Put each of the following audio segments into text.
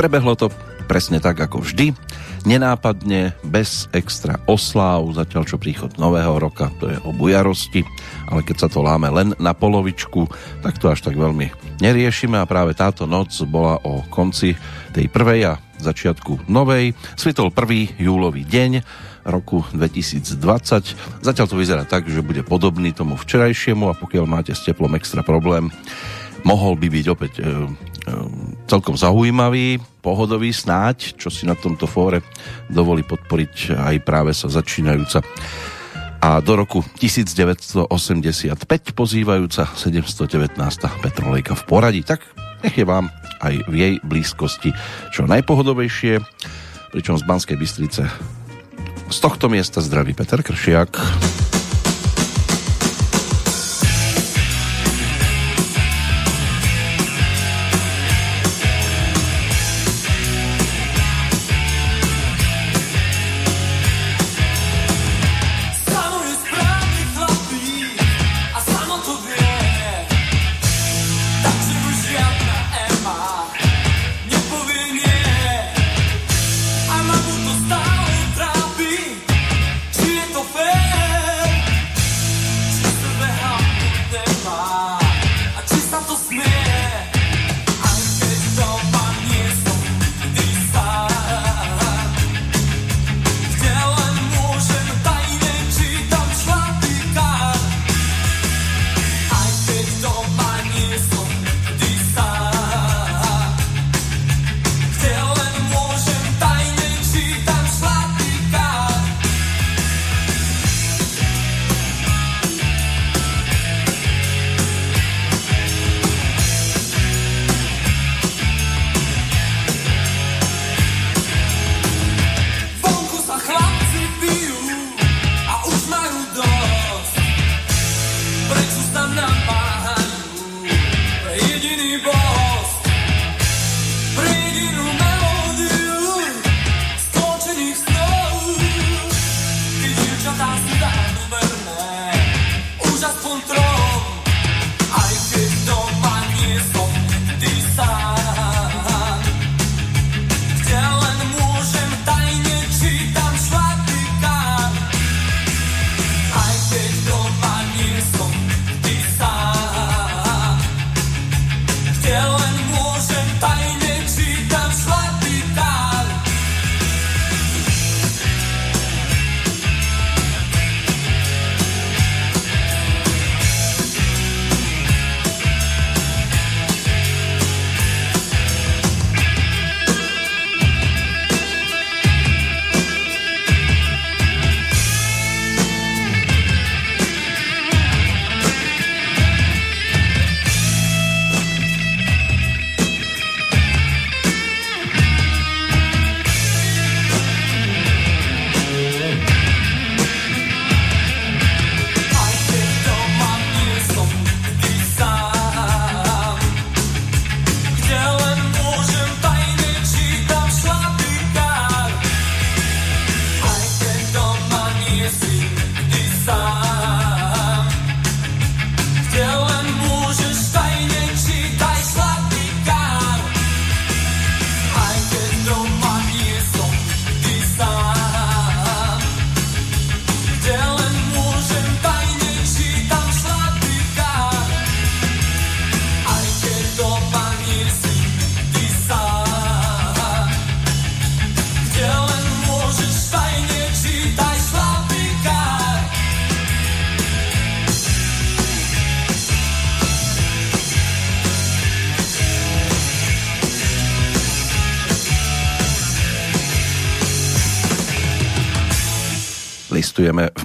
Prebehlo to presne tak ako vždy, nenápadne, bez extra osláv, zatiaľ čo príchod nového roka, to je o bujarosti, ale keď sa to láme len na polovičku, tak to až tak veľmi neriešime a práve táto noc bola o konci tej prvej a začiatku novej. Svitol prvý júlový deň roku 2020. Zatiaľ to vyzerá tak, že bude podobný tomu včerajšiemu a pokiaľ máte s teplom extra problém, mohol by byť opäť e, celkom zaujímavý, pohodový snáď, čo si na tomto fóre dovolí podporiť aj práve sa začínajúca a do roku 1985 pozývajúca 719. Petrolejka v poradí. Tak nech je vám aj v jej blízkosti čo najpohodovejšie, pričom z Banskej Bystrice z tohto miesta zdraví Peter Kršiak.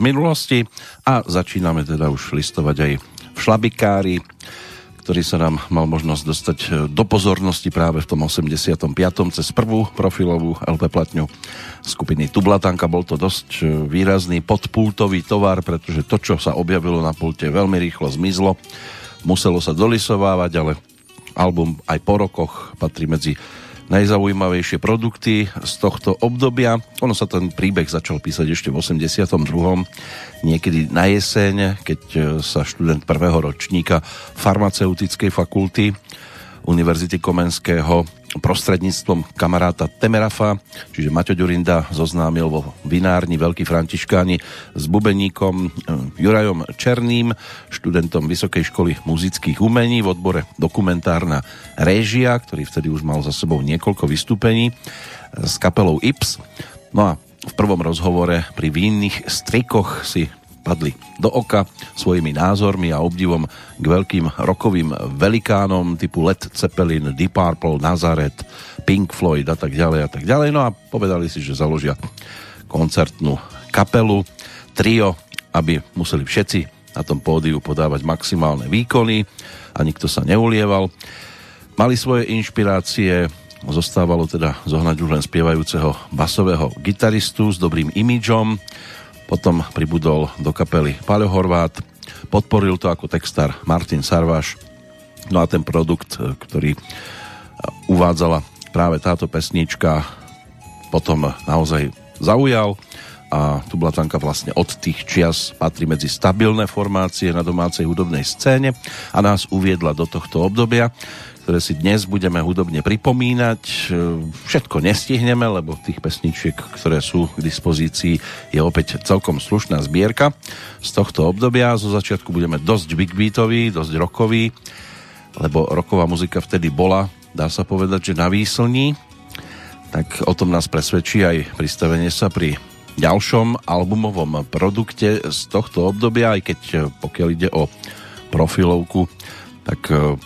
Minulosti a začíname teda už listovať aj v šlabikári, ktorý sa nám mal možnosť dostať e, do pozornosti práve v tom 85. cez prvú profilovú LP platňu skupiny Tublatanka. Bol to dosť e, výrazný podpultový tovar, pretože to, čo sa objavilo na pulte, veľmi rýchlo zmizlo. Muselo sa dolisovávať, ale album aj po rokoch patrí medzi najzaujímavejšie produkty z tohto obdobia. Ono sa ten príbeh začal písať ešte v 82. niekedy na jeseň, keď e, sa študent prvého ročníka farmaceutickej fakulty Univerzity Komenského prostredníctvom kamaráta Temerafa, čiže Maťo Ďurinda zoznámil vo vinárni Veľký Františkáni s bubeníkom e, Jurajom Černým, študentom Vysokej školy muzických umení v odbore dokumentárna réžia, ktorý vtedy už mal za sebou niekoľko vystúpení s kapelou Ips. No a v prvom rozhovore pri vínnych strikoch si padli do oka svojimi názormi a obdivom k veľkým rokovým velikánom typu Led Zeppelin, Deep Purple, Nazareth, Pink Floyd a tak ďalej a tak ďalej. No a povedali si, že založia koncertnú kapelu, trio, aby museli všetci na tom pódiu podávať maximálne výkony a nikto sa neulieval. Mali svoje inšpirácie, zostávalo teda zohnať už len spievajúceho basového gitaristu s dobrým imidžom, potom pribudol do kapely Paľo Horvát, podporil to ako textár Martin Sarvaš, no a ten produkt, e, ktorý e, uvádzala práve táto pesnička, potom naozaj zaujal a tu Blatanka vlastne od tých čias patrí medzi stabilné formácie na domácej hudobnej scéne a nás uviedla do tohto obdobia, ktoré si dnes budeme hudobne pripomínať. E, všetko nestihneme, lebo tých pesničiek, ktoré sú k dispozícii, je opäť celkom slušná zbierka. Z tohto obdobia zo začiatku budeme dosť big beatový, dosť rockový, lebo roková muzika vtedy bola, dá sa povedať, že na výslní. Tak o tom nás presvedčí aj pristavenie sa pri ďalšom albumovom produkte z tohto obdobia, aj keď e, pokiaľ ide o profilovku, tak e,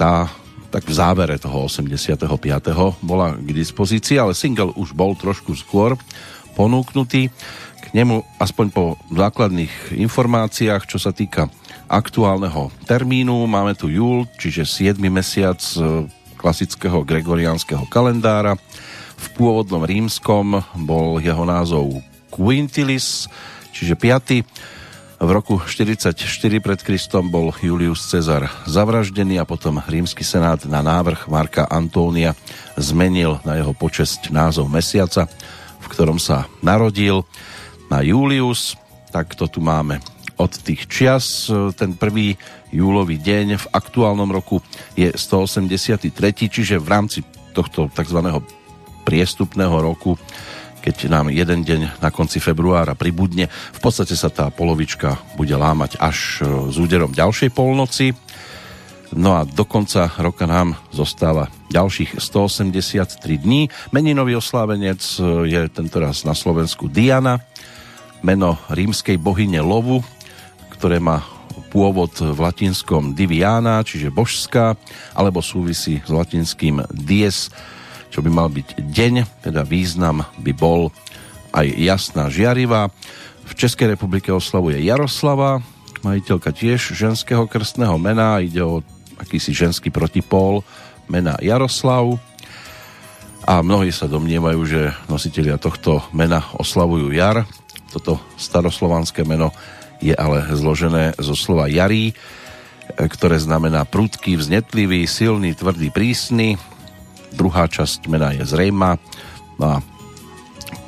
tá tak v závere toho 85. bola k dispozícii, ale single už bol trošku skôr ponúknutý. K nemu aspoň po základných informáciách, čo sa týka aktuálneho termínu, máme tu júl, čiže 7. mesiac e, klasického gregoriánskeho kalendára. V pôvodnom rímskom bol jeho názov Quintilis, čiže 5 v roku 44 pred Kristom bol Julius Cezar zavraždený a potom rímsky senát na návrh Marka Antónia zmenil na jeho počesť názov mesiaca, v ktorom sa narodil na Julius. Tak to tu máme od tých čias. Ten prvý júlový deň v aktuálnom roku je 183, čiže v rámci tohto tzv. priestupného roku keď nám jeden deň na konci februára pribudne. V podstate sa tá polovička bude lámať až e, s úderom ďalšej polnoci. No a do konca roka nám zostáva ďalších 183 dní. Meninový oslávenec e, je tentoraz na Slovensku Diana, meno rímskej bohyne lovu, ktoré má pôvod v latinskom diviana, čiže božská, alebo súvisí s latinským dies, čo by mal byť deň, teda význam by bol aj jasná žiarivá. V Českej republike oslavuje Jaroslava, majiteľka tiež ženského krstného mena, ide o akýsi ženský protipól mena Jaroslav a mnohí sa domnievajú, že nositeľia tohto mena oslavujú jar. Toto staroslovanské meno je ale zložené zo slova jarí, ktoré znamená prudký, vznetlivý, silný, tvrdý, prísny, druhá časť mena je zrejma no a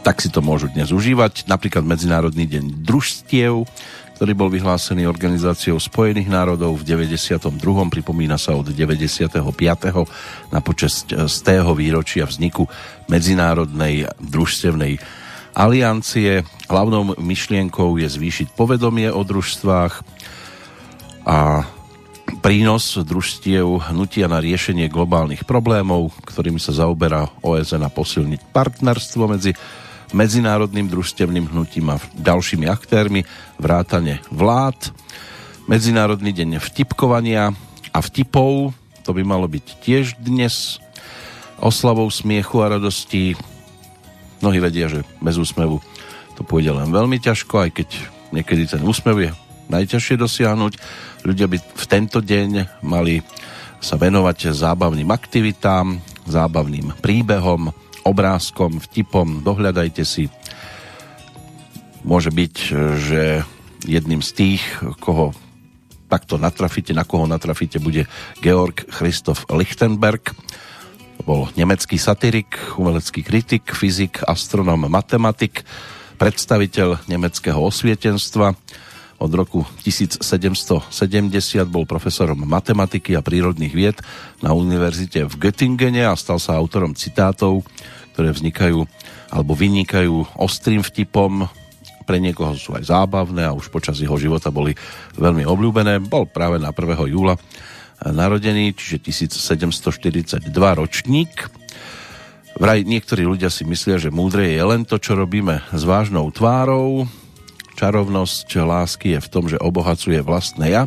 tak si to môžu dnes užívať. Napríklad Medzinárodný deň družstiev, ktorý bol vyhlásený Organizáciou spojených národov v 92. pripomína sa od 95. na počest z tého výročia vzniku Medzinárodnej družstevnej aliancie. Hlavnou myšlienkou je zvýšiť povedomie o družstvách a prínos družstiev hnutia na riešenie globálnych problémov, ktorými sa zaoberá OSN a posilniť partnerstvo medzi medzinárodným družstevným hnutím a ďalšími aktérmi, vrátane vlád, Medzinárodný deň vtipkovania a vtipov, to by malo byť tiež dnes oslavou smiechu a radosti. Mnohí vedia, že bez úsmevu to pôjde len veľmi ťažko, aj keď niekedy ten úsmev je najťažšie dosiahnuť. Ľudia by v tento deň mali sa venovať zábavným aktivitám, zábavným príbehom, obrázkom, vtipom, dohľadajte si. Môže byť, že jedným z tých, koho takto natrafíte, na koho natrafíte, bude Georg Christoph Lichtenberg. Bol nemecký satirik, umelecký kritik, fyzik, astronom, matematik, predstaviteľ nemeckého osvietenstva, Od roku 1770 bol profesorom matematiky a prírodných vied na univerzite v Göttingene a stal sa autorom citátov, ktoré vznikajú alebo vynikajú ostrým vtipom, pre niekoho sú aj zábavné a už počas jeho života boli veľmi obľúbené. Bol práve na 1. júla narodený, čiže 1742 ročník. Vraj niektorí ľudia si myslia, že múdre je len to, čo robíme s vážnou tvárou, Čarovnosť lásky je v tom, že obohacuje vlastné ja.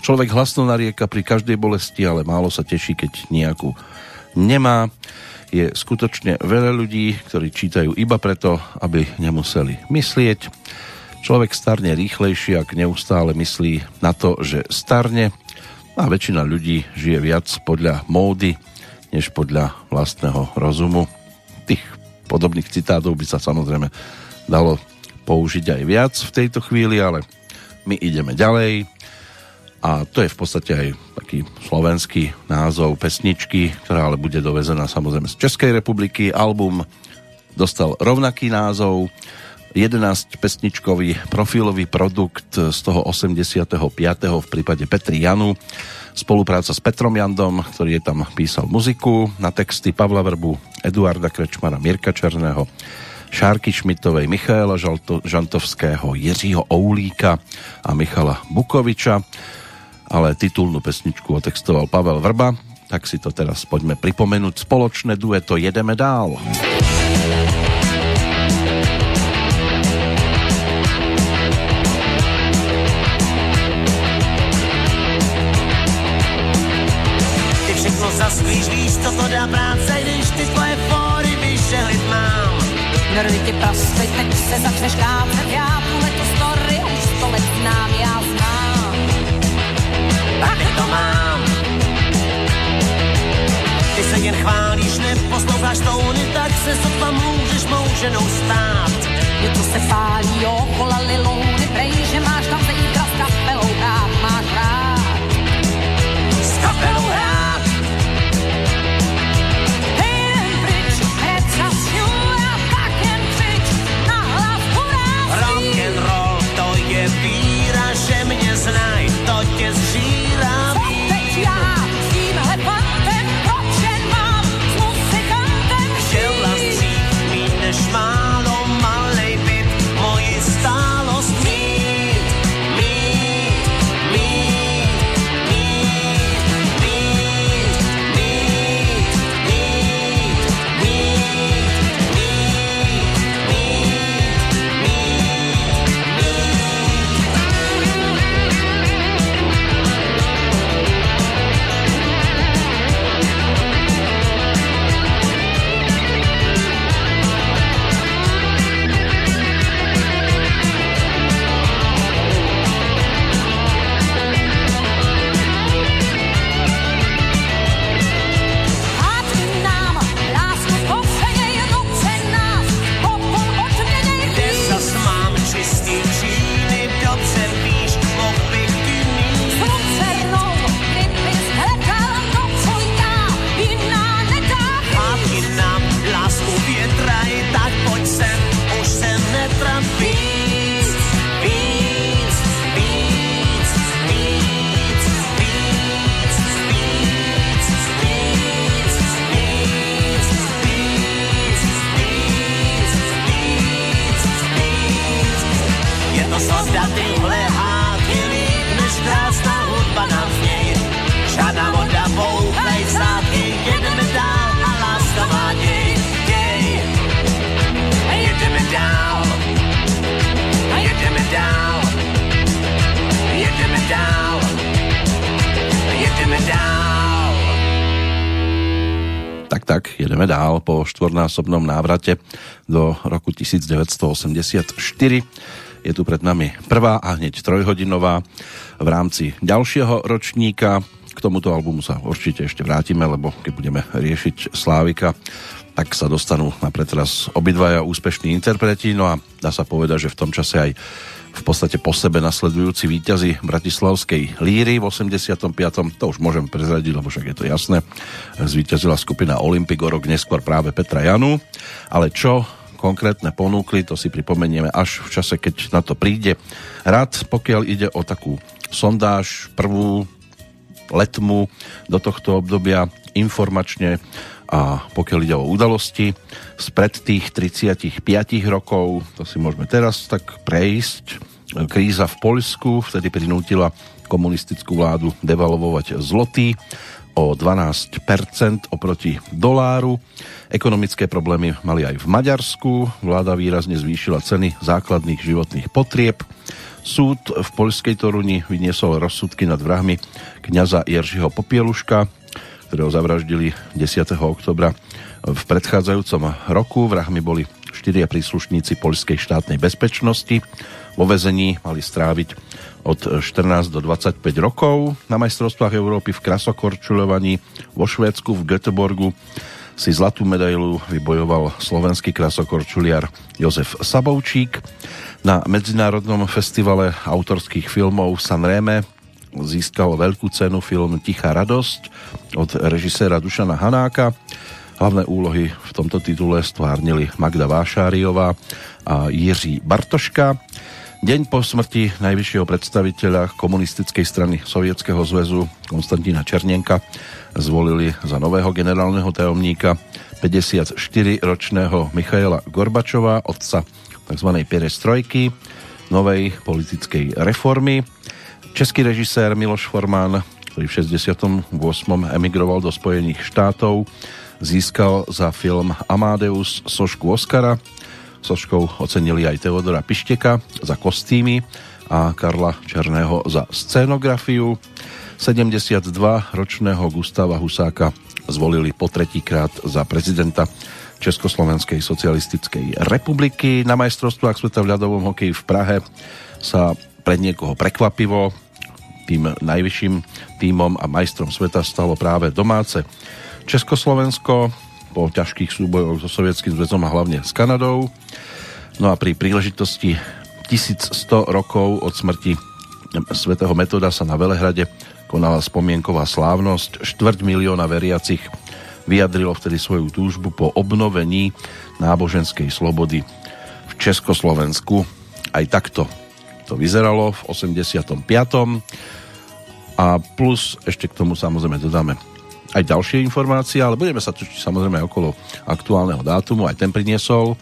Človek hlasno narieka pri každej bolesti, ale málo sa teší, keď nejakú nemá. Je skutočne veľa ľudí, ktorí čítajú iba preto, aby nemuseli myslieť. Človek starne rýchlejšie, ak neustále myslí na to, že starne a väčšina ľudí žije viac podľa módy, než podľa vlastného rozumu. Tých podobných citátov by sa samozrejme dalo použiť aj viac v tejto chvíli, ale my ideme ďalej a to je v podstate aj taký slovenský názov pesničky, ktorá ale bude dovezená samozrejme z Českej republiky. Album dostal rovnaký názov, 11 pesničkový profilový produkt z toho 85. v prípade Petri Janu. Spolupráca s Petrom Jandom, ktorý je tam písal muziku na texty Pavla Verbu, Eduarda Krečmara, Mirka Černého, Šárky Šmitovej, Michaela Žalto, Žantovského, Jiřího Oulíka a Michala Bukoviča. Ale titulnú pesničku otextoval Pavel Vrba, tak si to teraz poďme pripomenúť. Spoločné dueto Jedeme dál. Všechno zasklíš, víš, co to dá práce, když ty tvoje mám nervy ti prasty, teď se začneš kácet, já tuhle tu story už sto let znám, já znám. Tak to mám. Ty se jen chválíš, neposloucháš tóny, tak se sotva můžeš mou ženou stát. Něco se pálí, jo, kolali louny, prej, že máš tam zítra s kapelou hrát, máš rád. S kapelou hrát. ideme dál po štvornásobnom návrate do roku 1984. Je tu pred nami prvá a hneď trojhodinová v rámci ďalšieho ročníka. K tomuto albumu sa určite ešte vrátime, lebo keď budeme riešiť Slávika, tak sa dostanú na pretras obidvaja úspešní interpreti. No a dá sa povedať, že v tom čase aj v podstate po sebe nasledujúci víťazi Bratislavskej líry v 85. To už môžem prezradiť, lebo však je to jasné. Zvíťazila skupina Olympic o rok neskôr práve Petra Janu. Ale čo konkrétne ponúkli, to si pripomenieme až v čase, keď na to príde. Rád, pokiaľ ide o takú sondáž, prvú letmu do tohto obdobia informačne a pokiaľ ide o udalosti spred tých 35 rokov, to si môžeme teraz tak prejsť. Kríza v Poľsku vtedy prinútila komunistickú vládu devalovovať zloty o 12% oproti doláru. Ekonomické problémy mali aj v Maďarsku. Vláda výrazne zvýšila ceny základných životných potrieb. Súd v poľskej Toruni vyniesol rozsudky nad vrahmi kniaza Jeržiho Popieluška, ktorého zavraždili 10. oktobra v predchádzajúcom roku. Vrahmi boli štyria príslušníci poľskej štátnej bezpečnosti. Vo vezení mali stráviť od 14 do 25 rokov. Na majstrovstvách Európy v krasokorčuľovaní vo Švédsku v Göteborgu si zlatú medailu vybojoval slovenský krasokorčuliar Jozef Sabovčík. Na Medzinárodnom festivale autorských filmov v Sanreme získal veľkú cenu film Tichá radosť od režiséra Dušana Hanáka. Hlavné úlohy v tomto titule stvárnili Magda Vášáriová a Jiří Bartoška. Deň po smrti najvyššieho predstaviteľa komunistickej strany Sovietskeho zväzu Konstantína Černienka zvolili za nového generálneho tajomníka 54-ročného Michaela Gorbačova, otca tzv. perestrojky, novej politickej reformy. Český režisér Miloš Formán, ktorý v 68. emigroval do Spojených štátov, získal za film Amadeus sošku Oscara. Soškou ocenili aj Teodora Pišteka za kostýmy a Karla Černého za scénografiu. 72-ročného Gustava Husáka zvolili po tretíkrát za prezidenta Československej socialistickej republiky. Na majstrovstvách sveta v ľadovom hokeji v Prahe sa pre niekoho prekvapivo tým najvyšším týmom a majstrom sveta stalo práve domáce Československo po ťažkých súbojoch so Sovietským zväzom a hlavne s Kanadou. No a pri príležitosti 1100 rokov od smrti svätého Metoda sa na Velehrade konala spomienková slávnosť. Štvrť milióna veriacich vyjadrilo vtedy svoju túžbu po obnovení náboženskej slobody v Československu. Aj takto to vyzeralo v 85. A plus ešte k tomu samozrejme dodáme aj ďalšie informácie, ale budeme sa točiť samozrejme okolo aktuálneho dátumu, aj ten priniesol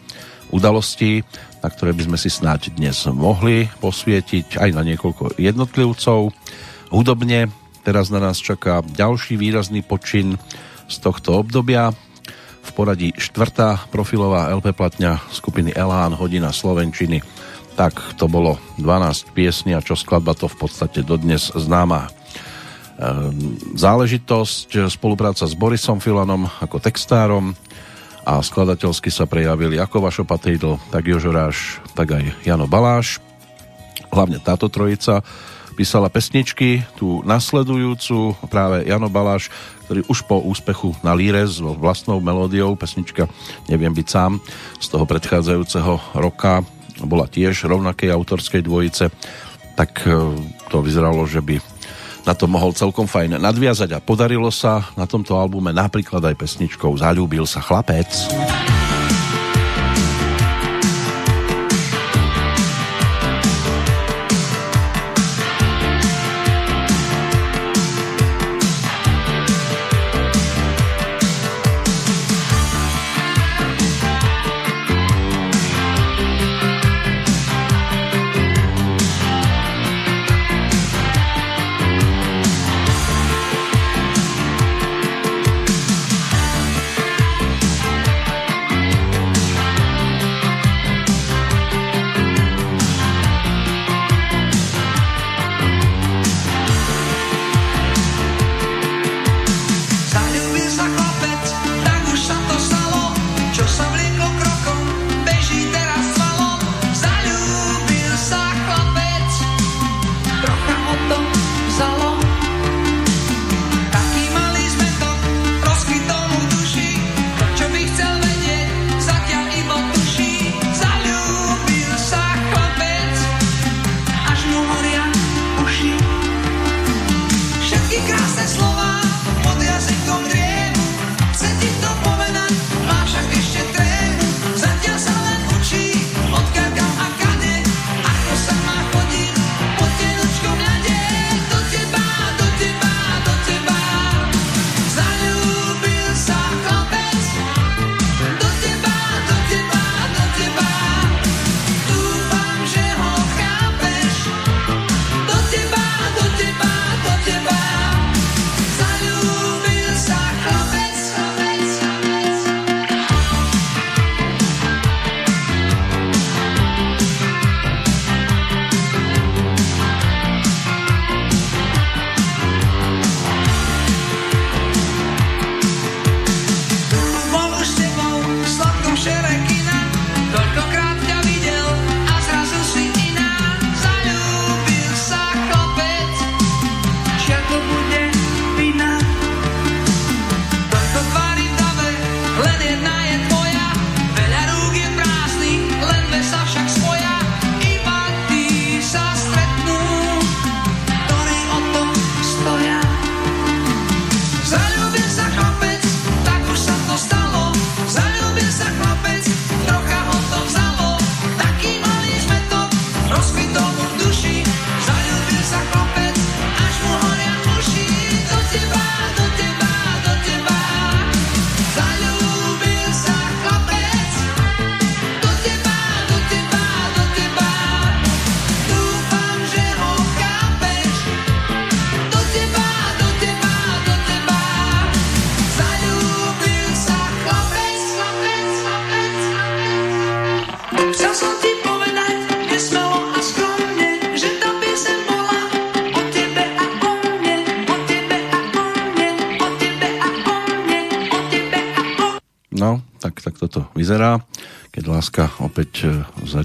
udalosti, na ktoré by sme si snáď dnes mohli posvietiť aj na niekoľko jednotlivcov. Hudobne teraz na nás čaká ďalší výrazný počin z tohto obdobia. V poradí štvrtá profilová LP platňa skupiny Elán Hodina Slovenčiny tak to bolo 12 piesní a čo skladba to v podstate dodnes známa ehm, záležitosť, spolupráca s Borisom Filanom ako textárom a skladateľsky sa prejavili ako Vašo Patejdl, tak Jožoráš, tak aj Jano Baláš. Hlavne táto trojica písala pesničky, tú nasledujúcu práve Jano Baláš, ktorý už po úspechu na Líre s vlastnou melódiou, pesnička Neviem byť sám, z toho predchádzajúceho roka bola tiež rovnakej autorskej dvojice, tak e, to vyzeralo, že by na to mohol celkom fajn nadviazať a podarilo sa na tomto albume napríklad aj pesničkou Zalúbil sa chlapec.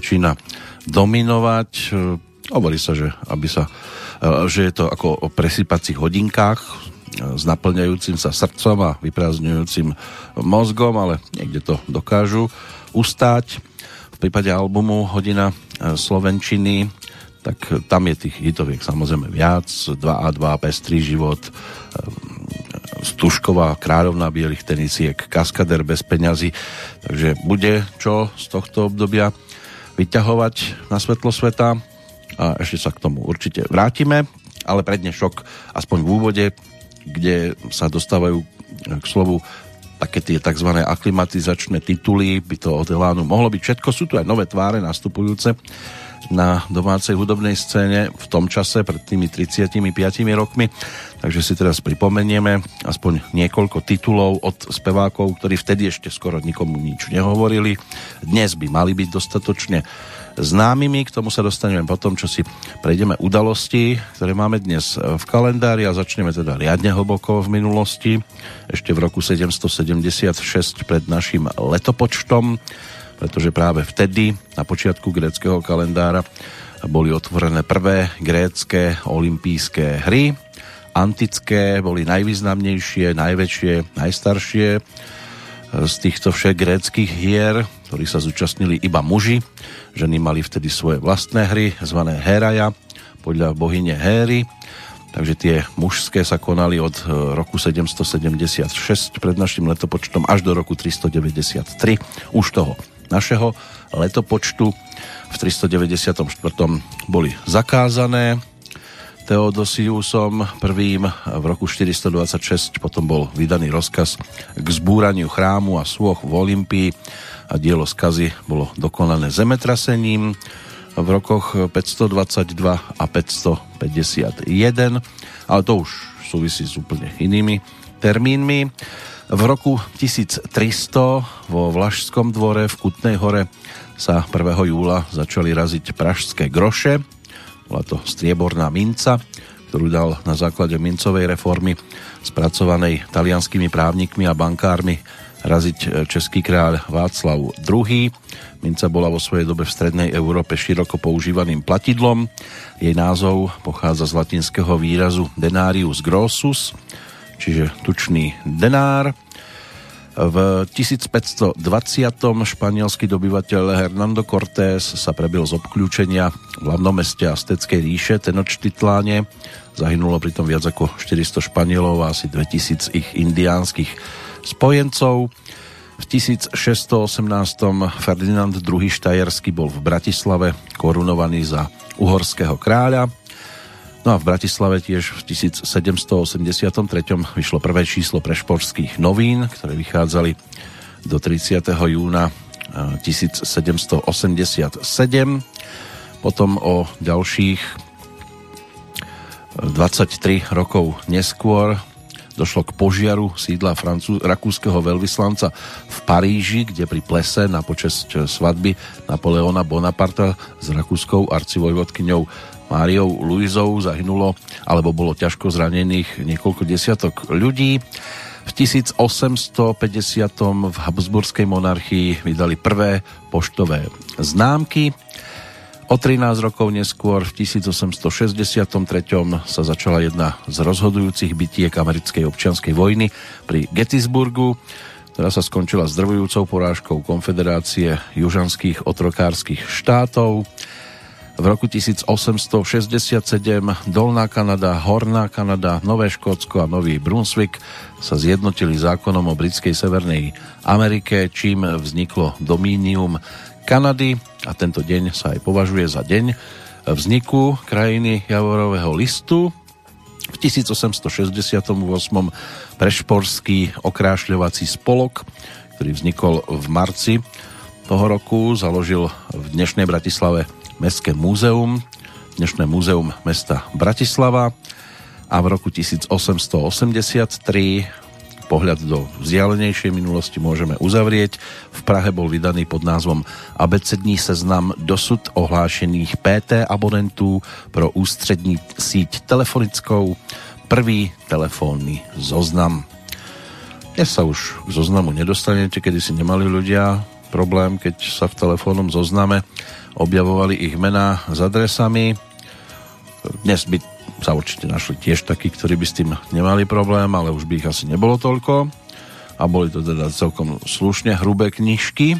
Začína dominovať. E, hovorí sa, že, aby sa, e, že je to ako o presypacích hodinkách s naplňajúcim sa srdcom a vyprázdňujúcim mozgom, ale niekde to dokážu ustáť. V prípade albumu Hodina Slovenčiny tak tam je tých hitoviek samozrejme viac, 2A2, Pestrý život, Stušková, kráľovná bielých tenisiek, Kaskader bez peňazí, takže bude čo z tohto obdobia vyťahovať na svetlo sveta a ešte sa k tomu určite vrátime, ale pre dnešok aspoň v úvode, kde sa dostávajú k slovu také tie tzv. aklimatizačné tituly, by to od Elánu mohlo byť všetko. Sú tu aj nové tváre nastupujúce na domácej hudobnej scéne v tom čase, pred tými 35 rokmi. Takže si teraz pripomenieme aspoň niekoľko titulov od spevákov, ktorí vtedy ešte skoro nikomu nič nehovorili. Dnes by mali byť dostatočne známymi, k tomu sa dostaneme potom, čo si prejdeme udalosti, ktoré máme dnes v kalendári a začneme teda riadne hlboko v minulosti, ešte v roku 776 pred našim letopočtom pretože práve vtedy, na počiatku gréckého kalendára, boli otvorené prvé grécké olympijské hry. Antické boli najvýznamnejšie, najväčšie, najstaršie z týchto všech gréckých hier, ktorí sa zúčastnili iba muži. Ženy mali vtedy svoje vlastné hry, zvané Heraja, podľa bohyne Héry. Takže tie mužské sa konali od e, roku 776 pred našim letopočtom až do roku 393 už toho našeho letopočtu v 394. boli zakázané Teodosiusom prvým v roku 426 potom bol vydaný rozkaz k zbúraniu chrámu a svoch v Olympii a dielo skazy bolo dokonané zemetrasením v rokoch 522 a 551 ale to už súvisí s úplne inými termínmi v roku 1300 vo Vlašskom dvore v Kutnej hore sa 1. júla začali raziť pražské groše. Bola to strieborná minca, ktorú dal na základe mincovej reformy spracovanej talianskými právnikmi a bankármi raziť český kráľ Václav II. Minca bola vo svojej dobe v strednej Európe široko používaným platidlom. Jej názov pochádza z latinského výrazu denarius grossus, čiže tučný denár. V 1520. španielský dobyvateľ Hernando Cortés sa prebil z obklúčenia v hlavnom meste Azteckej ríše Tenochtitláne. Zahynulo pritom viac ako 400 Španielov a asi 2000 ich indiánskych spojencov. V 1618. Ferdinand II. Štajerský bol v Bratislave korunovaný za uhorského kráľa No a v Bratislave tiež v 1783. vyšlo prvé číslo prešporských novín, ktoré vychádzali do 30. júna 1787. Potom o ďalších 23 rokov neskôr došlo k požiaru sídla Francúz, rakúskeho veľvyslanca v Paríži, kde pri plese na počesť svadby Napoleona Bonaparta s rakúskou arcivojvodkyňou Máriou Luizou zahynulo alebo bolo ťažko zranených niekoľko desiatok ľudí. V 1850. v Habsburskej monarchii vydali prvé poštové známky. O 13 rokov neskôr, v 1863. sa začala jedna z rozhodujúcich bitiek americkej občianskej vojny pri Gettysburgu, ktorá sa skončila zdrvujúcou porážkou konfederácie južanských otrokárskych štátov. V roku 1867 Dolná Kanada, Horná Kanada, Nové Škótsko a Nový Brunswick sa zjednotili zákonom o britskej Severnej Amerike, čím vzniklo domínium Kanady a tento deň sa aj považuje za deň vzniku krajiny Javorového listu. V 1868 Prešporský okrášľovací spolok, ktorý vznikol v marci toho roku, založil v dnešnej Bratislave Mestské múzeum, dnešné múzeum mesta Bratislava a v roku 1883 pohľad do vzdialenejšej minulosti môžeme uzavrieť. V Prahe bol vydaný pod názvom Abecední seznam dosud ohlášených PT abonentů pro ústřední síť telefonickou. Prvý telefónny zoznam. Dnes sa už k zoznamu nedostanete, kedy si nemali ľudia problém, keď sa v telefónnom zozname objavovali ich mená s adresami. Dnes by sa určite našli tiež takí, ktorí by s tým nemali problém, ale už by ich asi nebolo toľko. A boli to teda celkom slušne hrubé knižky,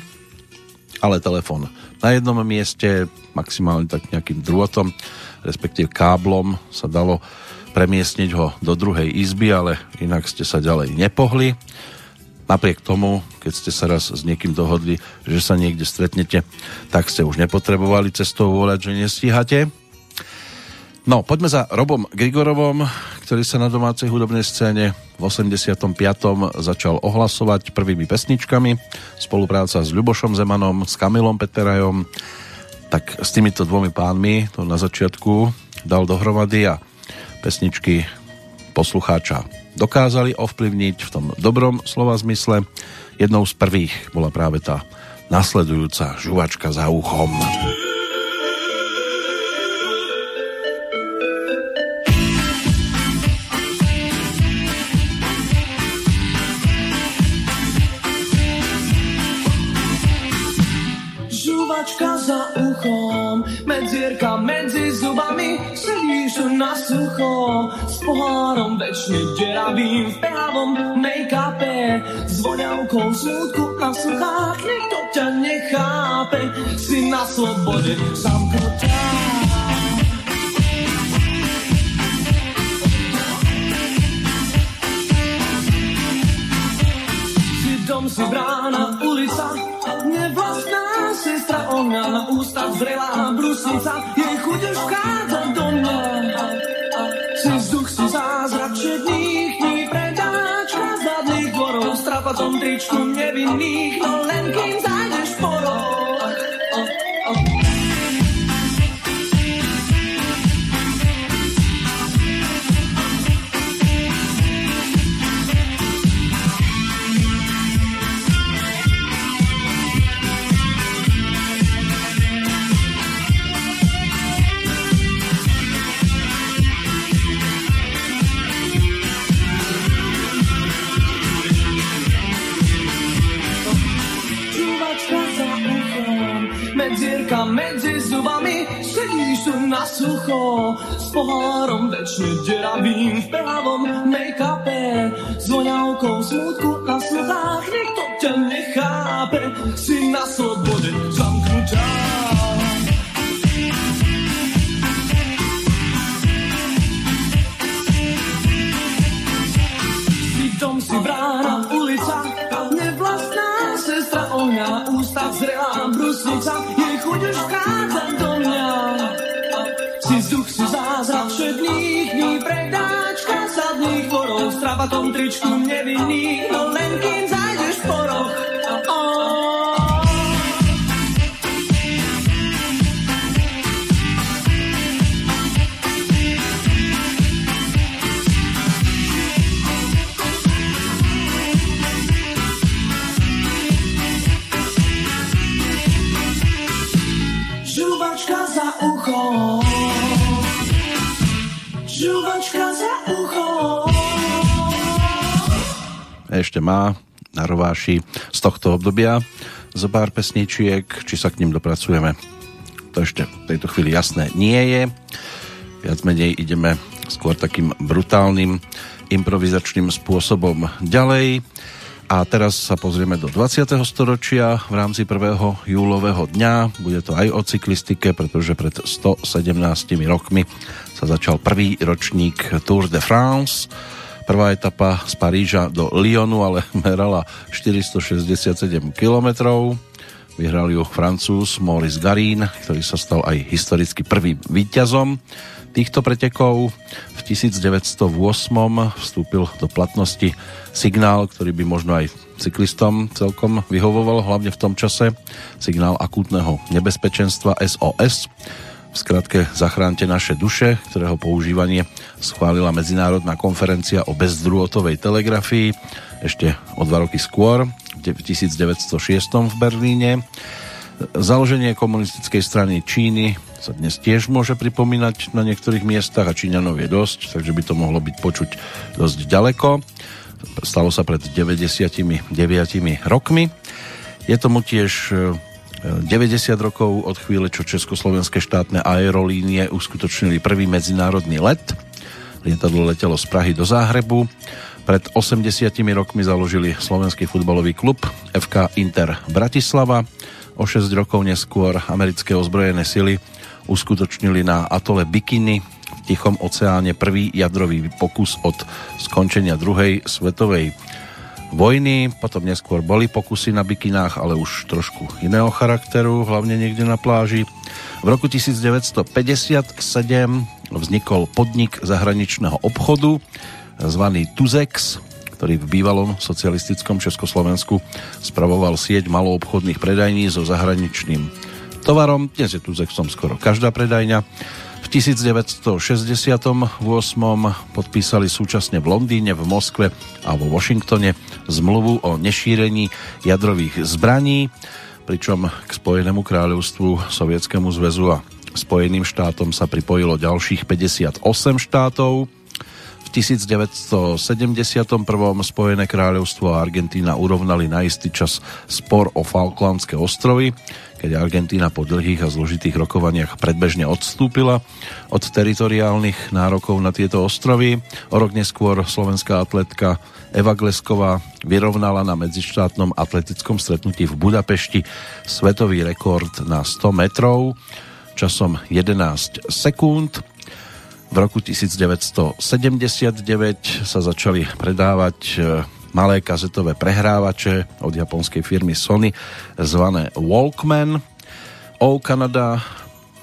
ale telefón na jednom mieste, maximálne tak nejakým drôtom, respektíve káblom sa dalo premiestniť ho do druhej izby, ale inak ste sa ďalej nepohli. Napriek tomu, keď ste sa raz s niekým dohodli, že sa niekde stretnete, tak ste už nepotrebovali cestou volať, že nestíhate. No, poďme za Robom Grigorovom, ktorý sa na domácej hudobnej scéne v 85. začal ohlasovať prvými pesničkami. Spolupráca s Ľubošom Zemanom, s Kamilom Peterajom. Tak s týmito dvomi pánmi to na začiatku dal dohromady a pesničky poslucháča dokázali ovplyvniť v tom dobrom slova zmysle. Jednou z prvých bola práve tá nasledujúca žuvačka za uchom. Žuvačka za uchom, medzierka medzi zubami, sedíš na sucho, s pohárom večne deravým v pehavom make-upe, s voňavkou smutku na sluchách, nikto ťa nechápe, si na slobode zamknutá. Dom, brána, ulica, sestra ona na ústach zrelá brusnica, jej chuť už vchádza do mňa. Si vzduch, si zázrak všetných dní, predáčka z zadných dvorov, s trapatom tričku nevinných, na sucho, s pohárom večne deravým v pehavom make-upe, s voňavkou smutku na sluchách, nikto ťa nechápe, si na slobode zamknutá. Si dom, si brána, ulica, nevlastná sestra ohňa, na ústach zrelá brusnica, trabatom tričku nevinných, no len kým Ešte má na rováši z tohto obdobia zo pár pesničiek, či sa k ním dopracujeme. To ešte v tejto chvíli jasné nie je. Viac menej ideme skôr takým brutálnym improvizačným spôsobom ďalej. A teraz sa pozrieme do 20. storočia v rámci 1. júlového dňa. Bude to aj o cyklistike, pretože pred 117 rokmi sa začal prvý ročník Tour de France. Prvá etapa z Paríža do Lyonu, ale merala 467 km. Vyhral ju Francúz Maurice Garín, ktorý sa stal aj historicky prvým víťazom týchto pretekov. V 1908 vstúpil do platnosti signál, ktorý by možno aj cyklistom celkom vyhovoval, hlavne v tom čase. Signál akútneho nebezpečenstva SOS. V skratke Zachránte naše duše, ktorého používanie schválila Medzinárodná konferencia o bezdrôtovej telegrafii ešte o dva roky skôr, v 1906 v Berlíne. Založenie komunistickej strany Číny sa dnes tiež môže pripomínať na niektorých miestach a Číňanov je dosť, takže by to mohlo byť počuť dosť ďaleko. Stalo sa pred 99 rokmi. Je tomu tiež 90 rokov od chvíle, čo Československé štátne aerolínie uskutočnili prvý medzinárodný let. Lietadlo letelo z Prahy do Záhrebu. Pred 80 rokmi založili slovenský futbalový klub FK Inter Bratislava. O 6 rokov neskôr americké ozbrojené sily uskutočnili na atole Bikini v Tichom oceáne prvý jadrový pokus od skončenia druhej svetovej vojny, potom neskôr boli pokusy na bikinách, ale už trošku iného charakteru, hlavne niekde na pláži. V roku 1957 vznikol podnik zahraničného obchodu zvaný Tuzex, ktorý v bývalom socialistickom Československu spravoval sieť maloobchodných predajní so zahraničným tovarom. Dnes je Tuzexom skoro každá predajňa. V 1968 podpísali súčasne v Londýne, v Moskve a vo Washingtone zmluvu o nešírení jadrových zbraní, pričom k Spojenému kráľovstvu, Sovietskému zväzu a Spojeným štátom sa pripojilo ďalších 58 štátov. V 1971. Spojené kráľovstvo a Argentína urovnali na istý čas spor o Falklandské ostrovy keď Argentína po dlhých a zložitých rokovaniach predbežne odstúpila od teritoriálnych nárokov na tieto ostrovy. O rok neskôr slovenská atletka Eva Glesková vyrovnala na medzištátnom atletickom stretnutí v Budapešti svetový rekord na 100 metrov časom 11 sekúnd. V roku 1979 sa začali predávať malé kazetové prehrávače od japonskej firmy Sony zvané Walkman. O Canada,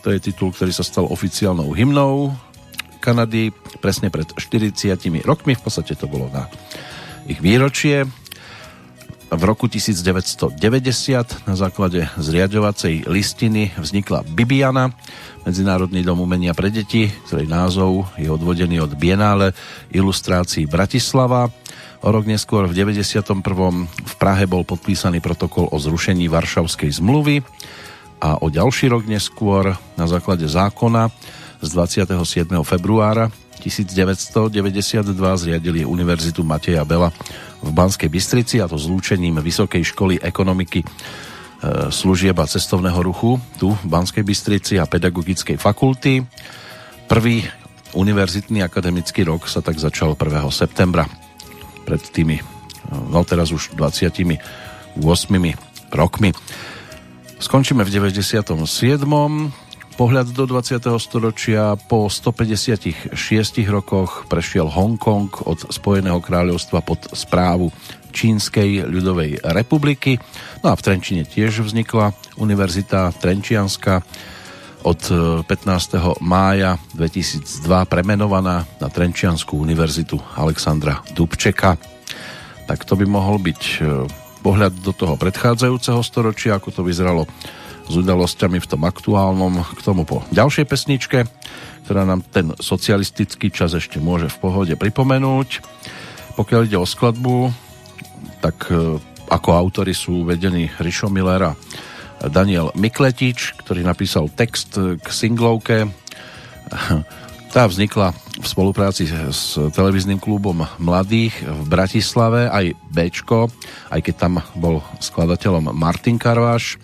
to je titul, ktorý sa stal oficiálnou hymnou Kanady presne pred 40 rokmi, v podstate to bolo na ich výročie. V roku 1990 na základe zriadovacej listiny vznikla Bibiana, Medzinárodný dom umenia pre deti, ktorej názov je odvodený od Bienále ilustrácií Bratislava. O rok neskôr v 91. v Prahe bol podpísaný protokol o zrušení Varšavskej zmluvy a o ďalší rok neskôr na základe zákona z 27. februára 1992 zriadili Univerzitu Mateja Bela v Banskej Bystrici a to zlúčením Vysokej školy ekonomiky e, služieb a cestovného ruchu tu v Banskej Bystrici a pedagogickej fakulty. Prvý univerzitný akademický rok sa tak začal 1. septembra pred tými, no teraz už 28 rokmi. Skončíme v 97. Pohľad do 20. storočia po 156 rokoch prešiel Hongkong od Spojeného kráľovstva pod správu Čínskej ľudovej republiky. No a v Trenčine tiež vznikla Univerzita Trenčianska od 15. mája 2002 premenovaná na Trenčianskú univerzitu Alexandra Dubčeka. Tak to by mohol byť e, pohľad do toho predchádzajúceho storočia, ako to vyzeralo s udalosťami v tom aktuálnom, k tomu po ďalšej pesničke, ktorá nám ten socialistický čas ešte môže v pohode pripomenúť. Pokiaľ ide o skladbu, tak e, ako autory sú uvedení Rišo Millera Daniel Mikletič, ktorý napísal text k singlovke. Tá vznikla v spolupráci s televíznym klubom Mladých v Bratislave, aj Bčko, aj keď tam bol skladateľom Martin Karváš.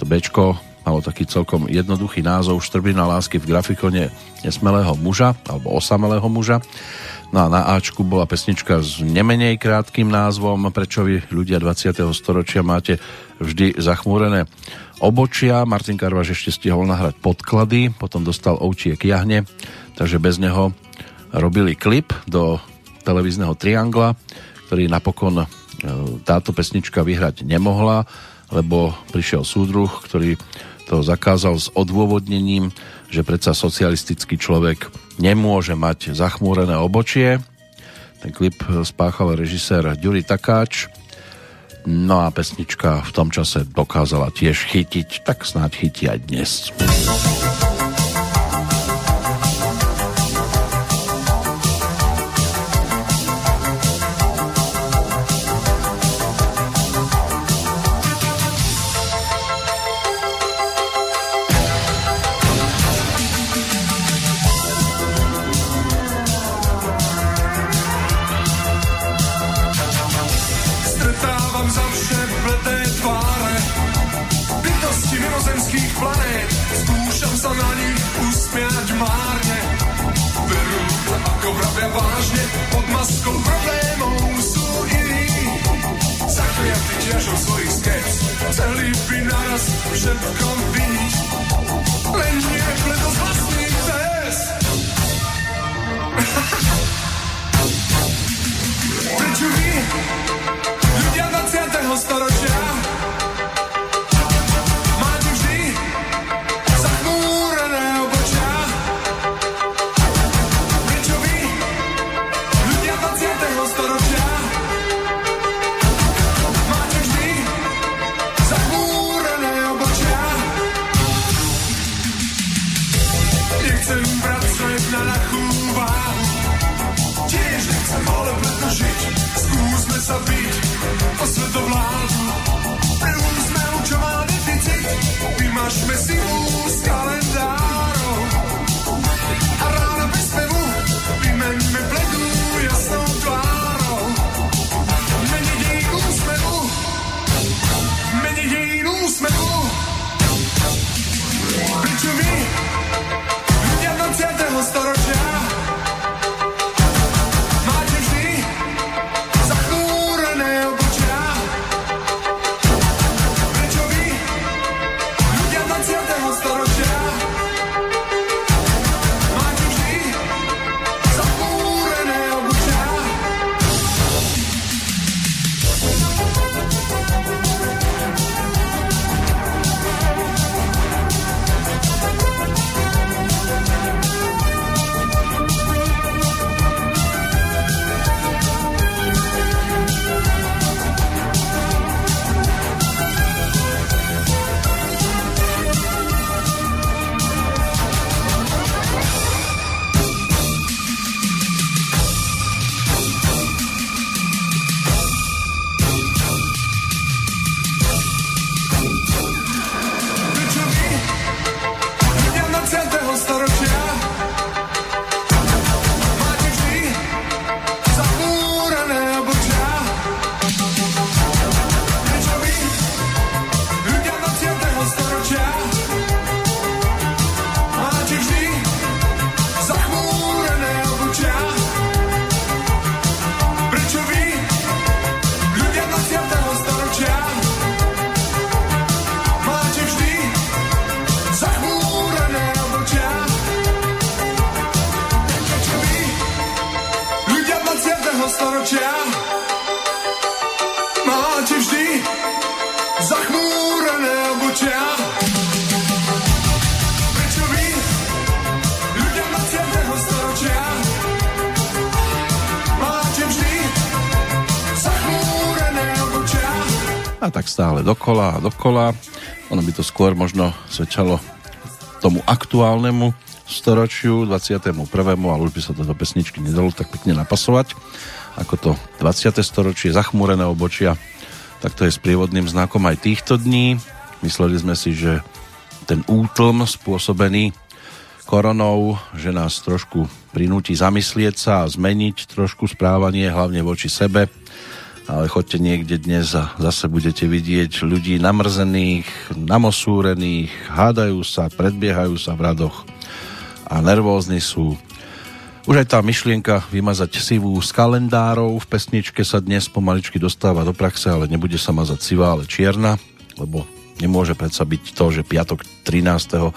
To Bčko malo taký celkom jednoduchý názov Štrbina lásky v grafikone nesmelého muža, alebo osamelého muža. No a na Ačku bola pesnička s nemenej krátkým názvom Prečo vy ľudia 20. storočia máte vždy zachmúrené obočia. Martin Karvaš ešte stihol nahrať podklady, potom dostal ovčie kiahne, takže bez neho robili klip do televízneho triangla, ktorý napokon e, táto pesnička vyhrať nemohla, lebo prišiel súdruh, ktorý to zakázal s odôvodnením, že predsa socialistický človek nemôže mať zachmúrené obočie. Ten klip spáchal režisér Ďuri Takáč. No a pesnička v tom čase dokázala tiež chytiť, tak snáď chytí aj dnes. Stále dokola a dokola. Ono by to skôr možno svedčalo tomu aktuálnemu storočiu, 21. ale už by sa to do pesničky nedalo tak pekne napasovať. Ako to 20. storočie, zachmúrené obočia, tak to je sprievodným znakom aj týchto dní. Mysleli sme si, že ten útlm spôsobený koronou, že nás trošku prinúti zamyslieť sa a zmeniť trošku správanie, hlavne voči sebe. Ale choďte niekde dnes a zase budete vidieť ľudí namrzených, namosúrených, hádajú sa, predbiehajú sa v radoch a nervózni sú. Už aj tá myšlienka vymazať sivú z kalendárov v pesničke sa dnes pomaličky dostáva do praxe, ale nebude sa mazať sivá, ale čierna, lebo nemôže predsa byť to, že piatok 13.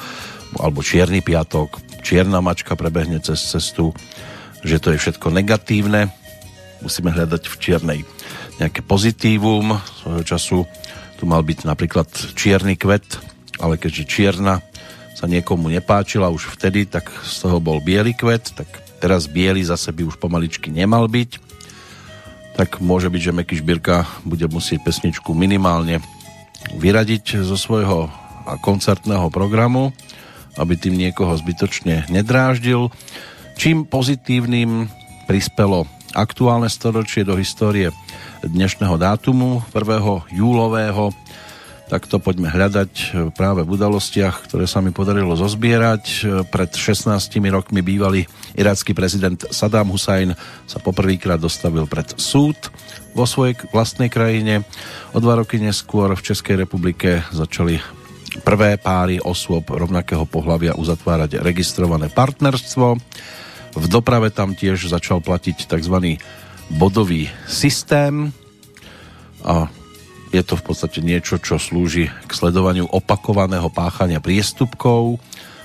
alebo čierny piatok, čierna mačka prebehne cez cestu, že to je všetko negatívne. Musíme hľadať v čiernej nejaké pozitívum. Svojho času tu mal byť napríklad čierny kvet, ale keďže čierna sa niekomu nepáčila už vtedy, tak z toho bol biely kvet, tak teraz biely zase by už pomaličky nemal byť. Tak môže byť, že Meky Šbírka bude musieť pesničku minimálne vyradiť zo svojho koncertného programu, aby tým niekoho zbytočne nedráždil. Čím pozitívnym prispelo aktuálne storočie do histórie dnešného dátumu 1. júlového, tak to poďme hľadať práve v udalostiach, ktoré sa mi podarilo zozbierať. Pred 16 rokmi bývalý irácky prezident Saddam Hussein sa poprvýkrát dostavil pred súd vo svojej vlastnej krajine. O dva roky neskôr v Českej republike začali prvé páry osôb rovnakého pohľavia uzatvárať registrované partnerstvo. V doprave tam tiež začal platiť tzv. Bodový systém a je to v podstate niečo, čo slúži k sledovaniu opakovaného páchania priestupkov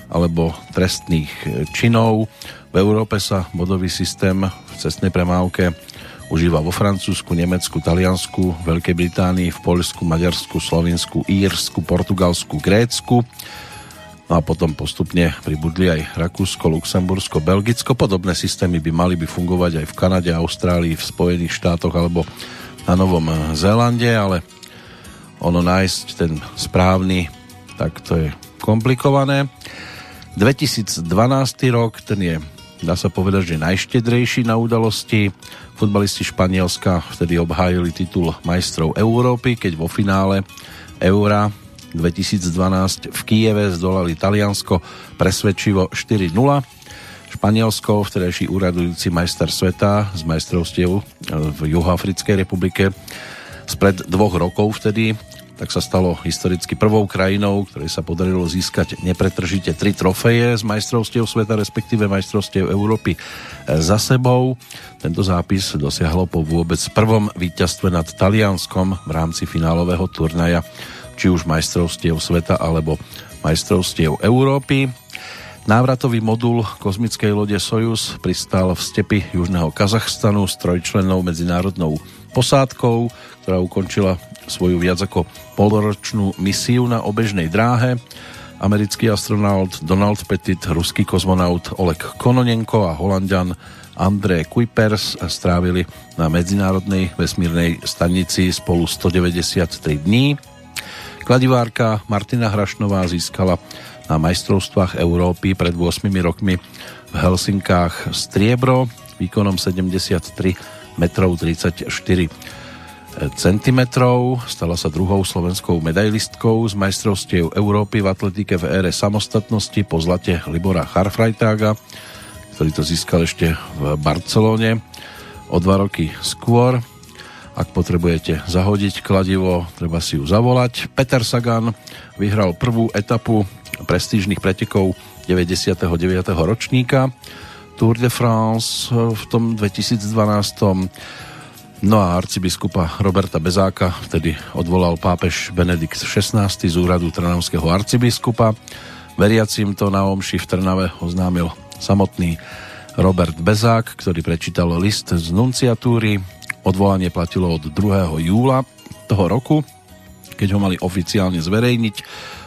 alebo trestných činov. V Európe sa bodový systém v cestnej premávke užíva vo Francúzsku, Nemecku, Taliansku, Veľkej Británii, v Poľsku, Maďarsku, Slovensku, Írsku, Portugalsku, Grécku. No a potom postupne pribudli aj Rakúsko, Luxembursko, Belgicko. Podobné systémy by mali by fungovať aj v Kanade, Austrálii, v Spojených štátoch alebo na Novom Zélande, ale ono nájsť ten správny, tak to je komplikované. 2012 rok, ten je dá sa povedať, že najštedrejší na udalosti. Futbalisti Španielska vtedy obhájili titul majstrov Európy, keď vo finále Eura 2012 v Kieve zdolali Taliansko presvedčivo 4-0. Španielsko, vtedajší úradujúci majster sveta z majstrovstiev v Juhoafrickej republike spred dvoch rokov vtedy tak sa stalo historicky prvou krajinou, ktorej sa podarilo získať nepretržite tri trofeje z majstrovstiev sveta, respektíve majstrovstiev Európy e, za sebou. Tento zápis dosiahlo po vôbec prvom víťazstve nad Talianskom v rámci finálového turnaja, či už majstrovstiev sveta alebo majstrovstiev Európy. Návratový modul kozmickej lode Sojus pristal v stepi južného Kazachstanu s trojčlennou medzinárodnou posádkou, ktorá ukončila svoju viac ako polročnú misiu na obežnej dráhe. Americký astronaut Donald Petit, ruský kozmonaut Oleg Kononenko a holandian André Kuipers strávili na Medzinárodnej vesmírnej stanici spolu 193 dní. Kladivárka Martina Hrašnová získala na majstrovstvách Európy pred 8 rokmi v Helsinkách striebro výkonom 73 metrov 34 cm. Stala sa druhou slovenskou medailistkou z majstrovstiev Európy v atletike v ére samostatnosti po zlate Libora Charfreitága, ktorý to získal ešte v Barcelóne o dva roky skôr. Ak potrebujete zahodiť kladivo, treba si ju zavolať. Peter Sagan vyhral prvú etapu prestížnych pretekov 99. ročníka Tour de France v tom 2012 No a arcibiskupa Roberta Bezáka vtedy odvolal pápež Benedikt XVI z úradu trnavského arcibiskupa. Veriacim to na omši v Trnave oznámil samotný Robert Bezák, ktorý prečítal list z nunciatúry. Odvolanie platilo od 2. júla toho roku, keď ho mali oficiálne zverejniť.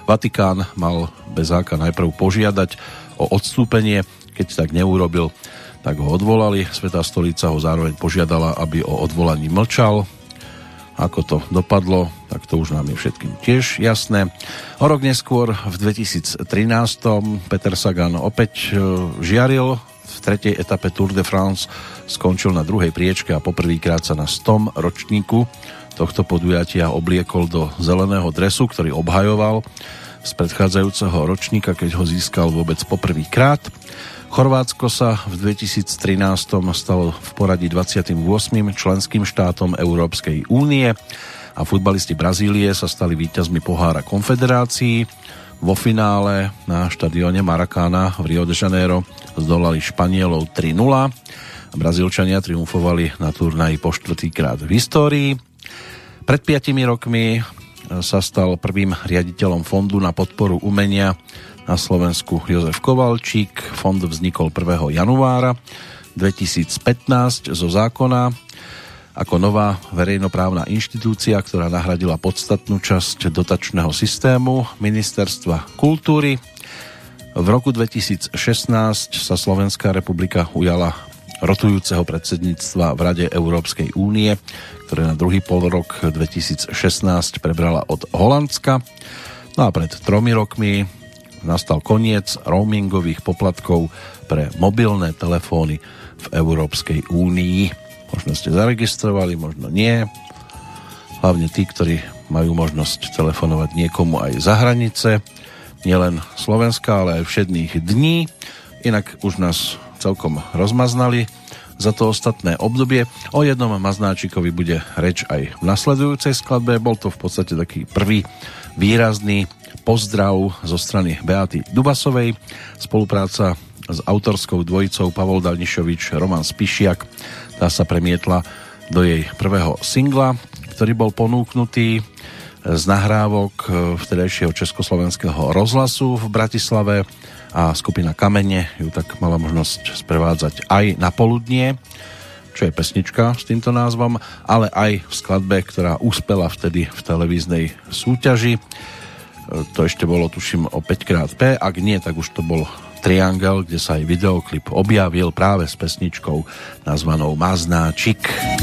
Vatikán mal Bezáka najprv požiadať o odstúpenie, keď tak neurobil, tak ho odvolali. Svetá stolica ho zároveň požiadala, aby o odvolaní mlčal. Ako to dopadlo, tak to už nám je všetkým tiež jasné. O rok neskôr, v 2013. Peter Sagan opäť e, žiaril v tretej etape Tour de France skončil na druhej priečke a poprvýkrát sa na 100 ročníku tohto podujatia obliekol do zeleného dresu, ktorý obhajoval z predchádzajúceho ročníka, keď ho získal vôbec poprvýkrát. Chorvátsko sa v 2013 stalo v poradí 28. členským štátom Európskej únie a futbalisti Brazílie sa stali víťazmi pohára konfederácií. Vo finále na štadióne Marakána v Rio de Janeiro zdolali Španielov 3-0 a Brazílčania triumfovali na turnaji po štvrtýkrát v histórii. Pred piatimi rokmi sa stal prvým riaditeľom fondu na podporu umenia na Slovensku Jozef Kovalčík. Fond vznikol 1. januára 2015 zo zákona ako nová verejnoprávna inštitúcia, ktorá nahradila podstatnú časť dotačného systému Ministerstva kultúry. V roku 2016 sa Slovenská republika ujala rotujúceho predsedníctva v Rade Európskej únie, ktoré na druhý pol rok 2016 prebrala od Holandska. No a pred tromi rokmi nastal koniec roamingových poplatkov pre mobilné telefóny v Európskej únii. Možno ste zaregistrovali, možno nie. Hlavne tí, ktorí majú možnosť telefonovať niekomu aj za hranice, nielen Slovenska, ale aj všedných dní. Inak už nás celkom rozmaznali za to ostatné obdobie. O jednom maznáčikovi bude reč aj v nasledujúcej skladbe. Bol to v podstate taký prvý výrazný pozdrav zo strany Beaty Dubasovej. Spolupráca s autorskou dvojicou Pavol Dalnišovič, Roman Spišiak. Tá sa premietla do jej prvého singla, ktorý bol ponúknutý z nahrávok e, vtedajšieho československého rozhlasu v Bratislave a skupina Kamene ju tak mala možnosť sprevádzať aj na poludnie, čo je pesnička s týmto názvom, ale aj v skladbe, ktorá uspela vtedy v televíznej súťaži. E, to ešte bolo, tuším, o 5 krát P, ak nie, tak už to bol Triangel, kde sa aj videoklip objavil práve s pesničkou nazvanou Maznáčik. Maznáčik.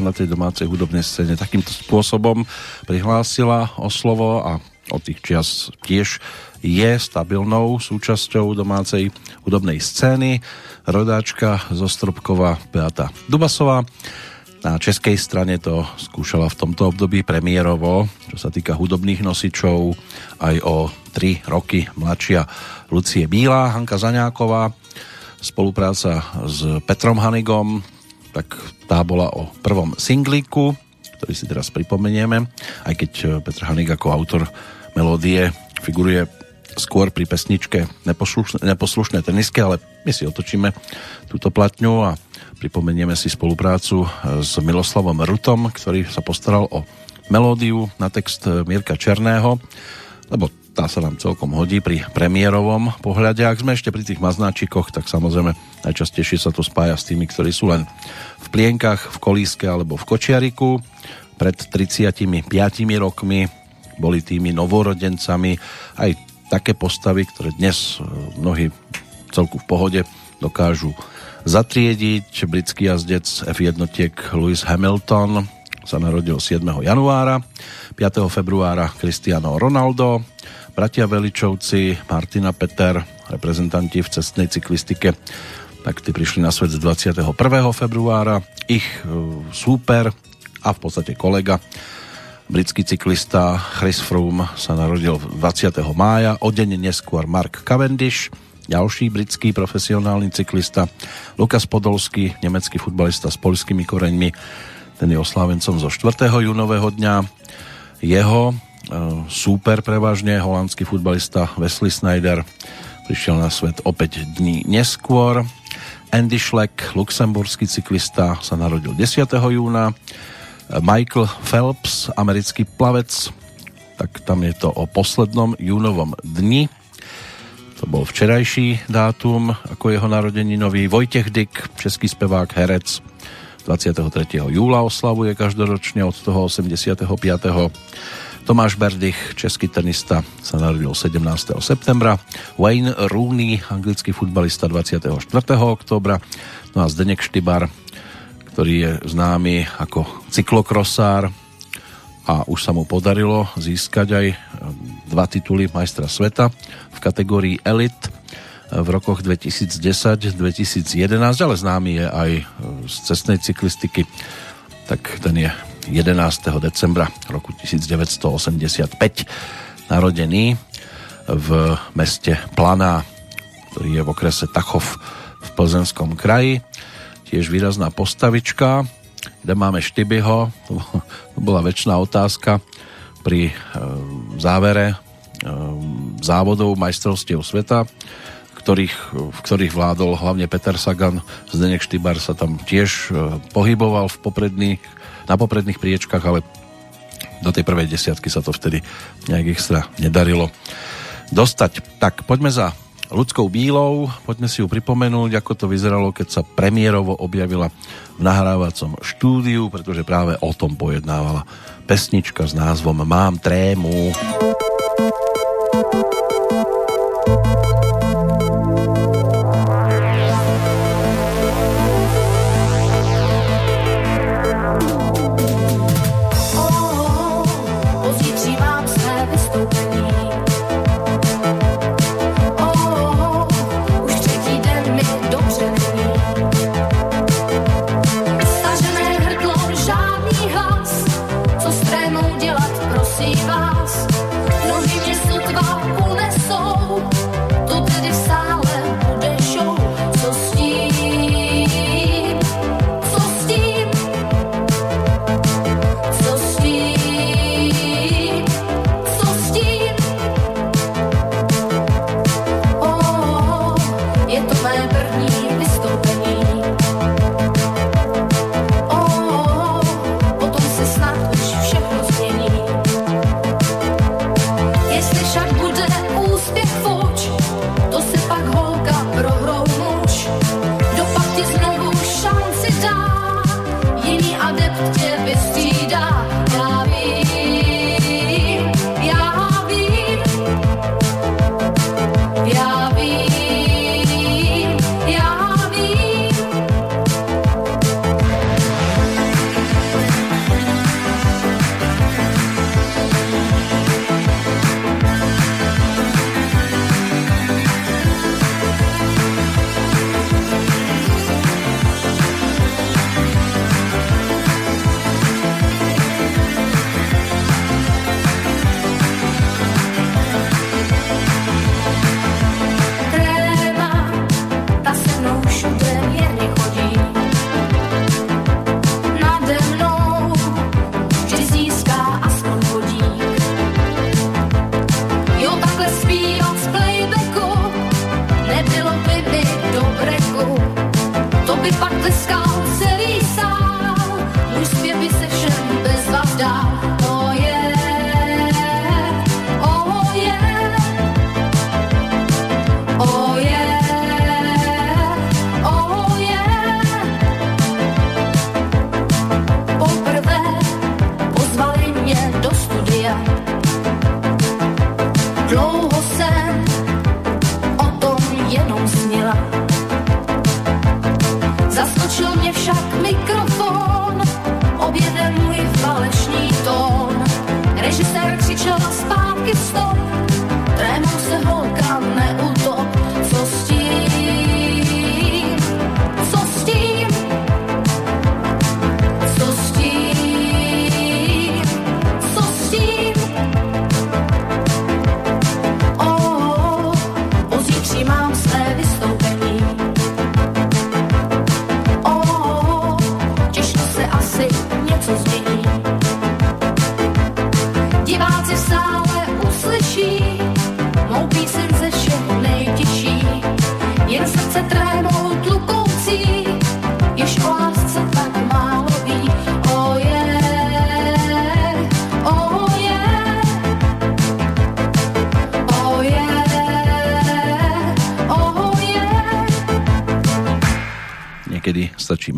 Na tej domácej hudobnej scéne takýmto spôsobom prihlásila o slovo a od tých čias tiež je stabilnou súčasťou domácej hudobnej scény. Rodáčka zo Stropkova Beata Dubasová. Na českej strane to skúšala v tomto období premiérovo, čo sa týka hudobných nosičov, aj o 3 roky mladšia Lucie Bílá, Hanka Zaňáková, spolupráca s Petrom Hanigom, bola o prvom singlíku, ktorý si teraz pripomenieme, aj keď e, Petr Hanik ako autor melódie figuruje skôr pri pesničke Neposlušné, neposlušné tenisky, ale my si otočíme túto platňu a pripomenieme si spoluprácu e, s Miloslavom Rutom, ktorý sa postaral o melódiu na text Mirka Černého, lebo tá sa nám celkom hodí pri premiérovom pohľade. Ak sme ešte pri tých maznáčikoch, tak samozrejme najčastejšie sa to spája s tými, ktorí sú len v plienkach, v kolíske alebo v kočiariku. Pred 35 rokmi boli tými novorodencami aj také postavy, ktoré dnes e, mnohí celku v pohode dokážu zatriediť. Britský jazdec F1 Lewis Hamilton sa narodil 7. januára, 5. februára Cristiano Ronaldo, bratia Veličovci, Martina Peter, reprezentanti v cestnej cyklistike, tak tí prišli na svet z 21. februára. Ich e, súper a v podstate kolega, britský cyklista Chris Froome sa narodil 20. mája, o deň neskôr Mark Cavendish, ďalší britský profesionálny cyklista, Lukas Podolský, nemecký futbalista s polskými koreňmi, ten je oslávencom zo 4. júnového dňa. Jeho súper prevažne, holandský futbalista Wesley Snyder prišiel na svet opäť dní neskôr. Andy Schleck, luxemburský cyklista, sa narodil 10. júna. Michael Phelps, americký plavec, tak tam je to o poslednom júnovom dni. To bol včerajší dátum, ako jeho nový Vojtech Dyk, český spevák, herec, 23. júla oslavuje každoročne od toho 85. Tomáš Berdych, český tenista, sa narodil 17. septembra. Wayne Rooney, anglický futbalista 24. oktobra. No a Zdenek Štybar, ktorý je známy ako cyklokrosár a už sa mu podarilo získať aj dva tituly majstra sveta v kategórii Elite v rokoch 2010-2011, ale známy je aj z cestnej cyklistiky, tak ten je 11. decembra roku 1985 narodený v meste Planá, ktorý je v okrese Tachov v Plzenskom kraji. Tiež výrazná postavička, kde máme Štybyho, to bola väčšiná otázka pri e, závere e, závodov majstrovstiev sveta ktorých, v ktorých vládol hlavne Peter Sagan. Zdenek Štybar sa tam tiež e, pohyboval v popredných, na popredných priečkách, ale do tej prvej desiatky sa to vtedy nejak extra nedarilo dostať. Tak poďme za ľudskou bílou, poďme si ju pripomenúť, ako to vyzeralo, keď sa premiérovo objavila v nahrávacom štúdiu, pretože práve o tom pojednávala pesnička s názvom Mám trému. Diváci sa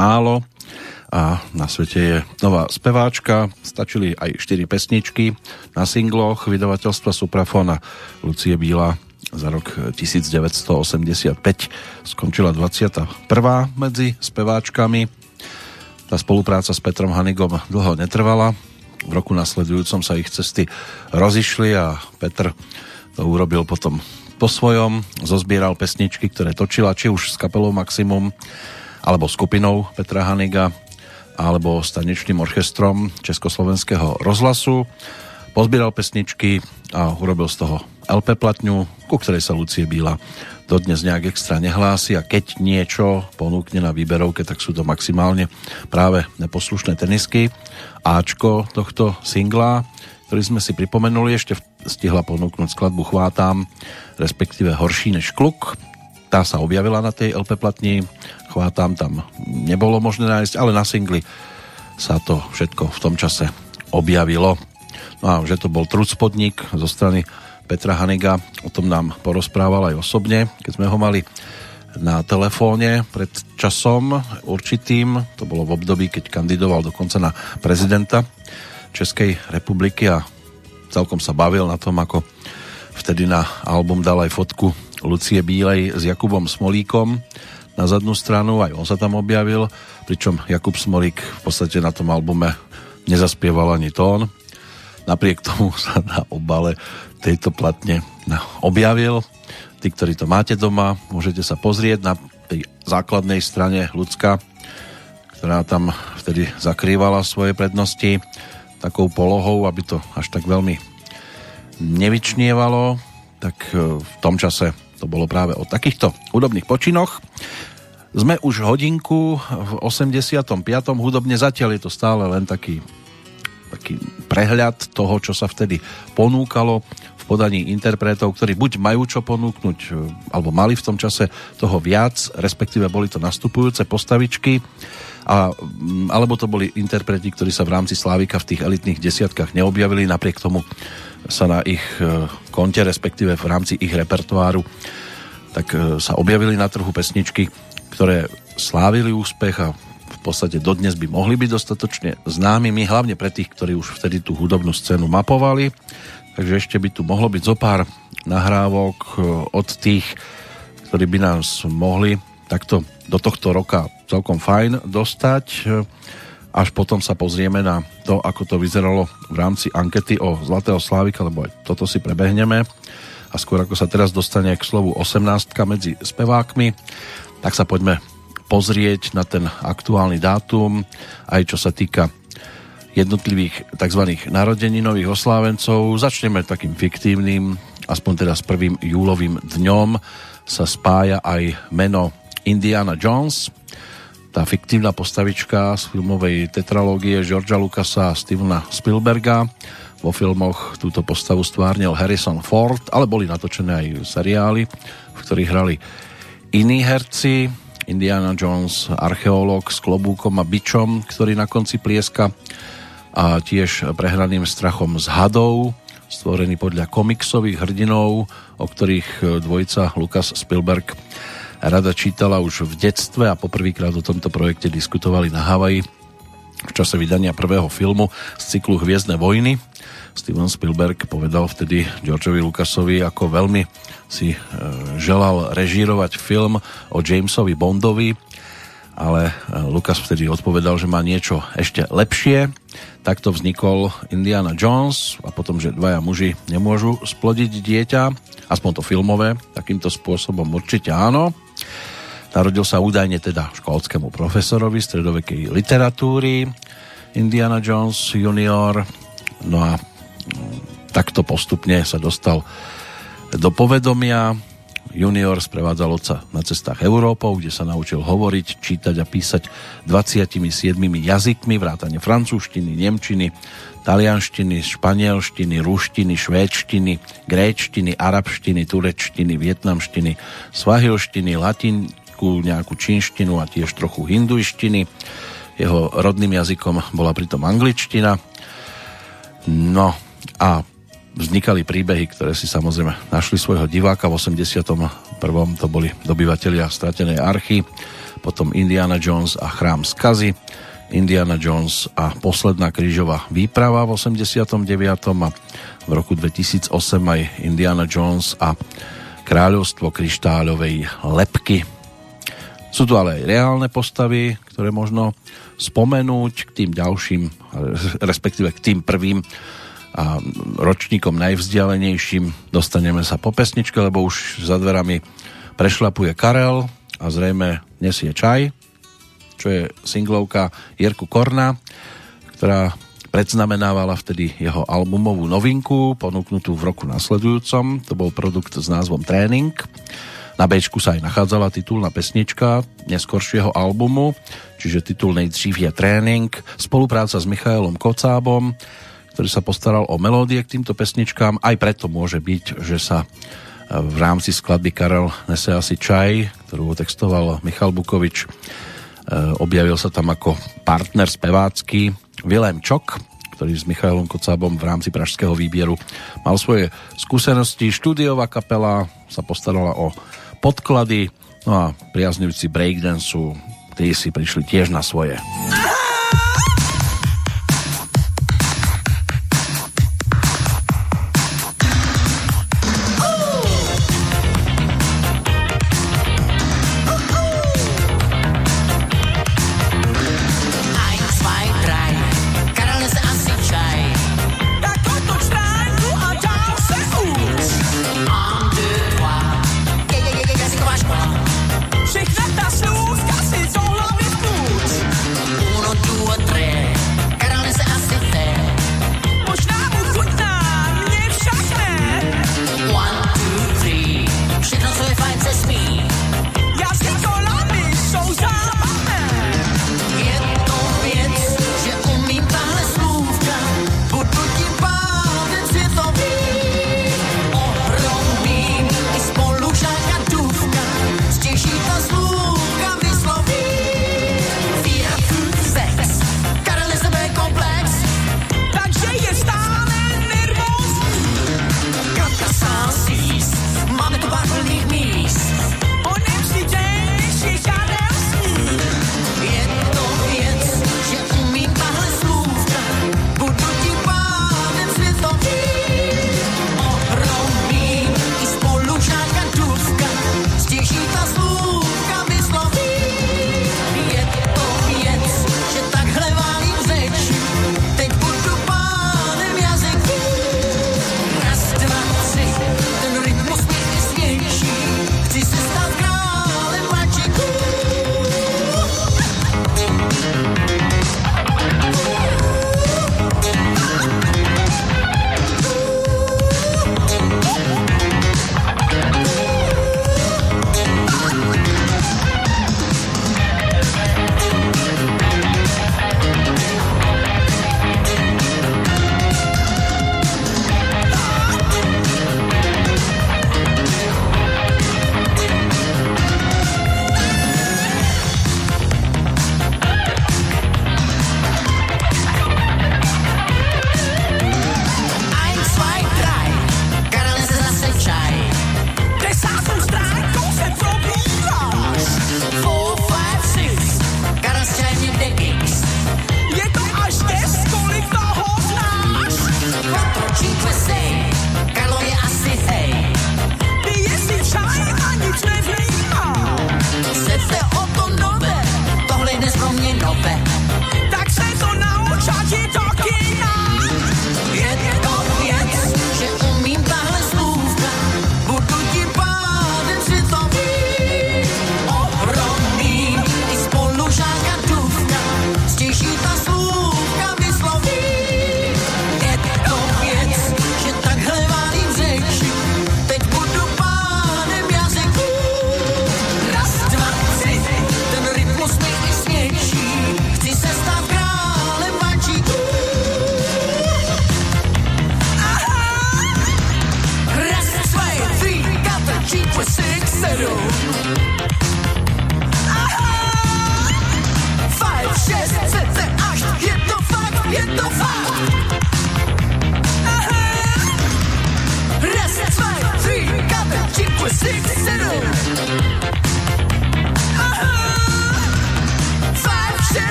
málo a na svete je nová speváčka. Stačili aj 4 pesničky na singloch vydavateľstva Suprafona Lucie Bíla za rok 1985 skončila 21. medzi speváčkami. Tá spolupráca s Petrom Hanigom dlho netrvala. V roku nasledujúcom sa ich cesty rozišli a Petr to urobil potom po svojom. Zozbieral pesničky, ktoré točila či už s kapelou Maximum alebo skupinou Petra Haniga alebo s tanečným orchestrom Československého rozhlasu. Pozbieral pesničky a urobil z toho LP platňu, ku ktorej sa Lucie Bíla dodnes nejak extra nehlási a keď niečo ponúkne na výberovke, tak sú to maximálne práve neposlušné tenisky. Ačko tohto singla, ktorý sme si pripomenuli, ešte stihla ponúknuť skladbu Chvátám, respektíve Horší než kluk. Tá sa objavila na tej LP platni, Chvátám tam nebolo možné nájsť, ale na singli sa to všetko v tom čase objavilo. No a že to bol trucpodnik zo strany Petra Haniga, o tom nám porozprával aj osobne, keď sme ho mali na telefóne pred časom určitým, to bolo v období, keď kandidoval dokonca na prezidenta Českej republiky a celkom sa bavil na tom, ako vtedy na album dal aj fotku Lucie Bílej s Jakubom Smolíkom na zadnú stranu, aj on sa tam objavil, pričom Jakub Smolík v podstate na tom albume nezaspieval ani tón. Napriek tomu sa na obale tejto platne objavil. Tí, ktorí to máte doma, môžete sa pozrieť na tej základnej strane ľudská, ktorá tam vtedy zakrývala svoje prednosti takou polohou, aby to až tak veľmi nevyčnievalo, tak e, v tom čase to bolo práve o takýchto hudobných počinoch. Sme už hodinku v 85. hudobne, zatiaľ je to stále len taký, taký prehľad toho, čo sa vtedy ponúkalo podaní interpretov, ktorí buď majú čo ponúknuť, alebo mali v tom čase toho viac, respektíve boli to nastupujúce postavičky, a, mm, alebo to boli interpreti, ktorí sa v rámci Slávika v tých elitných desiatkách neobjavili, napriek tomu sa na ich e, konte, respektíve v rámci ich repertoáru, tak e, sa objavili na trhu pesničky, ktoré slávili úspech a v podstate dodnes by mohli byť dostatočne známymi, hlavne pre tých, ktorí už vtedy tú hudobnú scénu mapovali. Takže ešte by tu mohlo byť zo pár nahrávok e, od tých, ktorí by nás mohli takto do tohto roka celkom fajn dostať. Až potom sa pozrieme na to, ako to vyzeralo v rámci ankety o Zlatého Slávika, lebo aj toto si prebehneme. A skôr ako sa teraz dostane k slovu 18 medzi spevákmi, tak sa poďme pozrieť na ten aktuálny dátum, aj čo sa týka jednotlivých tzv. narodeninových oslávencov. Začneme takým fiktívnym, aspoň teda s prvým júlovým dňom sa spája aj meno Indiana Jones, tá fiktívna postavička z filmovej tetralógie Georgia Lucasa a Stevena Spielberga. Vo filmoch túto postavu stvárnil Harrison Ford, ale boli natočené aj seriály, v ktorých hrali iní herci. Indiana Jones, archeológ s klobúkom a bičom, ktorý na konci plieska a tiež prehraným strachom z hadov, stvorený podľa komiksových hrdinov, o ktorých dvojica Lukas Spielberg rada čítala už v detstve a poprvýkrát o tomto projekte diskutovali na Havaji v čase vydania prvého filmu z cyklu Hviezdne vojny. Steven Spielberg povedal vtedy Georgeovi Lucasovi, ako veľmi si e, želal režírovať film o Jamesovi Bondovi, ale e, Lucas vtedy odpovedal, že má niečo ešte lepšie Takto vznikol Indiana Jones a potom, že dvaja muži nemôžu splodiť dieťa, aspoň to filmové, takýmto spôsobom určite áno. Narodil sa údajne teda školskému profesorovi stredovekej literatúry Indiana Jones junior. No a mm, takto postupne sa dostal do povedomia Junior sprevádzal otca na cestách Európou, kde sa naučil hovoriť, čítať a písať 27 jazykmi, vrátane francúzštiny, nemčiny, talianštiny, španielštiny, ruštiny, švédštiny, gréčtiny, arabštiny, turečtiny, vietnamštiny, svahilštiny, latin, trošku nejakú čínštinu a tiež trochu hinduištiny. Jeho rodným jazykom bola pritom angličtina. No a vznikali príbehy, ktoré si samozrejme našli svojho diváka. V 81. to boli dobyvatelia Stratenej archy, potom Indiana Jones a Chrám skazy, Indiana Jones a Posledná krížová výprava v 89. a v roku 2008 aj Indiana Jones a Kráľovstvo kryštáľovej lepky. Sú tu ale aj reálne postavy, ktoré možno spomenúť k tým ďalším, respektíve k tým prvým a ročníkom najvzdialenejším dostaneme sa po pesničke, lebo už za dverami prešlapuje Karel a zrejme nesie čaj, čo je singlovka Jirku Korna, ktorá predznamenávala vtedy jeho albumovú novinku, ponúknutú v roku nasledujúcom. To bol produkt s názvom Tréning. Na B sa aj nachádzala titulná pesnička neskoršieho albumu, čiže titul nejdřív je Tréning, spolupráca s Michailom Kocábom, ktorý sa postaral o melódie k týmto pesničkám. Aj preto môže byť, že sa e, v rámci skladby Karel nese asi čaj, ktorú textoval Michal Bukovič. E, objavil sa tam ako partner spevácky Vilém Čok, ktorý s Michailom Kocábom v rámci pražského výbieru mal svoje skúsenosti. Štúdiová kapela sa postarala o podklady, no a priaznivci breakdanceu, tí si prišli tiež na svoje. Všechna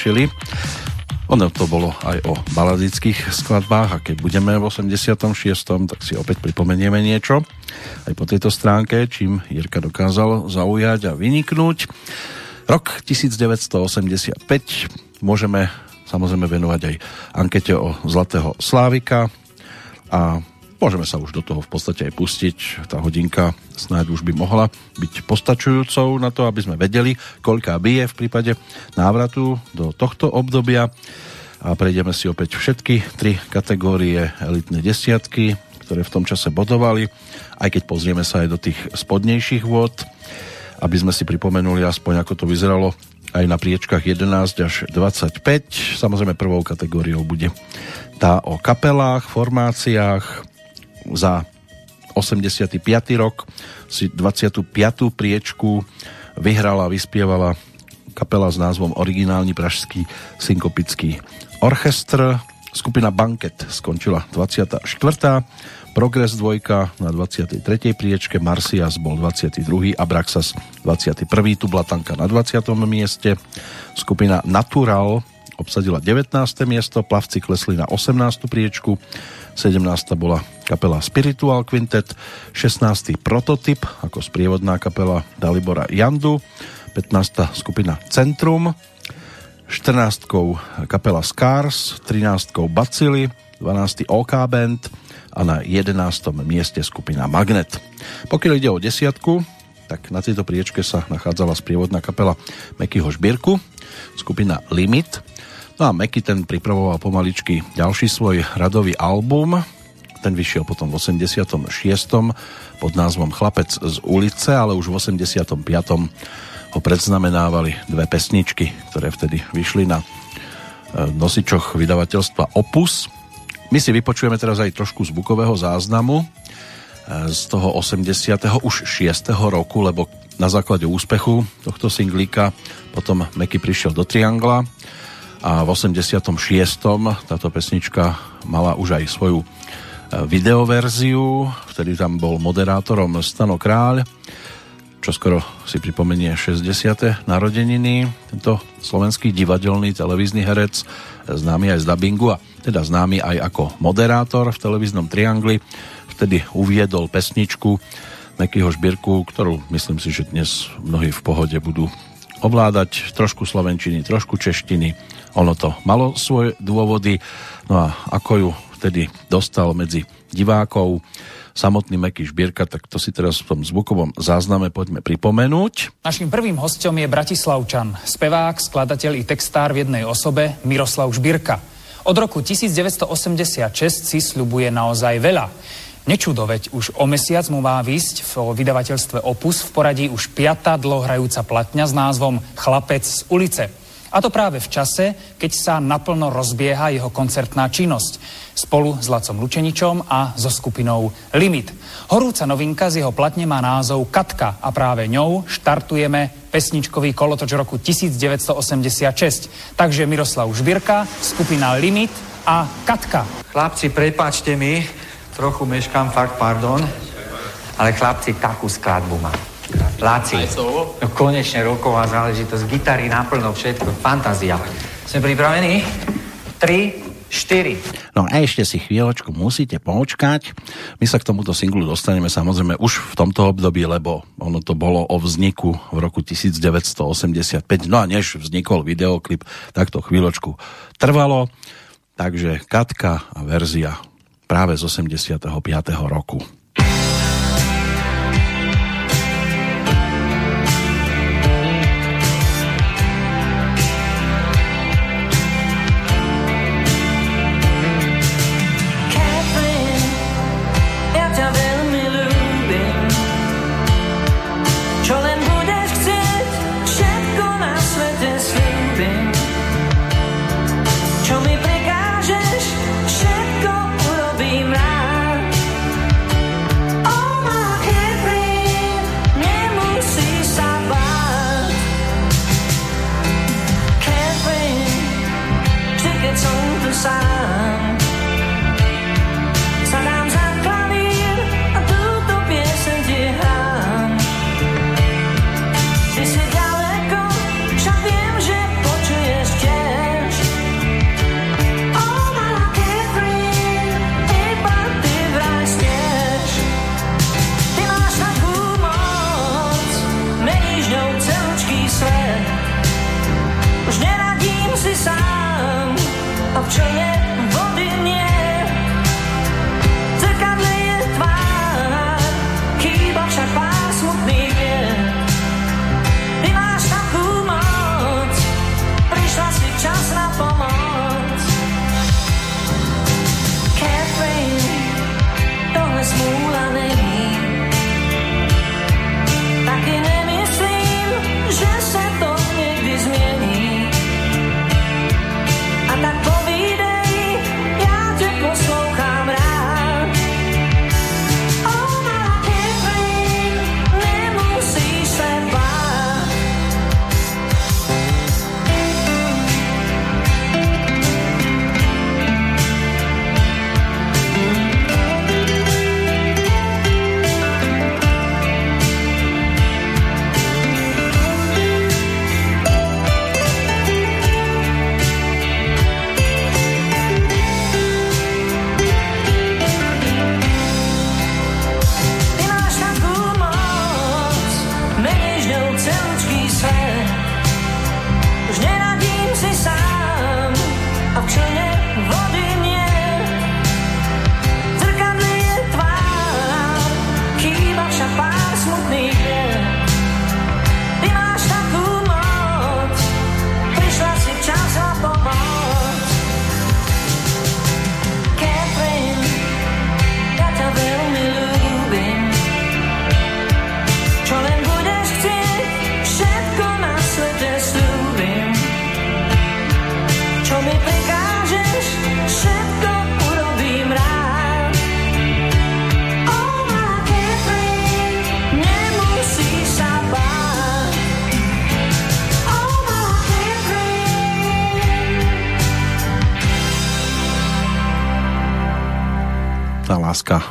rozkokošili. Ono to bolo aj o baladických skladbách a keď budeme v 86. tak si opäť pripomenieme niečo aj po tejto stránke, čím Jirka dokázal zaujať a vyniknúť. Rok 1985 môžeme samozrejme venovať aj ankete o Zlatého Slávika a môžeme sa už do toho v podstate aj pustiť. Tá hodinka snáď už by mohla byť postačujúcou na to, aby sme vedeli, koľká bije v prípade návratu do tohto obdobia. A prejdeme si opäť všetky tri kategórie elitné desiatky, ktoré v tom čase bodovali, aj keď pozrieme sa aj do tých spodnejších vôd, aby sme si pripomenuli aspoň, ako to vyzeralo aj na priečkách 11 až 25. Samozrejme prvou kategóriou bude tá o kapelách, formáciách, za 85. rok si 25. priečku vyhrala, vyspievala kapela s názvom Originálny pražský synkopický orchestr. Skupina Banket skončila 24. Progress 2 na 23. priečke, Marcias bol 22. a Braxas 21. Tu Blatanka na 20. mieste. Skupina Natural obsadila 19. miesto, Plavci klesli na 18. priečku, 17. bola kapela Spiritual Quintet, 16. Prototyp ako sprievodná kapela Dalibora Jandu, 15. skupina Centrum, 14. kapela Scars, 13. Bacily, 12. OK Band a na 11. mieste skupina Magnet. Pokiaľ ide o desiatku, tak na tejto priečke sa nachádzala sprievodná kapela Mekyho Žbírku, skupina Limit. No a Meky ten pripravoval pomaličky ďalší svoj radový album, ten vyšiel potom v 86. pod názvom Chlapec z ulice, ale už v 85. ho predznamenávali dve pesničky, ktoré vtedy vyšli na e, nosičoch vydavateľstva Opus. My si vypočujeme teraz aj trošku zvukového záznamu e, z toho 80. už 6. roku, lebo na základe úspechu tohto singlíka potom Meky prišiel do Triangla a v 86. táto pesnička mala už aj svoju videoverziu, vtedy tam bol moderátorom Stano Kráľ, čo skoro si pripomenie 60. narodeniny. Tento slovenský divadelný televízny herec, známy aj z dubbingu a teda známy aj ako moderátor v televíznom triangli, vtedy uviedol pesničku Mekyho Žbírku, ktorú myslím si, že dnes mnohí v pohode budú ovládať trošku slovenčiny, trošku češtiny. Ono to malo svoje dôvody, no a ako ju vtedy dostal medzi divákov samotný Meky Žbírka, tak to si teraz v tom zvukovom zázname poďme pripomenúť. Našim prvým hostom je Bratislavčan, spevák, skladateľ i textár v jednej osobe Miroslav Žbírka. Od roku 1986 si sľubuje naozaj veľa. Nečudo, veď už o mesiac mu má výsť v vydavateľstve Opus v poradí už piata dlhohrajúca platňa s názvom Chlapec z ulice. A to práve v čase, keď sa naplno rozbieha jeho koncertná činnosť. Spolu s Lacom Lučeničom a so skupinou Limit. Horúca novinka z jeho platne má názov Katka a práve ňou štartujeme pesničkový kolotoč roku 1986. Takže Miroslav Žbírka, skupina Limit a Katka. Chlapci, prepáčte mi, trochu meškám, fakt pardon, ale chlapci, takú skladbu mám. Láci. No konečne roková záležitosť, gitary naplno, všetko, fantázia. Sme pripravení? 3, 4. No a ešte si chvíľočku musíte počkať. My sa k tomuto singlu dostaneme samozrejme už v tomto období, lebo ono to bolo o vzniku v roku 1985. No a než vznikol videoklip, tak to chvíľočku trvalo. Takže Katka a verzia práve z 85. roku.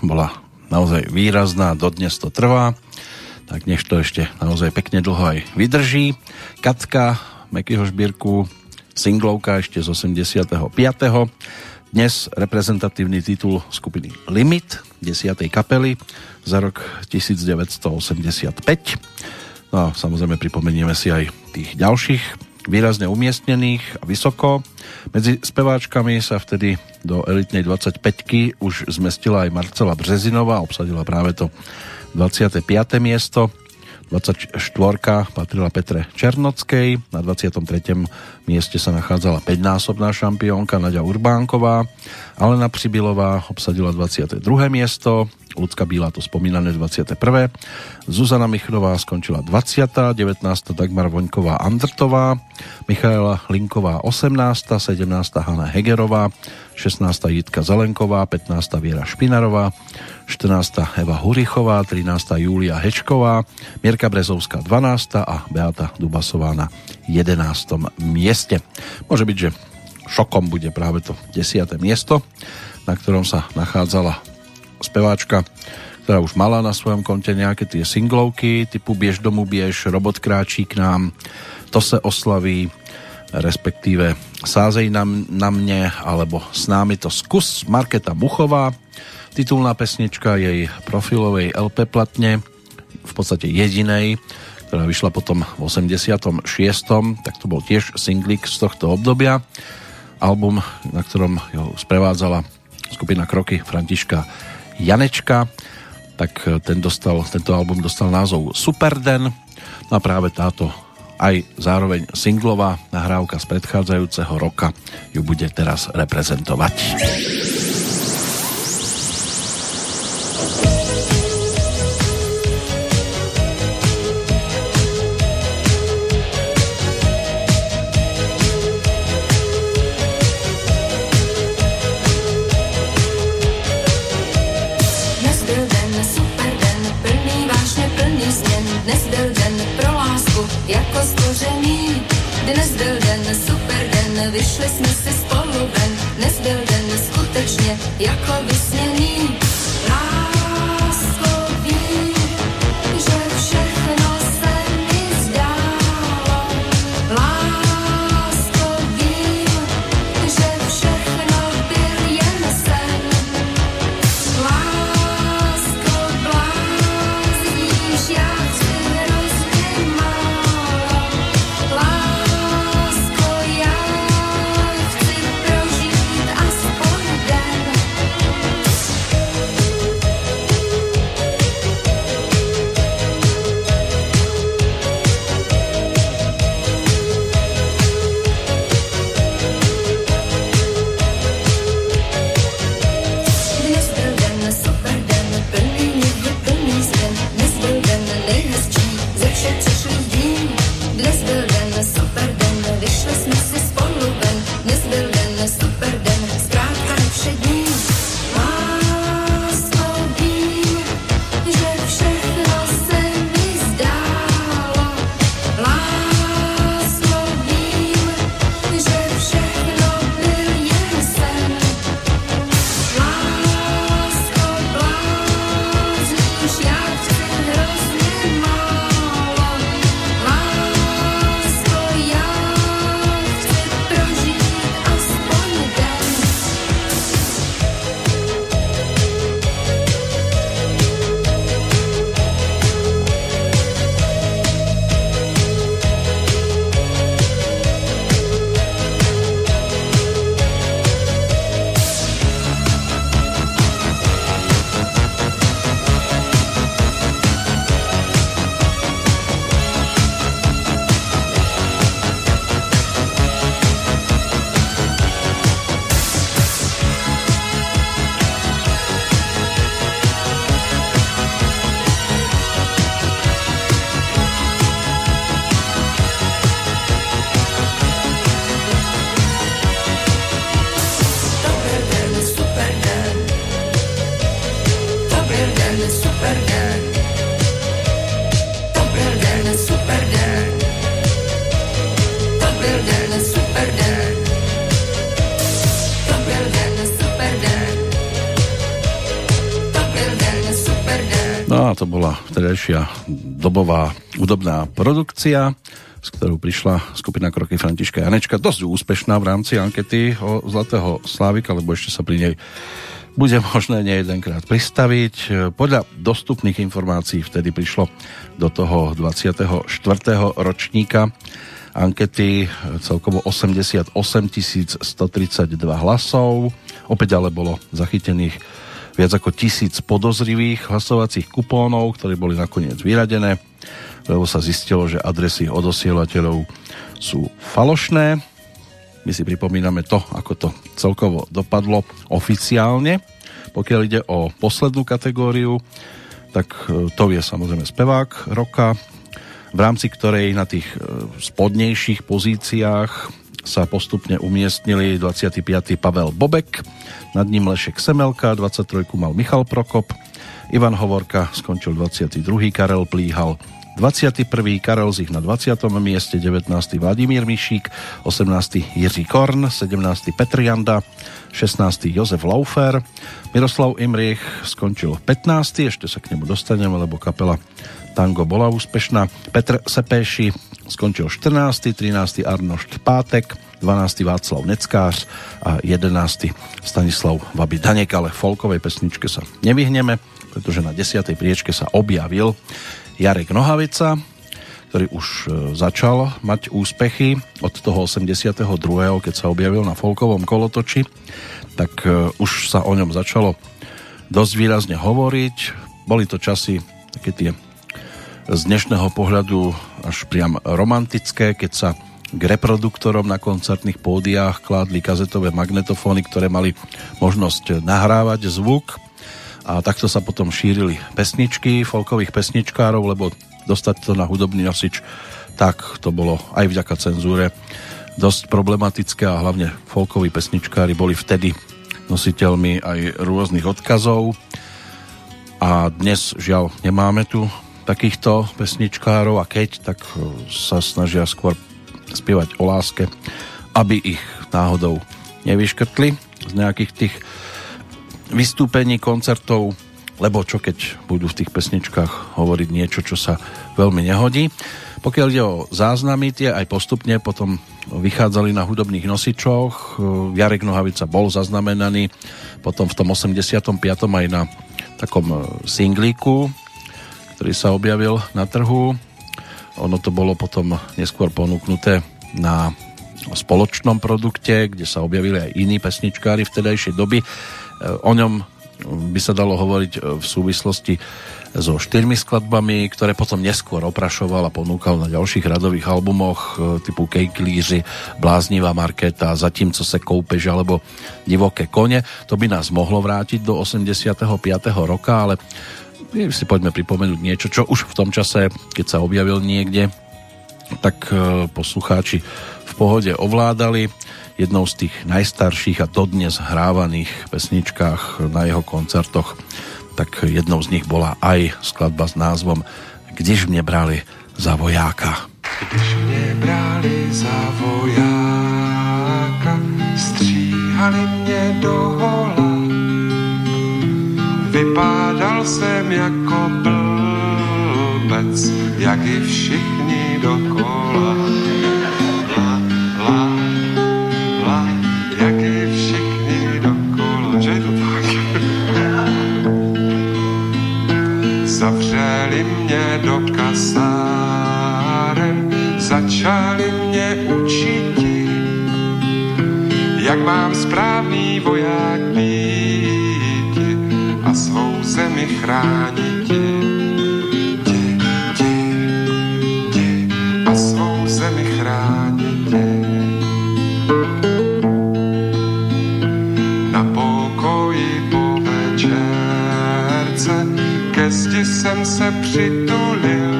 Bola naozaj výrazná, dodnes to trvá, tak nech to ešte naozaj pekne dlho aj vydrží. Katka Mekyho Žbírku, singlovka ešte z 85. Dnes reprezentatívny titul skupiny Limit, 10. kapely za rok 1985. No a samozrejme pripomenieme si aj tých ďalších výrazne umiestnených a vysoko. Medzi speváčkami sa vtedy do elitnej 25 už zmestila aj Marcela Březinová, obsadila práve to 25. miesto. 24. patrila Petre Černockej, na 23. mieste sa nachádzala 5-násobná šampiónka Nadia Urbánková, Alena Přibilová obsadila 22. miesto, Lucka Bílá to spomínané 21. Zuzana Michnová skončila 20. 19. Dagmar Voňková Andrtová, Michaela Linková 18. 17. Hanna Hegerová, 16. Jitka Zelenková, 15. Viera Špinarová, 14. Eva Hurichová, 13. Júlia Hečková, Mierka Brezovská 12. a Beata Dubasová na 11. mieste. Môže byť, že šokom bude práve to 10. miesto, na ktorom sa nachádzala speváčka, ktorá už mala na svojom konte nejaké tie singlovky typu Biež domu, biež, Robot kráčí k nám, To se oslaví, respektíve Sázej na, na mne, alebo S námi to skús, Marketa Buchová, titulná pesnička jej profilovej LP platne, v podstate jedinej, ktorá vyšla potom v 86. tak to bol tiež singlik z tohto obdobia. Album, na ktorom ho sprevádzala skupina Kroky Františka Janečka, tak e, ten dostal, tento album dostal názov Superden. No a práve táto aj zároveň singlová nahrávka z predchádzajúceho roka ju bude teraz reprezentovať. Jako vysněný. Dobová údobná produkcia, s ktorou prišla skupina Kroky Františka Janečka, dosť úspešná v rámci ankety o Zlatého Slávika, lebo ešte sa pri nej bude možné nejedenkrát pristaviť. Podľa dostupných informácií vtedy prišlo do toho 24. ročníka ankety celkovo 88 132 hlasov. Opäť ale bolo zachytených viac ako tisíc podozrivých hlasovacích kupónov, ktoré boli nakoniec vyradené, lebo sa zistilo, že adresy odosielateľov sú falošné. My si pripomíname to, ako to celkovo dopadlo oficiálne. Pokiaľ ide o poslednú kategóriu, tak e, to je samozrejme spevák roka, v rámci ktorej na tých e, spodnejších pozíciách sa postupne umiestnili 25. Pavel Bobek, nad ním Lešek Semelka, 23. mal Michal Prokop, Ivan Hovorka skončil 22. Karel Plíhal, 21. Karel Zich na 20. mieste, 19. Vladimír Mišík, 18. Jiří Korn, 17. Petr Janda, 16. Jozef Laufer, Miroslav Imrich skončil 15. Ešte sa k nemu dostaneme, lebo kapela Tango bola úspešná. Petr Sepéši skončil 14. 13. Arnošt Pátek, 12. Václav Neckář a 11. Stanislav Vaby Danek, ale folkovej pesničke sa nevyhneme, pretože na 10. priečke sa objavil Jarek Nohavica, ktorý už e, začal mať úspechy od toho 82., keď sa objavil na folkovom kolotoči, tak e, už sa o ňom začalo dosť výrazne hovoriť. Boli to časy také tie z dnešného pohľadu až priam romantické, keď sa k reproduktorom na koncertných pódiách kládli kazetové magnetofóny, ktoré mali možnosť nahrávať zvuk a takto sa potom šírili pesničky folkových pesničkárov, lebo dostať to na hudobný nosič, tak to bolo aj vďaka cenzúre dosť problematické a hlavne folkoví pesničkári boli vtedy nositeľmi aj rôznych odkazov. A dnes žiaľ nemáme tu takýchto pesničkárov a keď, tak sa snažia skôr spievať o láske, aby ich náhodou nevyškrtli z nejakých tých vystúpení, koncertov, lebo čo keď budú v tých pesničkách hovoriť niečo, čo sa veľmi nehodí. Pokiaľ ide o záznamy, tie aj postupne potom vychádzali na hudobných nosičoch. Jarek Nohavica bol zaznamenaný potom v tom 85. aj na takom singlíku, ktorý sa objavil na trhu ono to bolo potom neskôr ponúknuté na spoločnom produkte, kde sa objavili aj iní pesničkári vtedajšej doby. O ňom by sa dalo hovoriť e, v súvislosti so štyrmi skladbami, ktoré potom neskôr oprašoval a ponúkal na ďalších radových albumoch e, typu Kejklíři, Bláznivá Marketa, Zatímco se koupeš alebo Divoké kone. To by nás mohlo vrátiť do 85. roka, ale si poďme pripomenúť niečo, čo už v tom čase, keď sa objavil niekde, tak e, poslucháči v pohode ovládali. Jednou z tých najstarších a dodnes hrávaných pesničkách na jeho koncertoch, tak jednou z nich bola aj skladba s názvom Kdež mne brali za vojáka. Když mě brali za vojáka, stříhali mě do hola, Vypádal jsem jako blbec, jak i všichni dokola. Zavřeli mě do kasáren, začali mě učit, jak mám správný voják být a svou zemi chránit jsem se přitulil,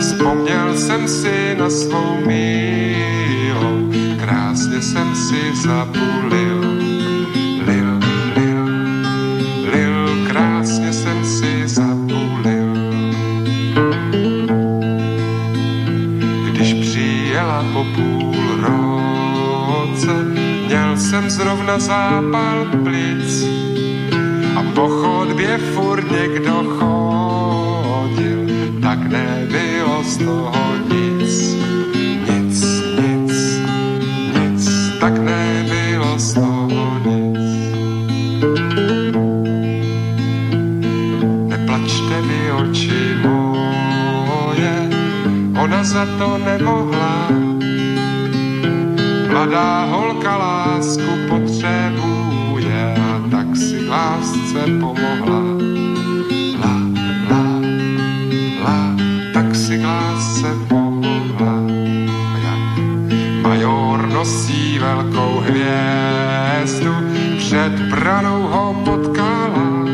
vzpomněl jsem si na svou mílu, krásně jsem si zapulil. po půl roce měl jsem zrovna zápal plic po chodbě furt někdo chodil, tak nebylo z toho nic, nic, nic, nic, tak nebylo z toho nic. Neplačte mi oči moje, ona za to nemohla. Mladá holka lásku potřebuje lásce pomohla. La, la, la, tak si k pomohla. Jak major nosí velkou hvězdu, před branou ho potkala.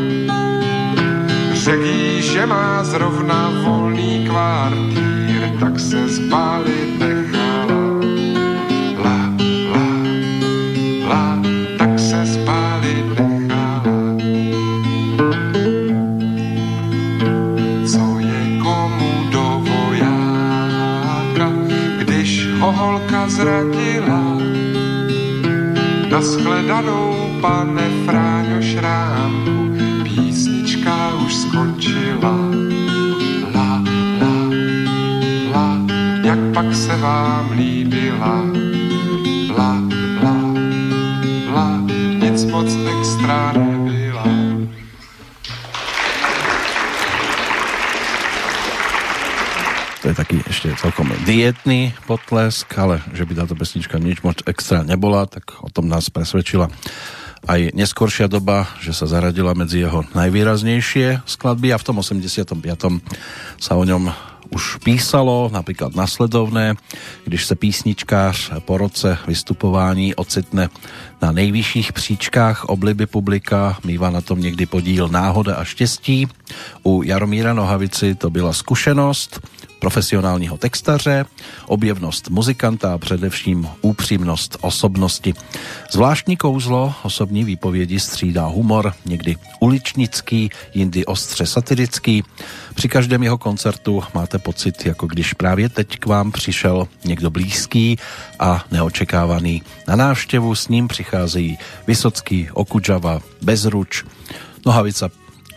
Řekl že má zrovna volný kvartír, tak se zbalit nechala. Naschledanou, pane Fráňo Šrámku, písnička už skončila. La, la, la, jak pak se vám líbila? Je taký ešte celkom dietný potlesk, ale že by táto pesnička nič moc extra nebola, tak o tom nás presvedčila aj neskoršia doba, že sa zaradila medzi jeho najvýraznejšie skladby a v tom 85. sa o ňom už písalo, napríklad nasledovné, když se písničkář po roce vystupování ocitne na nejvyšších příčkách obliby publika, mýva na tom někdy podíl náhoda a štěstí. U Jaromíra Nohavici to byla zkušenost profesionálního textaře, objevnost muzikanta a především úpřímnost osobnosti. Zvláštní kouzlo osobní výpovědi střídá humor, někdy uličnický, jindy ostře satirický. Při každém jeho koncertu máte pocit, jako když právě teď k vám přišel někdo blízký a neočekávaný. Na návštěvu s ním přicházejí Vysocký, Okudžava, Bezruč, Nohavica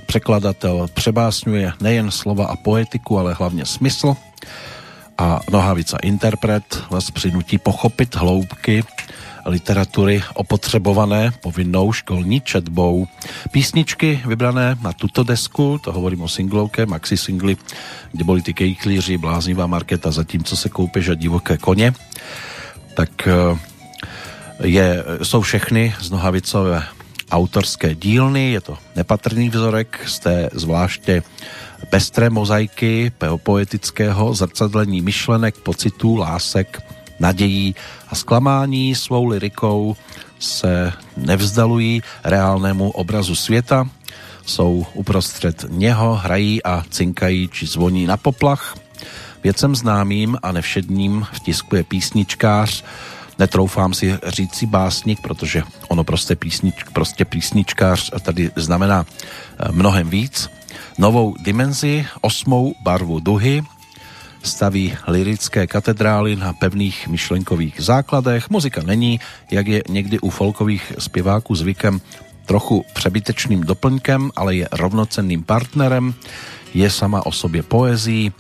překladatel přebásňuje nejen slova a poetiku, ale hlavně smysl a Nohavica interpret vás přinutí pochopit hloubky literatury opotřebované povinnou školní četbou. Písničky vybrané na tuto desku, to hovorím o singlovke, maxi singly, kde boli ty kejklíři, bláznivá marketa, zatímco se koupež a divoké koně, tak je, jsou všechny z Nohavicové autorské dílny, je to nepatrný vzorek z té zvláště pestré mozaiky poetického zrcadlení myšlenek, pocitů, lásek, nadějí a zklamání. Svou lirikou se nevzdalují reálnému obrazu světa, jsou uprostřed něho, hrají a cinkají či zvoní na poplach. Věcem známým a nevšedním tisku je písničkář, netroufám si říct si básník, protože ono prostě, písnič, prostě písničkář tady znamená mnohem víc. Novou dimenzi, osmou barvu duhy, staví lirické katedrály na pevných myšlenkových základech. Muzika není, jak je někdy u folkových zpěváků zvykem, trochu přebytečným doplňkem, ale je rovnocenným partnerem, je sama o sobě poezí,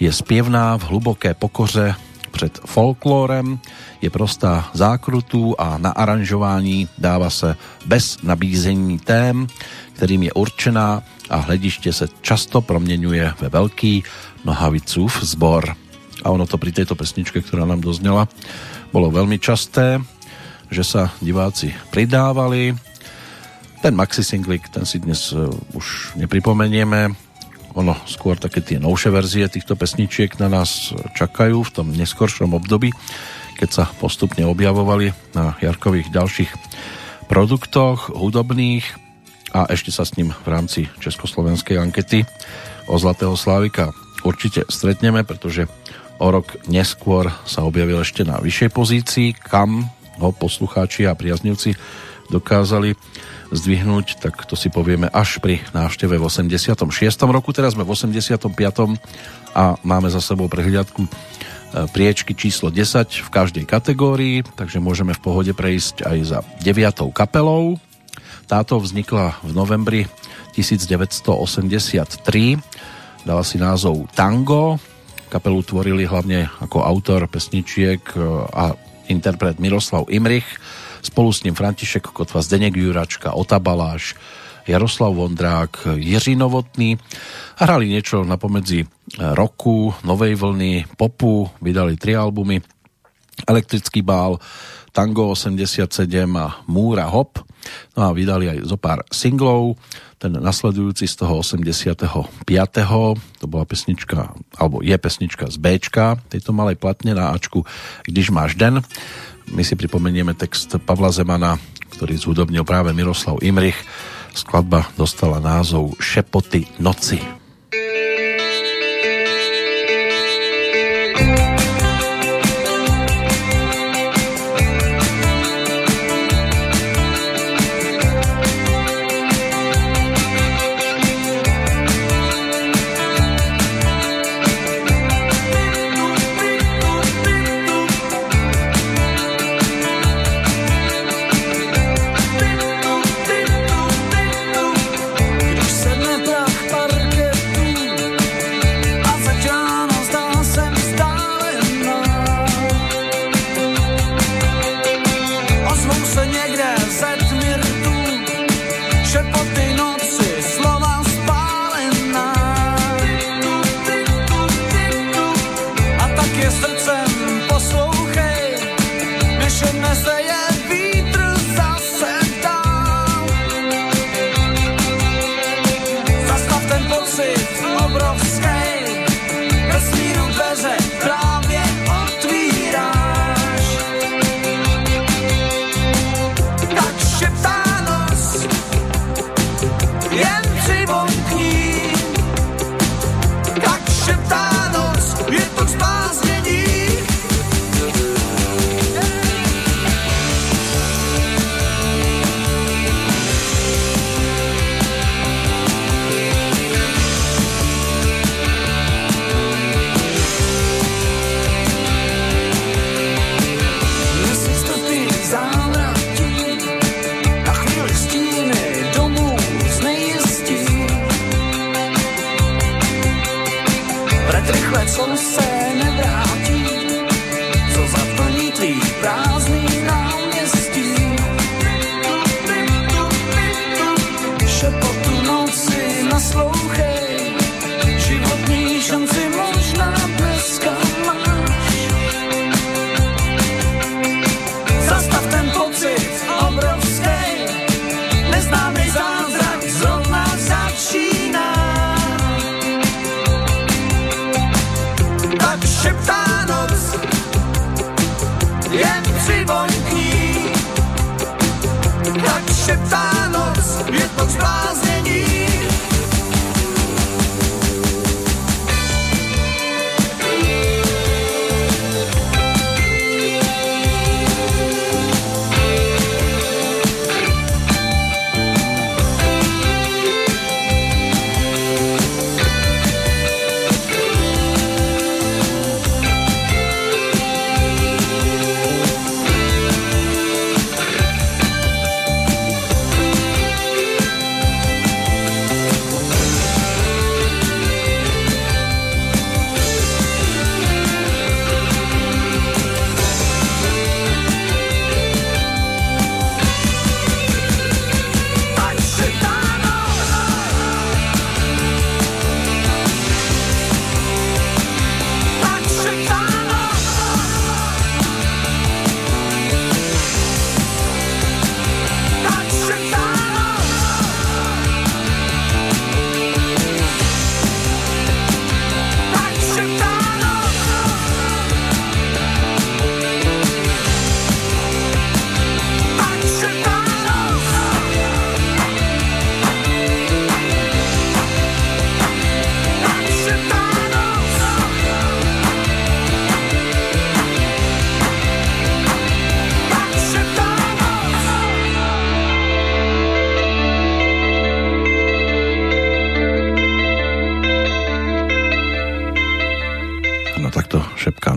je zpěvná v hluboké pokoře před folklórem, je prostá zákrutů a na aranžování dává se bez nabízení tém, kterým je určená a hlediště se často proměňuje ve velký Nohavicův zbor. A ono to pri tejto pesničke, ktorá nám doznela, bolo veľmi časté, že sa diváci pridávali. Ten maxi singlik, ten si dnes už nepripomenieme, ono skôr také tie novšie verzie týchto pesničiek na nás čakajú v tom neskoršom období, keď sa postupne objavovali na Jarkových ďalších produktoch hudobných a ešte sa s ním v rámci Československej ankety o Zlatého Slávika určite stretneme, pretože o rok neskôr sa objavil ešte na vyššej pozícii, kam ho poslucháči a priaznivci dokázali zdvihnúť, tak to si povieme až pri návšteve v 86. roku. Teraz sme v 85. a máme za sebou prehliadku priečky číslo 10 v každej kategórii, takže môžeme v pohode prejsť aj za deviatou kapelou. Táto vznikla v novembri 1983. Dala si názov Tango. Kapelu tvorili hlavne ako autor pesničiek e, a interpret Miroslav Imrich. Spolu s ním František Kotva, Zdeněk Juračka, Ota Baláš, Jaroslav Vondrák, Jiří Novotný hrali niečo na pomedzi roku, novej vlny, popu, vydali tri albumy Elektrický bál, Tango 87 a Múra Hop. No a vydali aj zo pár singlov. Ten nasledujúci z toho 85. To bola pesnička, alebo je pesnička z Bčka tejto malej platne na Ačku Když máš den. My si pripomenieme text Pavla Zemana, ktorý zhudobnil práve Miroslav Imrich. Skladba dostala názov Šepoty noci.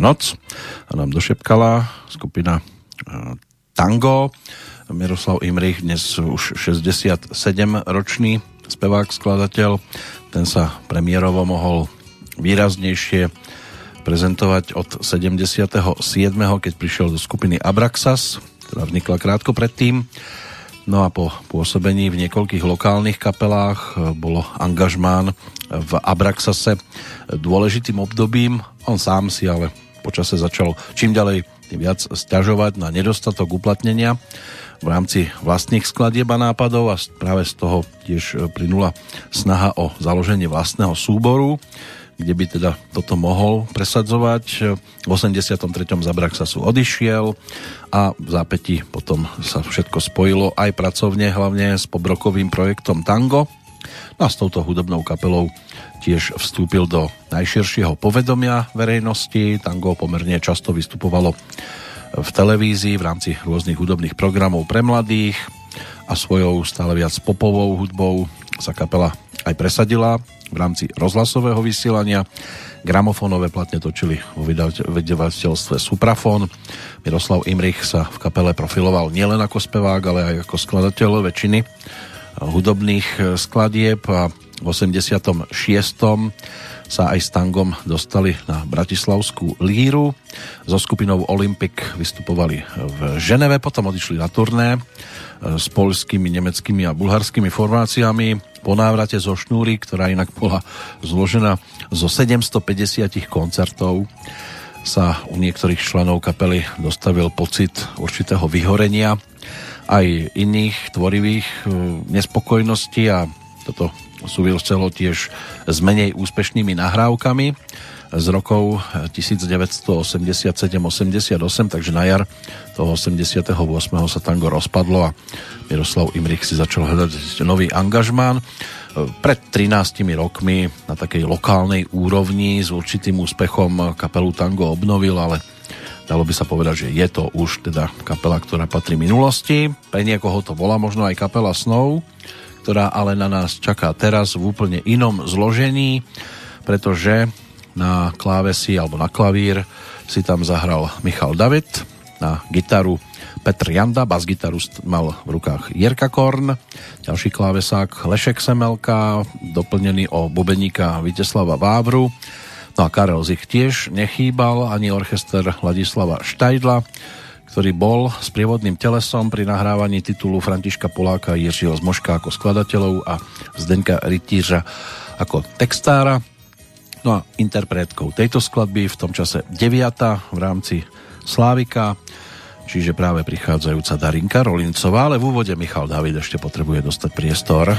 Noc a nám došepkala skupina e, Tango. Miroslav Imrich, dnes už 67 ročný spevák, skladateľ. Ten sa premiérovo mohol výraznejšie prezentovať od 77., keď prišiel do skupiny Abraxas, ktorá vznikla krátko predtým. No a po pôsobení v niekoľkých lokálnych kapelách e, bolo angažmán v Abraxase dôležitým obdobím. On sám si ale počase začal čím ďalej tým viac stiažovať na nedostatok uplatnenia v rámci vlastných skladieb a nápadov a práve z toho tiež e, plynula snaha o založenie vlastného súboru kde by teda toto mohol presadzovať. V 83. za sú odišiel a v zápäti potom sa všetko spojilo aj pracovne, hlavne s pobrokovým projektom Tango. No a s touto hudobnou kapelou tiež vstúpil do najširšieho povedomia verejnosti. Tango pomerne často vystupovalo v televízii v rámci rôznych hudobných programov pre mladých a svojou stále viac popovou hudbou sa kapela aj presadila v rámci rozhlasového vysielania. Gramofónové platne točili vo vydavateľstve Suprafon. Miroslav Imrich sa v kapele profiloval nielen ako spevák, ale aj ako skladateľ väčšiny hudobných skladieb a v 86. sa aj s tangom dostali na Bratislavskú líru. So skupinou Olympic vystupovali v Ženeve, potom odišli na turné s polskými, nemeckými a bulharskými formáciami po návrate zo šnúry, ktorá inak bola zložená zo 750 koncertov sa u niektorých členov kapely dostavil pocit určitého vyhorenia aj iných tvorivých e, nespokojností a toto súviselo tiež s menej úspešnými nahrávkami z rokov 1987-88, takže na jar toho 88. sa tango rozpadlo a Miroslav Imrich si začal hľadať nový angažmán. Pred 13 rokmi na takej lokálnej úrovni s určitým úspechom kapelu Tango obnovil, ale dalo by sa povedať, že je to už teda kapela, ktorá patrí minulosti. Pre niekoho to bola možno aj kapela snov, ktorá ale na nás čaká teraz v úplne inom zložení, pretože na klávesi alebo na klavír si tam zahral Michal David, na gitaru Petr Janda, bas-gitaru mal v rukách Jirka Korn, ďalší klávesák Lešek Semelka, doplnený o bubeníka Viteslava Vávru, no a Karel Zich tiež nechýbal, ani orchester Ladislava Štajdla, ktorý bol s prievodným telesom pri nahrávaní titulu Františka Poláka Jiřího Zmoška ako skladateľov a Zdenka Rytířa ako textára. No a interpretkou tejto skladby v tom čase 9. v rámci Slávika, čiže práve prichádzajúca Darinka Rolincová, ale v úvode Michal David ešte potrebuje dostať priestor.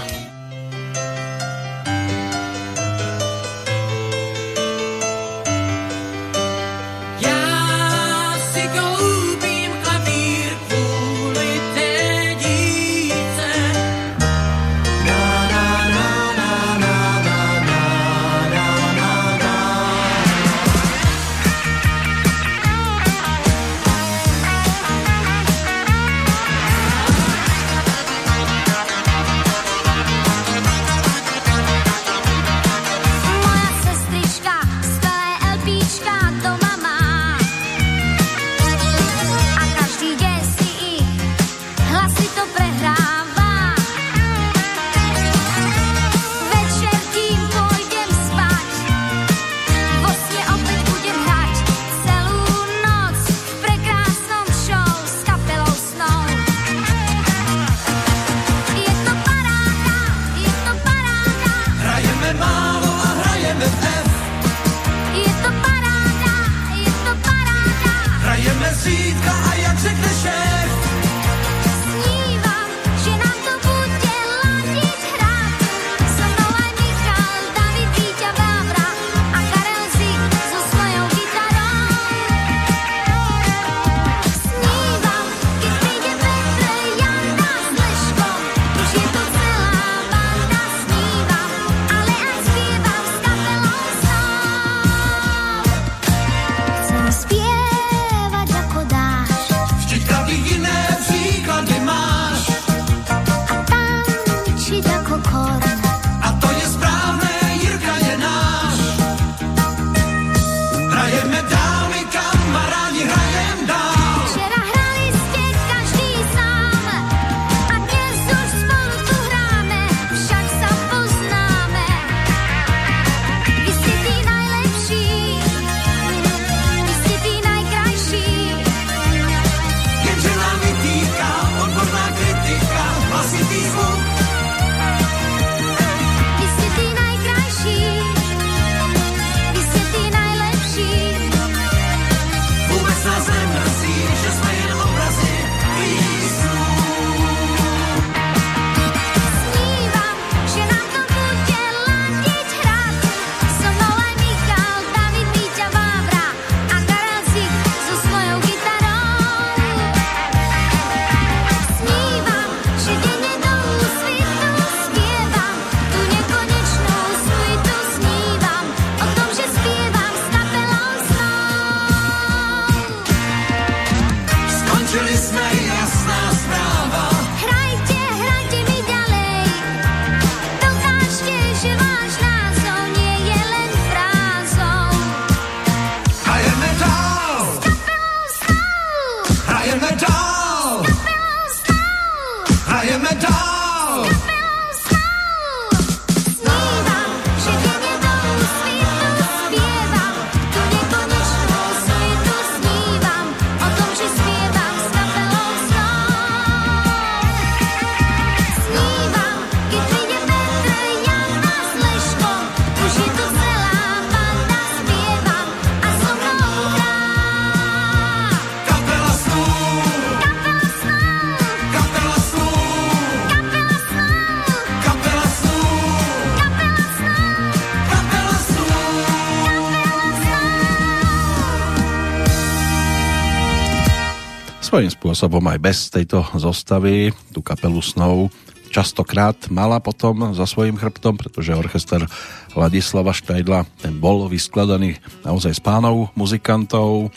Spôsobom aj bez tejto zostavy tú kapelu snov častokrát mala potom za svojím chrbtom, pretože orchester Ladislava Štajdla ten bol vyskladaný naozaj z pánov muzikantov,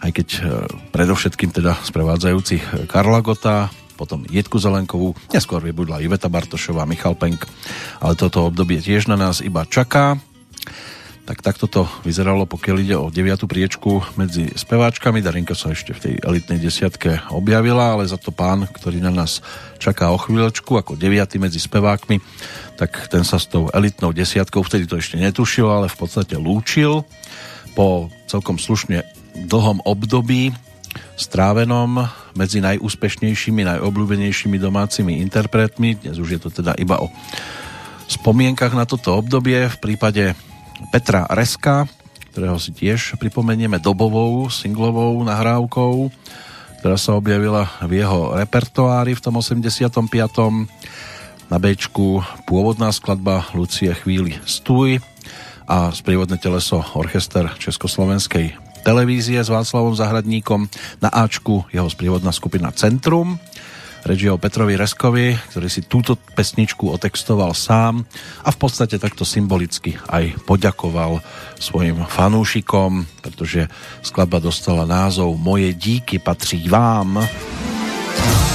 aj keď e, predovšetkým teda sprevádzajúcich Karla Gota, potom Jedku Zelenkovú, neskôr vybudla Iveta Bartošová, Michal Penk, ale toto obdobie tiež na nás iba čaká. Tak takto to vyzeralo, pokiaľ ide o 9. priečku medzi speváčkami. Darinka sa ešte v tej elitnej desiatke objavila, ale za to pán, ktorý na nás čaká o chvíľočku ako 9. medzi spevákmi, tak ten sa s tou elitnou desiatkou, vtedy to ešte netušil, ale v podstate lúčil po celkom slušne dlhom období strávenom medzi najúspešnejšími, najobľúbenejšími domácimi interpretmi. Dnes už je to teda iba o spomienkach na toto obdobie. V prípade Petra Reska, ktorého si tiež pripomenieme dobovou singlovou nahrávkou, ktorá sa objavila v jeho repertoári v tom 85. Na Bčku pôvodná skladba Lucie chvíli stúj a sprievodné teleso orchester Československej televízie s Václavom Zahradníkom, na Ačku jeho sprievodná skupina Centrum, reč o Petrovi Reskovi, ktorý si túto pesničku otextoval sám a v podstate takto symbolicky aj poďakoval svojim fanúšikom, pretože skladba dostala názov Moje díky patří vám. Toľko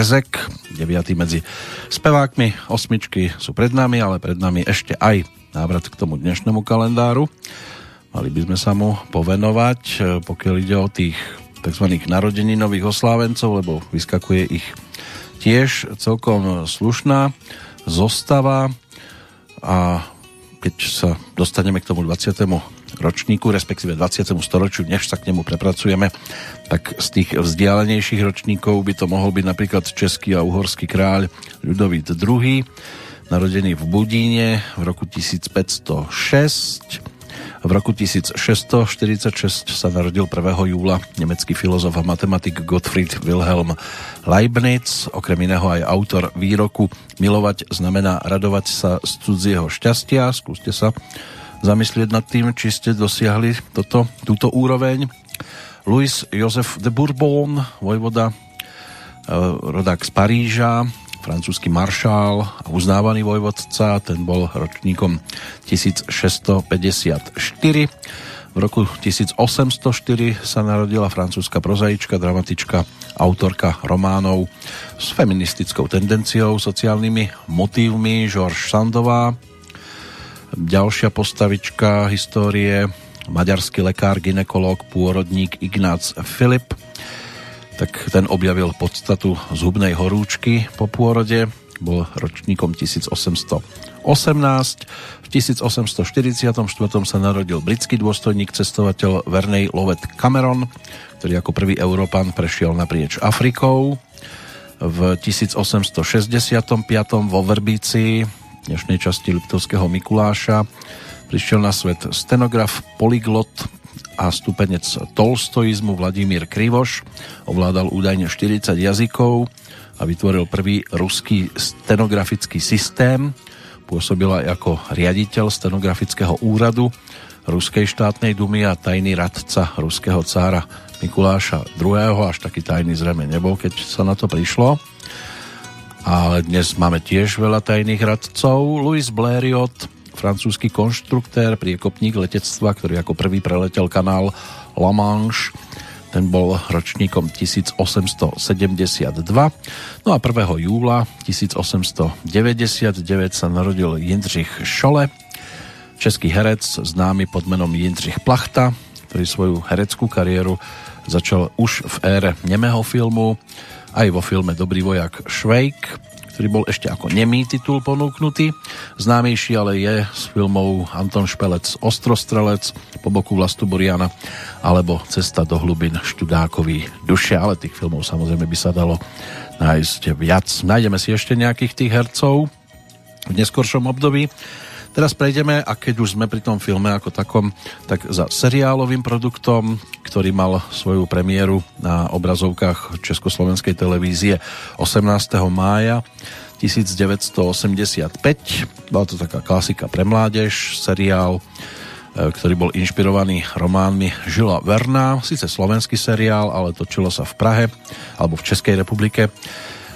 Rezek, 9. medzi spevákmi. Osmičky sú pred nami, ale pred nami ešte aj návrat k tomu dnešnému kalendáru. Mali by sme sa mu povenovať, e, pokiaľ ide o tých tzv. nových oslávencov, lebo vyskakuje ich tiež celkom slušná zostava a keď sa dostaneme k tomu 20 ročníku, respektíve 20. storočiu, než sa k nemu prepracujeme, tak z tých vzdialenejších ročníkov by to mohol byť napríklad český a uhorský kráľ Ľudovít II, narodený v Budíne v roku 1506. V roku 1646 sa narodil 1. júla nemecký filozof a matematik Gottfried Wilhelm Leibniz, okrem iného aj autor výroku Milovať znamená radovať sa z cudzieho šťastia. Skúste sa zamyslieť nad tým, či ste dosiahli toto, túto úroveň. Louis Joseph de Bourbon, vojvoda, e, rodák z Paríža, francúzsky maršál a uznávaný vojvodca, ten bol ročníkom 1654. V roku 1804 sa narodila francúzska prozaička, dramatička, autorka románov s feministickou tendenciou, sociálnymi motívmi Georges Sandová, Ďalšia postavička histórie, maďarský lekár, ginekolog, pôrodník Ignác Filip, tak ten objavil podstatu zhubnej horúčky po pôrode, bol ročníkom 1818. V 1844 sa narodil britský dôstojník, cestovateľ Vernej Lovet Cameron, ktorý ako prvý Európan prešiel naprieč Afrikou. V 1865 vo Verbícii dnešnej časti Liptovského Mikuláša prišiel na svet stenograf, polyglot a stupenec tolstoizmu Vladimír Krivoš. Ovládal údajne 40 jazykov a vytvoril prvý ruský stenografický systém. Pôsobil aj ako riaditeľ stenografického úradu Ruskej štátnej dumy a tajný radca ruského cára Mikuláša II. Až taký tajný zrejme nebol, keď sa na to prišlo ale dnes máme tiež veľa tajných radcov. Louis Blériot, francúzsky konštruktér, priekopník letectva, ktorý ako prvý preletel kanál La Manche, ten bol ročníkom 1872. No a 1. júla 1899 sa narodil Jindřich Šole, český herec známy pod menom Jindřich Plachta, ktorý svoju hereckú kariéru začal už v ére nemého filmu aj vo filme Dobrý vojak Švejk, ktorý bol ešte ako nemý titul ponúknutý. Známejší ale je s filmou Anton Špelec Ostrostrelec po boku Vlastu Boriana alebo Cesta do hlubin Študákový duše, ale tých filmov samozrejme by sa dalo nájsť viac. Nájdeme si ešte nejakých tých hercov v neskoršom období. Teraz prejdeme, a keď už sme pri tom filme ako takom, tak za seriálovým produktom, ktorý mal svoju premiéru na obrazovkách Československej televízie 18. mája 1985. Bola to taká klasika pre mládež, seriál, e, ktorý bol inšpirovaný románmi Žila Verna, síce slovenský seriál, ale točilo sa v Prahe alebo v Českej republike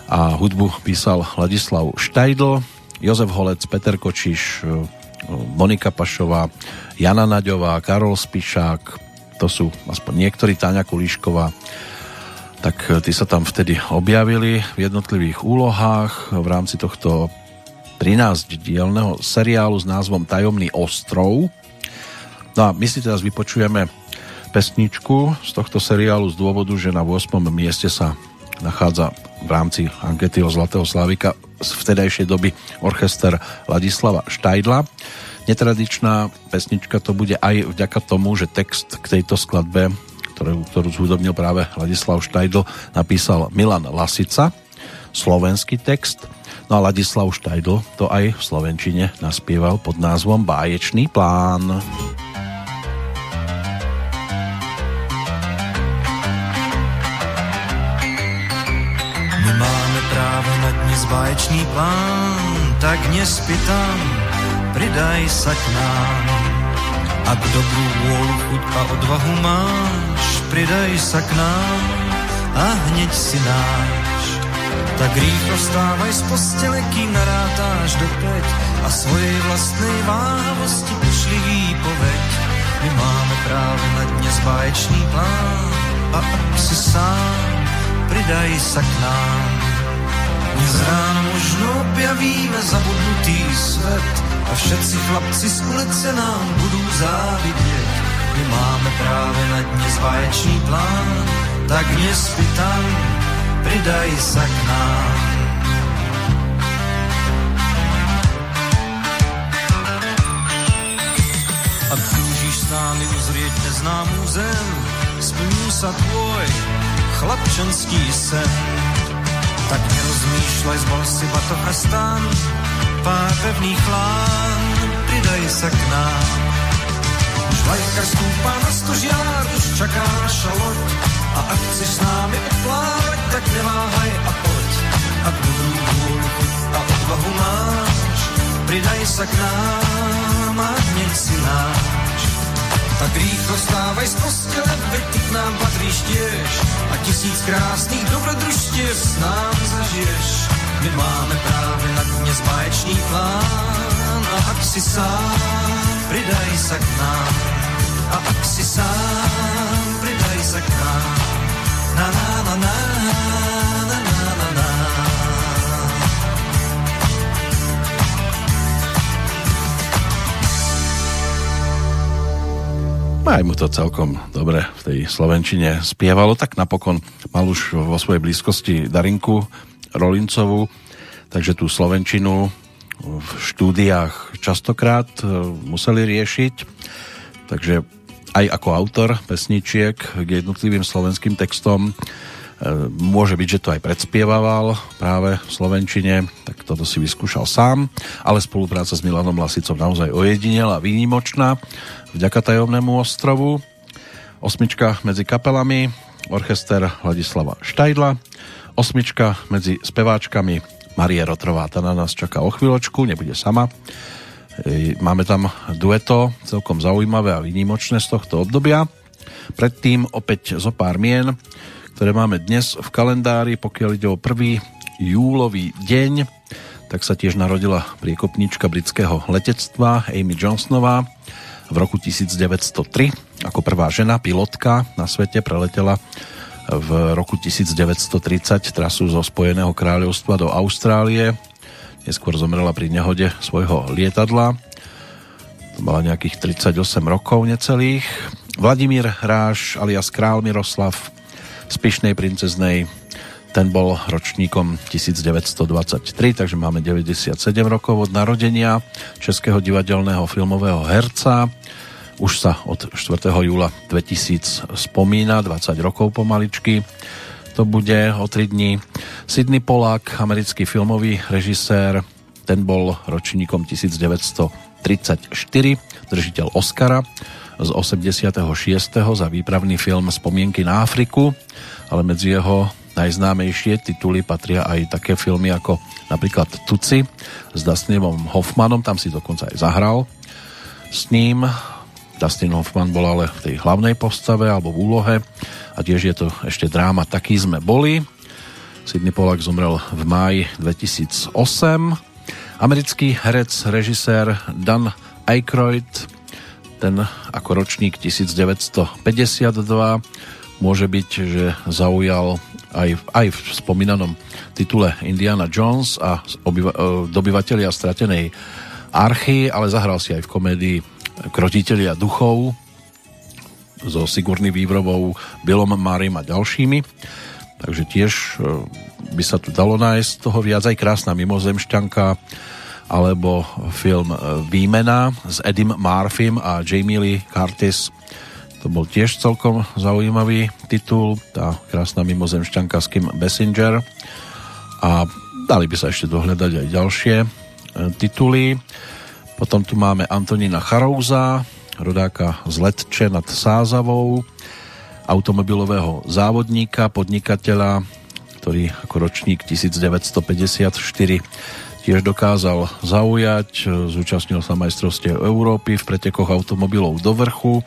a hudbu písal Ladislav Štajdl, Jozef Holec, Peter Kočiš, e, Monika Pašová, Jana Naďová, Karol Spišák, to sú aspoň niektorí, Táňa Kulíšková, tak e, tí sa tam vtedy objavili v jednotlivých úlohách v rámci tohto 13-dielného seriálu s názvom Tajomný ostrov. No a my si teraz vypočujeme pesničku z tohto seriálu z dôvodu, že na 8. mieste sa nachádza v rámci ankety o Zlatého Slavika z vtedajšej doby orchester Ladislava Štajdla. Netradičná pesnička to bude aj vďaka tomu, že text k tejto skladbe, ktorú, ktorú zhudobnil práve Ladislav Štajdl, napísal Milan Lasica, slovenský text, no a Ladislav Štajdl to aj v Slovenčine naspieval pod názvom Báječný plán. báječný plán, tak nespytám, pridaj sa k nám. Ak dobrú vôľu, chuť a odvahu máš, pridaj sa k nám a hneď si náš. Tak rýchlo vstávaj z postele, kým narátáš do peť a svojej vlastnej váhavosti pošli výpoveď. My máme práve na dnes báječný plán a ak si sám, pridaj sa k nám. Dnes ráno možno objavíme zabudnutý svet a všetci chlapci z ulice nám budú závidět. My máme práve na dnes vaječný plán, tak nespí tam, pridaj sa k nám. Ak túžiš s námi uzrieť neznámú zem, splní sa tvoj chlapčenský sen. Tak nerozmýšľaj, zbol si batoh a stan, pár pevných lán, pridaj sa k nám. Už vlajka stúpa na stožiar, už čaká naša loď, a ak chceš s námi odplávať, tak neváhaj a poď. Ak dobrú vôľu a odvahu máš, pridaj sa k nám a nech si náš. Tak rýchlo stávaj z postele, veď ty k nám patríš tiež a tisíc krásnych dobrodružstiev s nám zažiješ. My máme práve na dnes báječný plán a ak si sám, pridaj sa k nám. A ak si sám, pridaj sa k nám. Na na na na na Aj mu to celkom dobre v tej Slovenčine spievalo, tak napokon mal už vo svojej blízkosti Darinku Rolincovú, takže tú Slovenčinu v štúdiách častokrát e, museli riešiť, takže aj ako autor pesničiek k jednotlivým slovenským textom môže byť, že to aj predspievaval práve v Slovenčine, tak toto si vyskúšal sám, ale spolupráca s Milanom Lasicom naozaj ojedinela výnimočná vďaka tajomnému ostrovu. Osmička medzi kapelami, orchester Ladislava Štajdla, osmička medzi speváčkami Marie Rotrová, tá na nás čaká o chvíľočku, nebude sama. E, Máme tam dueto, celkom zaujímavé a výnimočné z tohto obdobia. Predtým opäť zo pár mien, ktoré máme dnes v kalendári, pokiaľ ide o 1. júlový deň, tak sa tiež narodila priekopníčka britského letectva Amy Johnsonová, v roku 1903 ako prvá žena, pilotka na svete preletela v roku 1930 trasu zo Spojeného kráľovstva do Austrálie. Neskôr zomrela pri nehode svojho lietadla. To mala nejakých 38 rokov necelých. Vladimír Hráš alias Král Miroslav z Pyšnej princeznej ten bol ročníkom 1923, takže máme 97 rokov od narodenia českého divadelného filmového herca. Už sa od 4. júla 2000 spomína, 20 rokov pomaličky. To bude o 3 dní. Sidney Polák, americký filmový režisér, ten bol ročníkom 1934, držiteľ Oscara z 86. za výpravný film Spomienky na Afriku, ale medzi jeho najznámejšie tituly patria aj také filmy ako napríklad Tuci s Dustinom Hoffmanom, tam si dokonca aj zahral s ním. Dustin Hoffman bol ale v tej hlavnej postave alebo v úlohe a tiež je to ešte dráma Taký sme boli. Sidney Pollack zomrel v máji 2008. Americký herec, režisér Dan Aykroyd, ten ako ročník 1952 môže byť, že zaujal aj, aj v spomínanom titule Indiana Jones a obyva, e, dobyvatelia stratenej archy, ale zahral si aj v komédii Krotitelia duchov so Sigurný Vývrovou, Bilom Marim a ďalšími. Takže tiež e, by sa tu dalo nájsť toho viac aj krásna mimozemšťanka alebo film e, Výmena s Edim Marfim a Jamie Lee Curtis to bol tiež celkom zaujímavý titul, tá krásna mimozemšťanka s Kim Bessinger. A dali by sa ešte dohľadať aj ďalšie e, tituly. Potom tu máme Antonína Charouza, rodáka z Letče nad Sázavou, automobilového závodníka, podnikateľa, ktorý ako ročník 1954 tiež dokázal zaujať, zúčastnil sa majstrovstiev Európy v pretekoch automobilov do vrchu,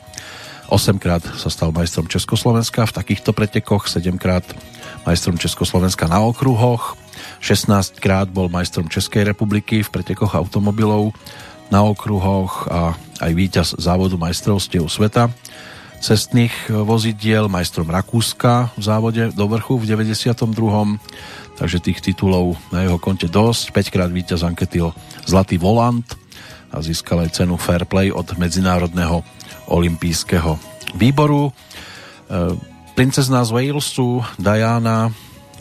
8 krát sa stal majstrom Československa v takýchto pretekoch, 7 krát majstrom Československa na okruhoch, 16 krát bol majstrom Českej republiky v pretekoch automobilov na okruhoch a aj víťaz závodu majstrovstiev sveta cestných vozidiel, majstrom Rakúska v závode do vrchu v 92. Takže tých titulov na jeho konte dosť. 5 krát víťaz ankety o Zlatý volant a získal aj cenu Fair Play od Medzinárodného olympijského výboru. E, princezná z Walesu Diana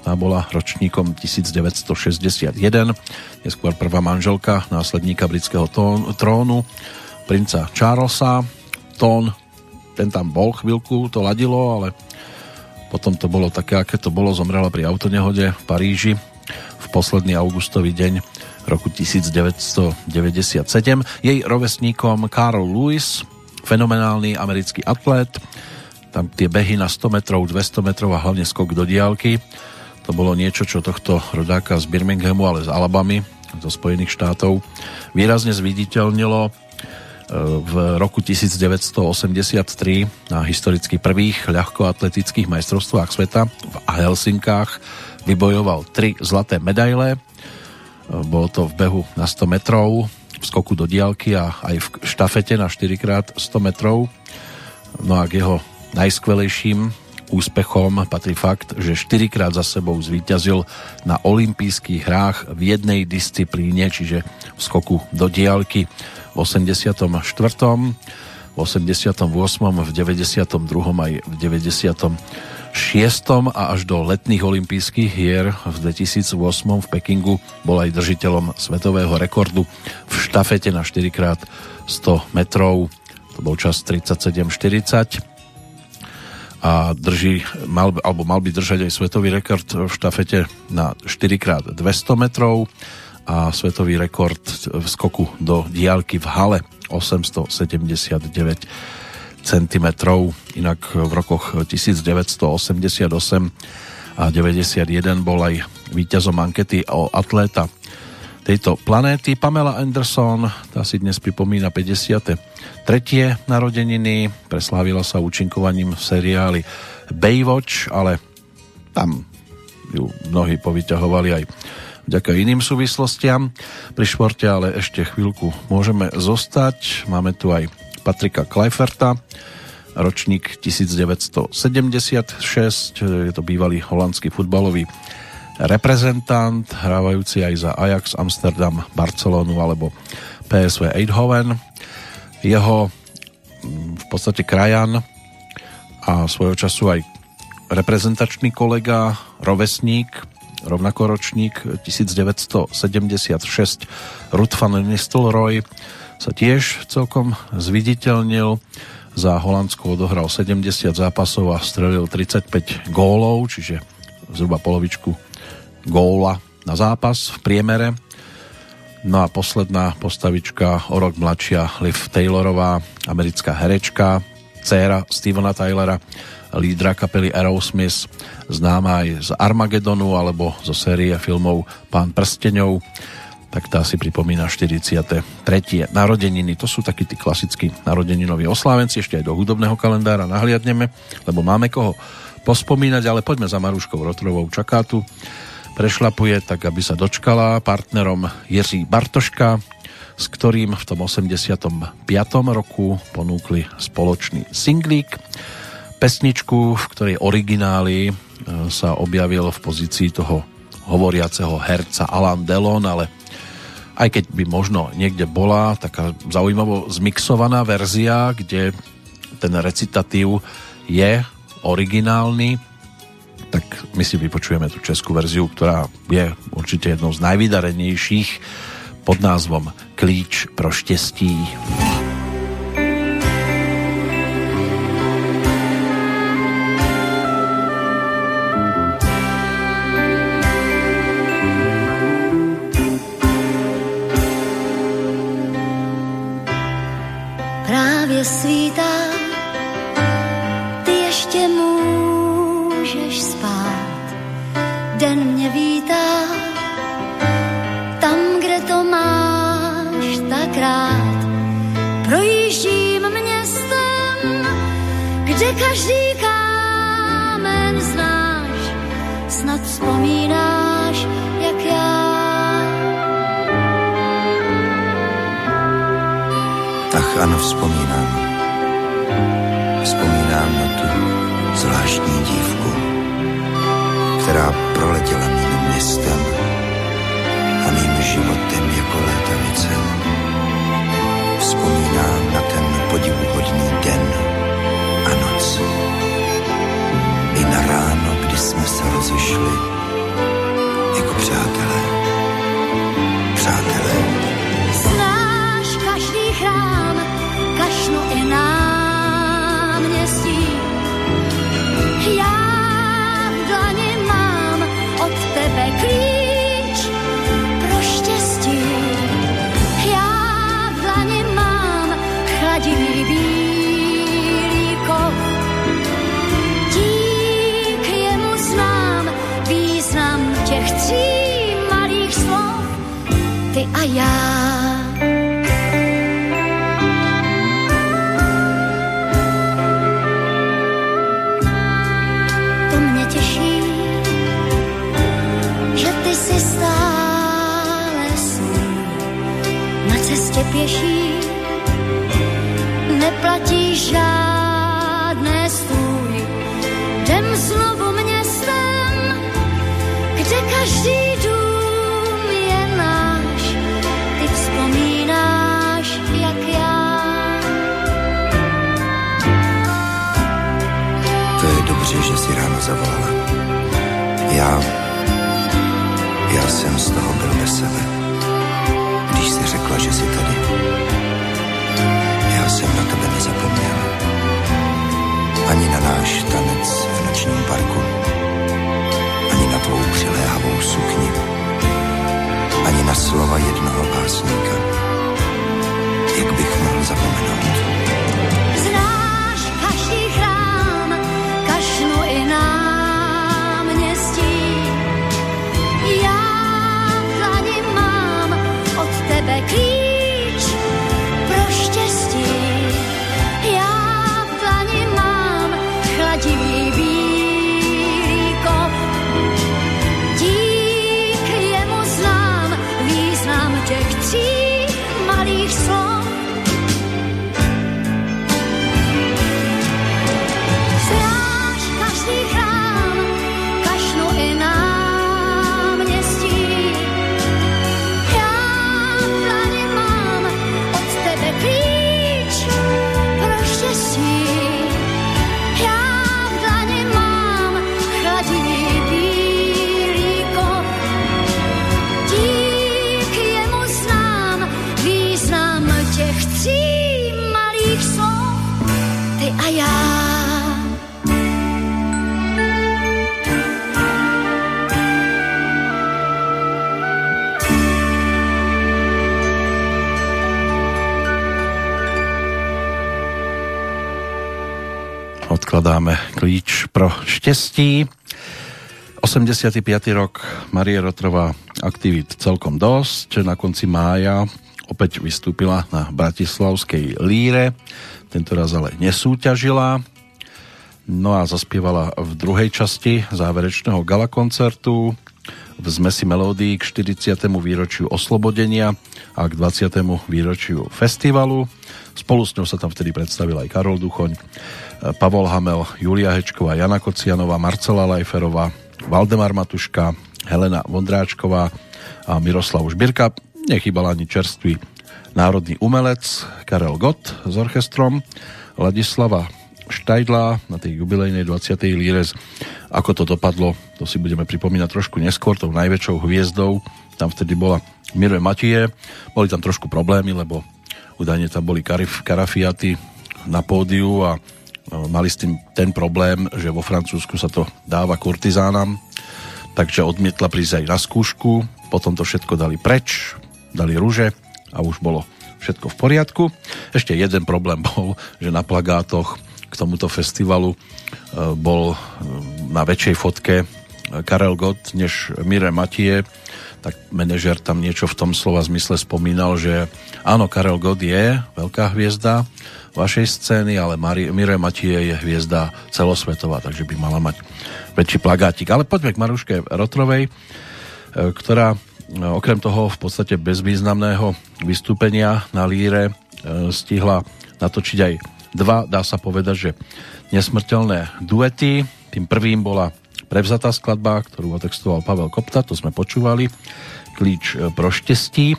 tá bola ročníkom 1961, neskôr prvá manželka následníka britského trónu, princa Charlesa. Tón, ten tam bol chvíľku, to ladilo, ale potom to bolo také, aké to bolo, zomrela pri autonehode v Paríži v posledný augustový deň roku 1997. Jej rovesníkom Carl Lewis, fenomenálny americký atlét, tam tie behy na 100 metrov, 200 metrov a hlavne skok do diálky to bolo niečo, čo tohto rodáka z Birminghamu, ale z Alabamy, zo Spojených štátov, výrazne zviditeľnilo v roku 1983 na historicky prvých ľahkoatletických majstrovstvách sveta v Helsinkách vybojoval tri zlaté medaile. Bolo to v behu na 100 metrov, v skoku do diálky a aj v štafete na 4x100 metrov. No a k jeho najskvelejším úspechom patrí fakt, že 4 krát za sebou zvíťazil na olympijských hrách v jednej disciplíne, čiže v skoku do diálky v 84., v 88., v 92. aj v 96. a až do letných olympijských hier v 2008 v Pekingu bol aj držiteľom svetového rekordu v štafete na 4 krát 100 metrov. To bol čas 37,40 a drží, mal, alebo mal by držať aj svetový rekord v štafete na 4x200 metrov a svetový rekord v skoku do diálky v hale 879 cm. Inak v rokoch 1988 a 91 bol aj víťazom ankety o atléta tejto planéty. Pamela Anderson, tá si dnes pripomína 50 tretie narodeniny, preslávila sa účinkovaním v seriáli Baywatch, ale tam ju mnohí povyťahovali aj vďaka iným súvislostiam. Pri športe ale ešte chvíľku môžeme zostať. Máme tu aj Patrika Kleiferta, ročník 1976, je to bývalý holandský futbalový reprezentant, hrávajúci aj za Ajax, Amsterdam, Barcelonu alebo PSV Eindhoven jeho v podstate krajan a svojho času aj reprezentačný kolega, rovesník, rovnako ročník 1976 Ruth van Nistelrooy sa tiež celkom zviditeľnil. Za Holandsko odohral 70 zápasov a strelil 35 gólov, čiže zhruba polovičku góla na zápas v priemere. No a posledná postavička, o rok mladšia, Liv Taylorová, americká herečka, dcéra Stevena Taylora, lídra kapely Aerosmith, známa aj z Armagedonu alebo zo série filmov Pán prsteňov, tak tá si pripomína 43. narodeniny. To sú takí tí klasickí narodeninoví oslávenci, ešte aj do hudobného kalendára nahliadneme, lebo máme koho pospomínať, ale poďme za Maruškou Rotrovou. Čaká tu prešlapuje, tak aby sa dočkala partnerom Jiří Bartoška, s ktorým v tom 85. roku ponúkli spoločný singlík. Pesničku, v ktorej origináli e, sa objavil v pozícii toho hovoriaceho herca Alan Delon, ale aj keď by možno niekde bola taká zaujímavo zmixovaná verzia, kde ten recitatív je originálny, tak my si vypočujeme tú českú verziu, ktorá je určite jednou z najvydarenejších pod názvom Klíč pro štěstí. Každý kámen znáš, snad vzpomínáš, jak já. Ach, ano, vzpomínám. Vzpomínám na tu zvláštní dívku, která proletěla mým městem a mým životem jako létavicem. Rozešli jako. Přátelé. A já. To mě těší, že ty jsi stále svůj na cestě pěší. Neplatí žádné zavolala. Já, já jsem z toho byl bez sebe. Když jsi řekla, že jsi tady, já jsem na tebe nezapomněl. Ani na náš tanec v nočním parku, ani na tvou přiléhavou sukni, ani na slova jednoho básníka. Jak bych mohl zapomenout? Štěstí. 85. rok Marie Rotrová aktivít celkom dosť. Na konci mája opäť vystúpila na Bratislavskej líre. Tentoraz ale nesúťažila. No a zaspievala v druhej časti záverečného gala koncertu v zmesi melódií k 40. výročiu oslobodenia a k 20. výročiu festivalu. Spolu s ňou sa tam vtedy predstavil aj Karol Duchoň, Pavol Hamel, Julia Hečková, Jana Kocianová, Marcela Lajferová, Valdemar Matuška, Helena Vondráčková a Miroslav Žbirka. Nechybal ani čerstvý národný umelec Karel Gott s orchestrom, Ladislava Štajdla na tej jubilejnej 20. líre. Ako to dopadlo, to si budeme pripomínať trošku neskôr, tou najväčšou hviezdou. Tam vtedy bola Mirve Matie. Boli tam trošku problémy, lebo údajne tam boli karif, karafiaty na pódiu a mali s tým ten problém, že vo Francúzsku sa to dáva kurtizánam, takže odmietla prísť aj na skúšku, potom to všetko dali preč, dali rúže a už bolo všetko v poriadku. Ešte jeden problém bol, že na plagátoch tomuto festivalu e, bol e, na väčšej fotke Karel Gott než Mire Matie, tak manažer tam niečo v tom slova zmysle spomínal, že áno, Karel Gott je veľká hviezda vašej scény, ale Mari, Mire Matie je hviezda celosvetová, takže by mala mať väčší plagátik. Ale poďme k Maruške Rotrovej, e, ktorá okrem toho v podstate bezvýznamného vystúpenia na líre stihla natočiť aj dva, dá sa povedať, že nesmrteľné duety. Tým prvým bola prevzatá skladba, ktorú otextoval Pavel Kopta, to sme počúvali, Klíč e, pro štestí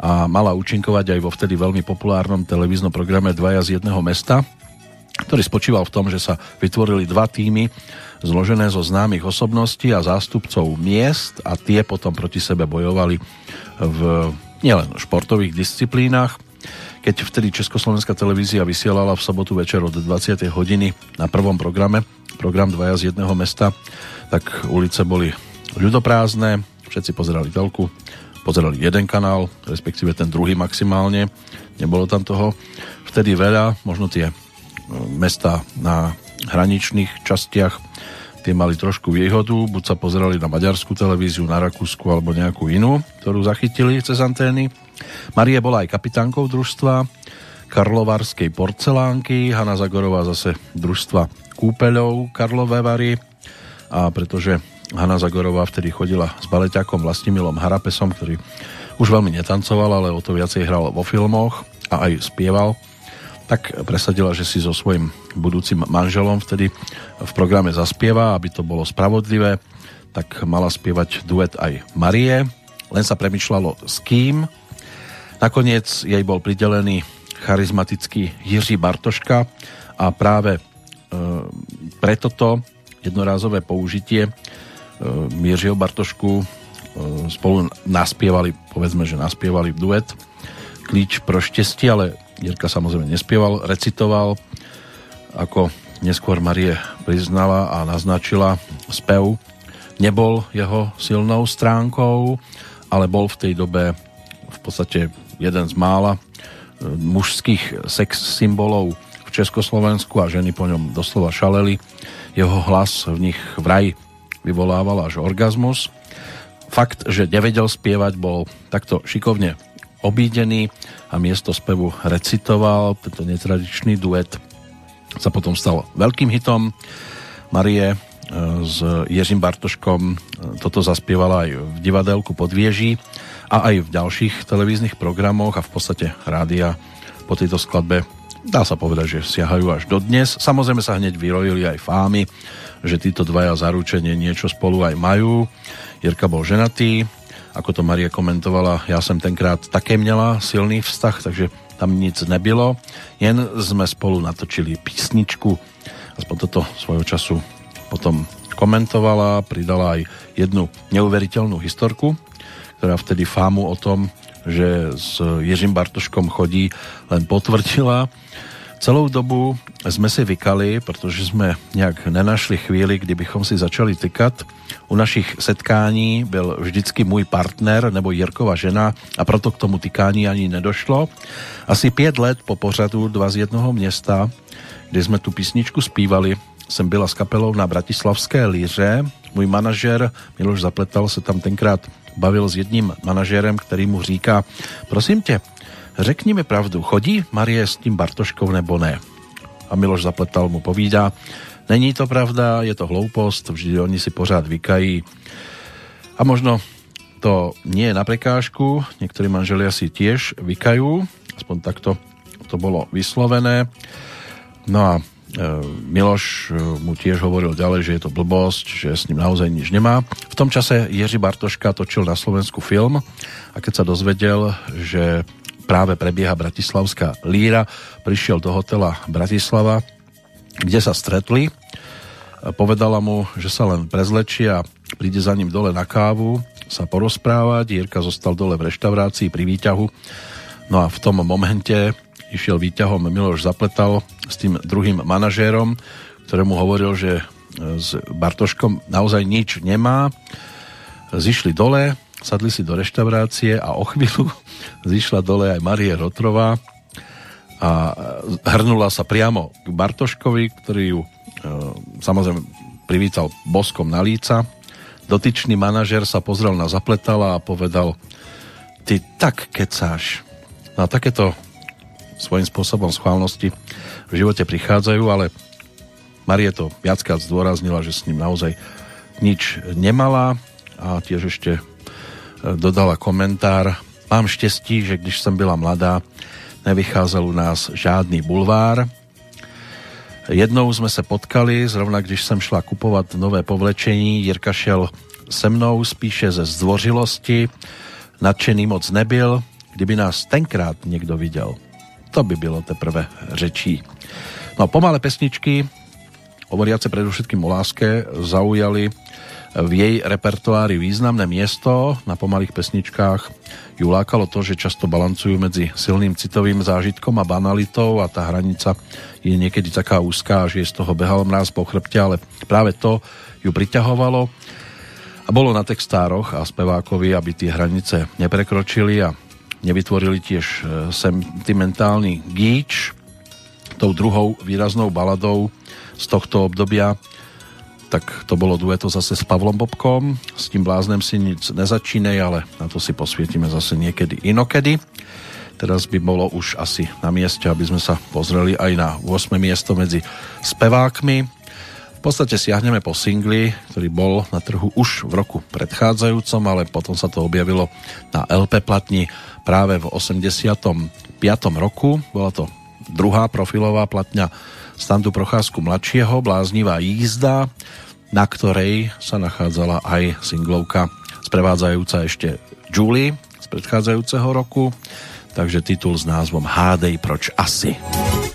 a mala účinkovať aj vo vtedy veľmi populárnom televíznom programe Dvaja z jedného mesta, ktorý spočíval v tom, že sa vytvorili dva týmy zložené zo známych osobností a zástupcov miest a tie potom proti sebe bojovali v nielen športových disciplínach. Keď vtedy Československá televízia vysielala v sobotu večer od 20. hodiny na prvom programe, program Dvaja z jedného mesta, tak ulice boli ľudoprázdne, všetci pozerali telku, pozerali jeden kanál, respektíve ten druhý maximálne, nebolo tam toho vtedy veľa, možno tie mesta na hraničných častiach tie mali trošku výhodu, buď sa pozerali na maďarskú televíziu, na Rakúsku alebo nejakú inú, ktorú zachytili cez antény. Marie bola aj kapitánkou družstva Karlovarskej porcelánky, Hanna Zagorová zase družstva kúpeľov Karlové Vary a pretože Hanna Zagorová vtedy chodila s baleťakom Vlastimilom Harapesom, ktorý už veľmi netancoval, ale o to viacej hral vo filmoch a aj spieval tak presadila, že si so svojím budúcim manželom vtedy v programe zaspieva, aby to bolo spravodlivé, tak mala spievať duet aj Marie, len sa premyšľalo s kým. Nakoniec jej bol pridelený charizmatický Jiří Bartoška a práve e, pre toto jednorázové použitie e, Jiřího Bartošku e, spolu naspievali, povedzme, že naspievali duet Klíč pro štěstí, ale Jirka samozrejme nespieval, recitoval, ako neskôr Marie priznala a naznačila, spev nebol jeho silnou stránkou, ale bol v tej dobe v podstate jeden z mála e, mužských sex symbolov v Československu a ženy po ňom doslova šaleli. Jeho hlas v nich vraj vyvolával až orgazmus. Fakt, že nevedel spievať, bol takto šikovne obídený a miesto spevu recitoval. Tento netradičný duet sa potom stal veľkým hitom. Marie e, s Ježím Bartoškom e, toto zaspievala aj v divadelku pod Vieží a aj v ďalších televíznych programoch a v podstate rádia po tejto skladbe dá sa povedať, že siahajú až do dnes. Samozrejme sa hneď vyrojili aj fámy, že títo dvaja zaručenie niečo spolu aj majú. Jirka bol ženatý, ako to Marie komentovala, ja som tenkrát také měla silný vztah, takže tam nic nebylo, jen sme spolu natočili písničku, aspoň toto svojho času potom komentovala, pridala aj jednu neuveriteľnú historku, ktorá vtedy fámu o tom, že s Jiřím Bartoškom chodí, len potvrdila. Celou dobu sme si vykali, protože jsme nějak nenašli chvíli, kdy bychom si začali tykat. U našich setkání byl vždycky můj partner nebo Jirkova žena a proto k tomu tykání ani nedošlo. Asi pět let po pořadu Dva z jednoho města, kdy jsme tu písničku zpívali, jsem byla s kapelou na Bratislavské líře. Můj manažer Miloš Zapletal se tam tenkrát bavil s jedním manažerem, který mu říká, prosím tě, řekni mi pravdu, chodí Marie s tím Bartoškou nebo ne? A Miloš Zapletal mu povídá, není to pravda, je to hloupost, vždy oni si pořád vykají. A možno to nie je na prekážku, niektorí manželia si tiež vykajú, aspoň takto to bolo vyslovené. No a Miloš e, mu tiež hovoril ďalej, že je to blbosť, že s ním naozaj nič nemá. V tom čase Jiří Bartoška točil na Slovensku film a keď sa dozvedel, že práve prebieha Bratislavská líra. Prišiel do hotela Bratislava, kde sa stretli. Povedala mu, že sa len prezlečí a príde za ním dole na kávu sa porozprávať. Jirka zostal dole v reštaurácii pri výťahu. No a v tom momente išiel výťahom Miloš Zapletal s tým druhým manažérom, ktorému hovoril, že s Bartoškom naozaj nič nemá. Zišli dole, sadli si do reštaurácie a o chvíľu zišla dole aj Marie Rotrová a hrnula sa priamo k Bartoškovi, ktorý ju e, samozrejme privítal boskom na líca. Dotyčný manažer sa pozrel na zapletala a povedal ty tak kecáš. No a takéto svojím spôsobom schválnosti v živote prichádzajú, ale Marie to viackrát zdôraznila, že s ním naozaj nič nemala a tiež ešte dodala komentár. Mám štěstí, že když jsem byla mladá, nevycházel u nás žádný bulvár. Jednou sme se potkali, zrovna když jsem šla kupovat nové povlečení, Jirka šel se mnou spíše ze zdvořilosti, nadšený moc nebyl, kdyby nás tenkrát někdo viděl. To by bylo teprve řečí. No pomalé pesničky, hovoriace predovšetkým o láske, zaujali v jej repertoári významné miesto. Na pomalých pesničkách ju lákalo to, že často balancujú medzi silným citovým zážitkom a banalitou a tá hranica je niekedy taká úzká, že je z toho behal mráz po chrbte, ale práve to ju priťahovalo. A bolo na textároch a spevákovi, aby tie hranice neprekročili a nevytvorili tiež e, sentimentálny gíč. Tou druhou výraznou baladou z tohto obdobia tak to bolo dueto zase s Pavlom Bobkom. S tým bláznem si nic nezačínej, ale na to si posvietime zase niekedy inokedy. Teraz by bolo už asi na mieste, aby sme sa pozreli aj na 8. miesto medzi spevákmi. V podstate siahneme po singli, ktorý bol na trhu už v roku predchádzajúcom, ale potom sa to objavilo na LP platni práve v 85. roku. Bola to druhá profilová platňa Standu Procházku mladšieho, Bláznivá jízda, na ktorej sa nachádzala aj singlovka sprevádzajúca ešte Julie z predchádzajúceho roku, takže titul s názvom Hádej proč asi. patříme k těm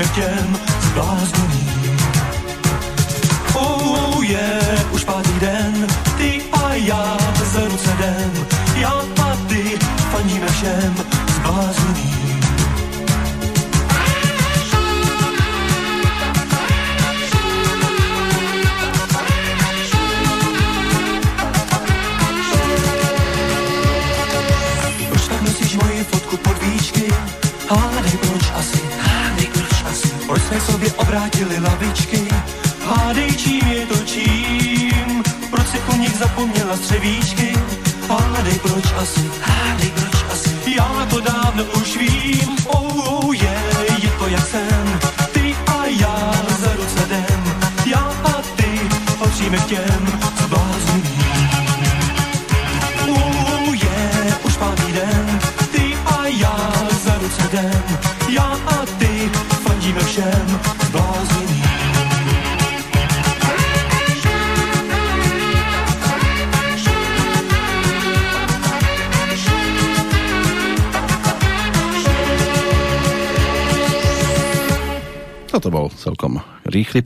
again.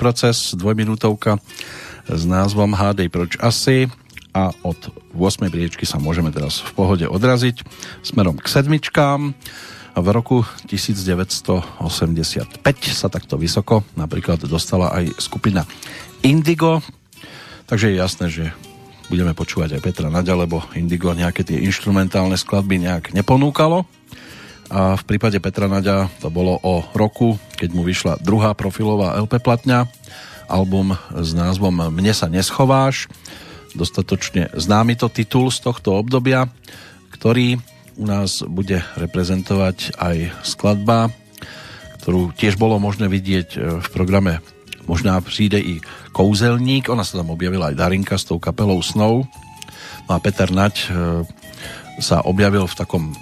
Proces, dvojminútovka s názvom Hádej proč asi a od 8. priečky sa môžeme teraz v pohode odraziť smerom k sedmičkám. V roku 1985 sa takto vysoko napríklad dostala aj skupina Indigo, takže je jasné, že budeme počúvať aj Petra Nadia, lebo Indigo nejaké tie instrumentálne skladby nejak neponúkalo a v prípade Petra Nadia to bolo o roku, keď mu vyšla druhá profilová LP platňa, album s názvom Mne sa neschováš, dostatočne známy to titul z tohto obdobia, ktorý u nás bude reprezentovať aj skladba, ktorú tiež bolo možné vidieť e, v programe. Možná přijde i kouzelník, ona sa tam objavila aj Darinka s tou kapelou Snou. No a Peter Nať e, sa objavil v takom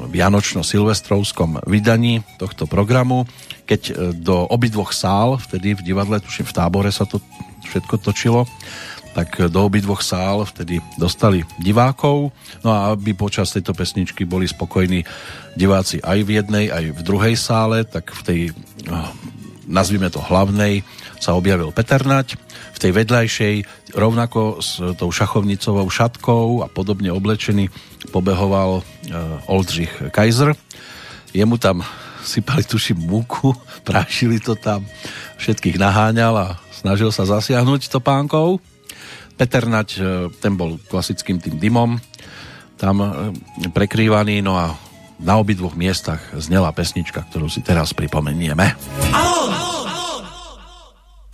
vianočno-silvestrovskom vydaní tohto programu, keď e, do obidvoch sál, vtedy v divadle, tuším v tábore sa to všetko točilo, tak do obidvoch sál vtedy dostali divákov. No a aby počas tejto pesničky boli spokojní diváci aj v jednej, aj v druhej sále, tak v tej, no, nazvime to hlavnej, sa objavil Peter Nať, v tej vedľajšej rovnako s tou šachovnicovou šatkou a podobne oblečený pobehoval uh, Oldřich Kaiser. Jemu tam sypali tuším múku, prášili to tam, všetkých naháňal a snažil sa zasiahnuť topánkou. Peter Nať, e, ten bol klasickým tým dymom, tam e, prekrývaný, no a na obidvoch miestach znela pesnička, ktorú si teraz pripomenieme. Avon!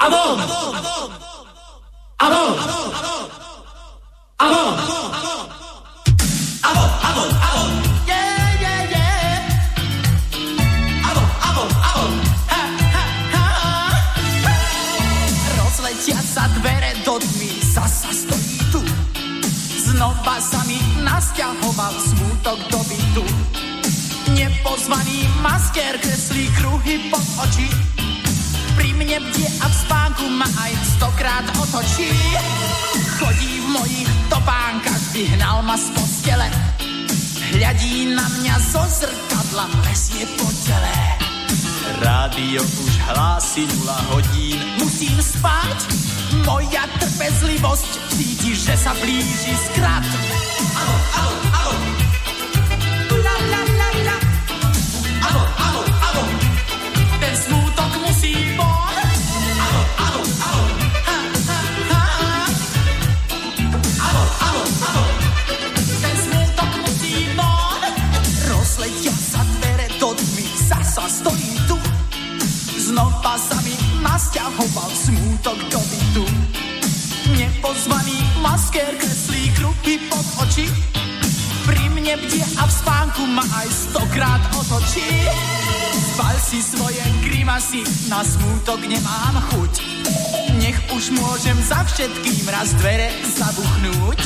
Avon! Avon! Avon! Avon, nasťahoval smútok do bytu. Nepozvaný masker kreslí kruhy pod oči. Pri mne bdie a v spánku ma aj stokrát otočí. Chodí v mojich topánkach, vyhnal ma z postele. Hľadí na mňa zo zrkadla, lesie po tele. Rádio už hlási 0 hodín, musím spať. Moja trpezlivosť cíti, že sa blíži skrat. Alo, alo, sa mi nasťahoval smútok do bytu. Nepozvaný masker kreslí kruhy pod oči. Pri mne bdie a v spánku ma aj stokrát otočí. Spal si svoje grimasy, na smútok nemám chuť. Nech už môžem za všetkým raz dvere zabuchnúť.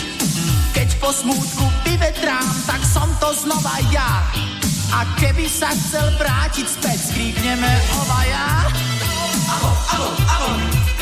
Keď po smútku vyvetrám, tak som to znova ja. A keby sa chcel vrátiť späť, skríkneme obaja. Alo, alo, alo.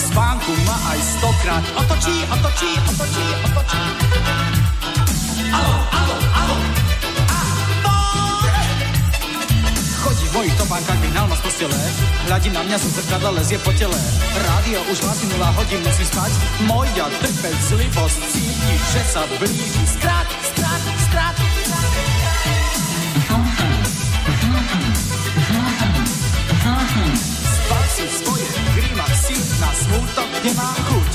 Spánku ma aj stokrát otočí, otočí, otočí, otočí. Alo, alo, alo. Chodí v mojich topánkach, vyhnal ma z postele. Hľadí na mňa zo zrkadla, lezie po tele. Rádio už hlasí 0 hodín, musí spať. Moja trpezlivosť cíti, že sa blíži. Skrat, nemám chuť.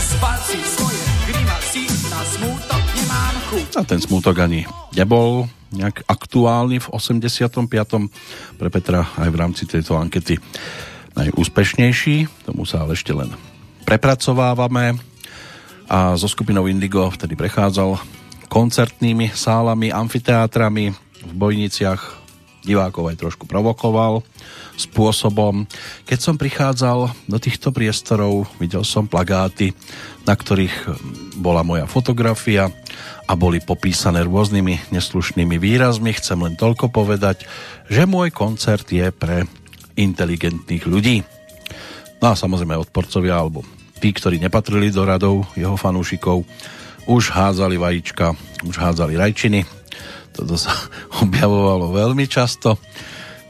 Spal si svoje grimasy, na smútok nemám chuť. A ten smútok ani nebol nejak aktuálny v 85. pre Petra aj v rámci tejto ankety najúspešnejší. Tomu sa ale ešte len prepracovávame a so skupinou Indigo vtedy prechádzal koncertnými sálami, amfiteátrami v Bojniciach divákov aj trošku provokoval spôsobom. Keď som prichádzal do týchto priestorov, videl som plagáty, na ktorých bola moja fotografia a boli popísané rôznymi neslušnými výrazmi. Chcem len toľko povedať, že môj koncert je pre inteligentných ľudí. No a samozrejme odporcovia alebo tí, ktorí nepatrili do radov jeho fanúšikov, už hádzali vajíčka, už hádzali rajčiny. Toto sa objavovalo veľmi často.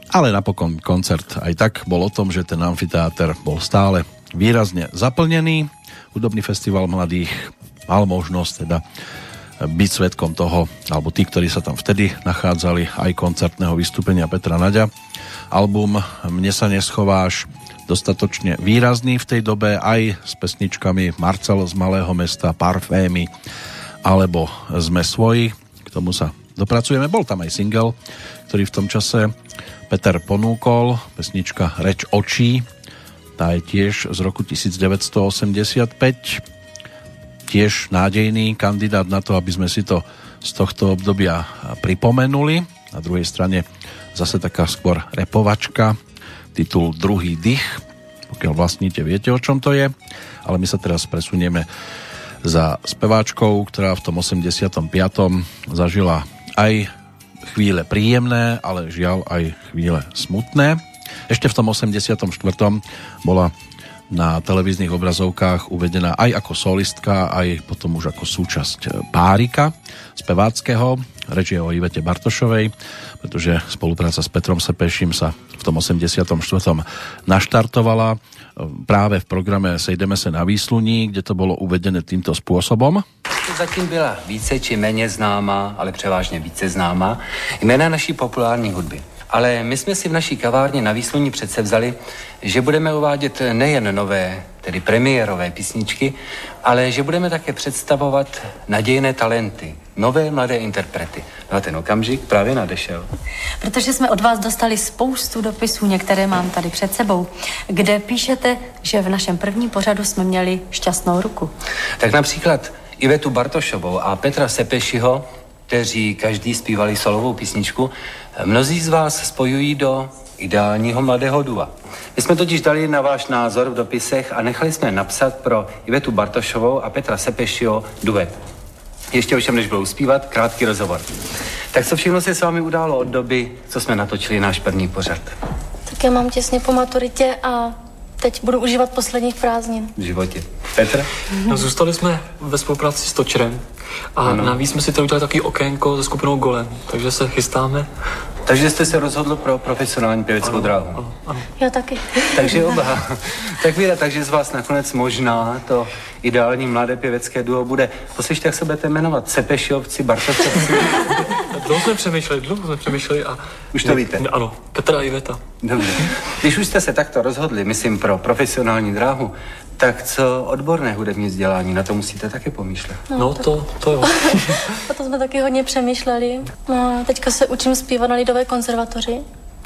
Ale napokon koncert aj tak bol o tom, že ten amfiteáter bol stále výrazne zaplnený. Hudobný festival mladých mal možnosť teda byť svetkom toho, alebo tí, ktorí sa tam vtedy nachádzali, aj koncertného vystúpenia Petra Naďa. Album Mne sa neschováš dostatočne výrazný v tej dobe aj s pesničkami Marcel z Malého mesta, Parfémy alebo Sme svoji. K tomu sa dopracujeme. Bol tam aj single, ktorý v tom čase Peter ponúkol, pesnička Reč očí, tá je tiež z roku 1985 tiež nádejný kandidát na to, aby sme si to z tohto obdobia pripomenuli. Na druhej strane zase taká skôr repovačka, titul Druhý dých, pokiaľ vlastníte, viete o čom to je, ale my sa teraz presunieme za speváčkou, ktorá v tom 85. zažila aj chvíle príjemné, ale žiaľ aj chvíle smutné. Ešte v tom 84. bola na televíznych obrazovkách uvedená aj ako solistka, aj potom už ako súčasť párika speváckého. Reč je o Ivete Bartošovej, pretože spolupráca s Petrom Sepeším sa v tom 84. naštartovala práve v programe Sejdeme se na výsluní, kde to bolo uvedené týmto spôsobom. To zatím byla více či méně známá, ale převážně více známá jména naší populární hudby. Ale my jsme si v naší kavárně na výsluní přece vzali, že budeme uvádět nejen nové, tedy premiérové písničky, ale že budeme také představovat nadějné talenty, nové mladé interprety. No a ten okamžik právě nadešel. Protože jsme od vás dostali spoustu dopisů, některé mám tady před sebou, kde píšete, že v našem prvním pořadu jsme měli šťastnou ruku. Tak například Ivetu Bartošovou a Petra Sepešiho, kteří každý zpívali solovou písničku, mnozí z vás spojují do ideálního mladého dua. My jsme totiž dali na váš názor v dopisech a nechali jsme napsat pro Ivetu Bartošovou a Petra Sepešiho duet. Ještě ovšem, než budou zpívat, krátký rozhovor. Tak co všechno se s vámi událo od doby, co jsme natočili náš první pořad Tak já mám těsně po maturitě a teď budu užívat posledních prázdnin. v životě? Petr? No, zůstali jsme ve spolupráci s Točerem a ano. navíc jsme si to udělali takový okénko se skupinou Golem, takže se chystáme. Takže jste se rozhodl pro profesionální pěveckou dráhu. Ano, ano. Já taky. Takže oba. tak Víra, takže z vás nakonec možná to ideální mladé pěvecké duo bude. Poslyšte, jak se budete jmenovat? Cepešiovci, Bartošovci? Dlouho jsme přemýšleli, dlouho jsme přemýšleli a... Už to víte? Ano, Petra a Iveta. Dobře. Když už jste se takto rozhodli, myslím pro profesionální dráhu, tak co odborné hudební vzdělání, na to musíte taky pomýšlet. No, to, to jo. O tom jsme taky hodně přemýšleli. No, teďka se učím zpívat na Lidové konzervatoři.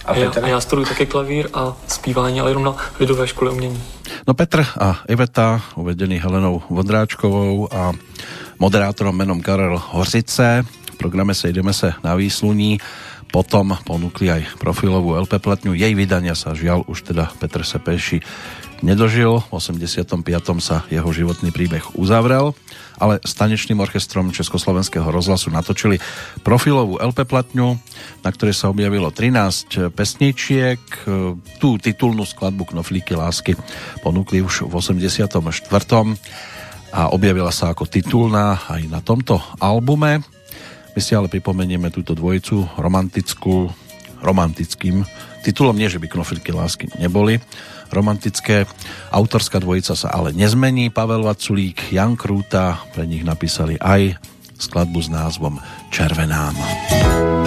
A já, a já studuji taky klavír a zpívání, ale jenom na lidové škole umění. No Petr a Iveta, uvedení Helenou Vodráčkovou a moderátorom menom Karel Hořice. Programe Sejdeme se na výsluní. Potom ponúkli aj profilovú LP platňu. Jej vydania sa žiaľ už teda Petr Sepeši nedožil. V 85. sa jeho životný príbeh uzavrel, ale s tanečným orchestrom Československého rozhlasu natočili profilovú LP platňu, na ktorej sa objavilo 13 pesničiek. Tú titulnú skladbu Knoflíky lásky ponúkli už v 84. a objavila sa ako titulná aj na tomto albume. My si ale pripomenieme túto dvojicu romantickú, romantickým titulom, nie že by knofilky lásky neboli romantické. Autorská dvojica sa ale nezmení. Pavel Vaculík, Jan Krúta pre nich napísali aj skladbu s názvom Červenám. Nevěří,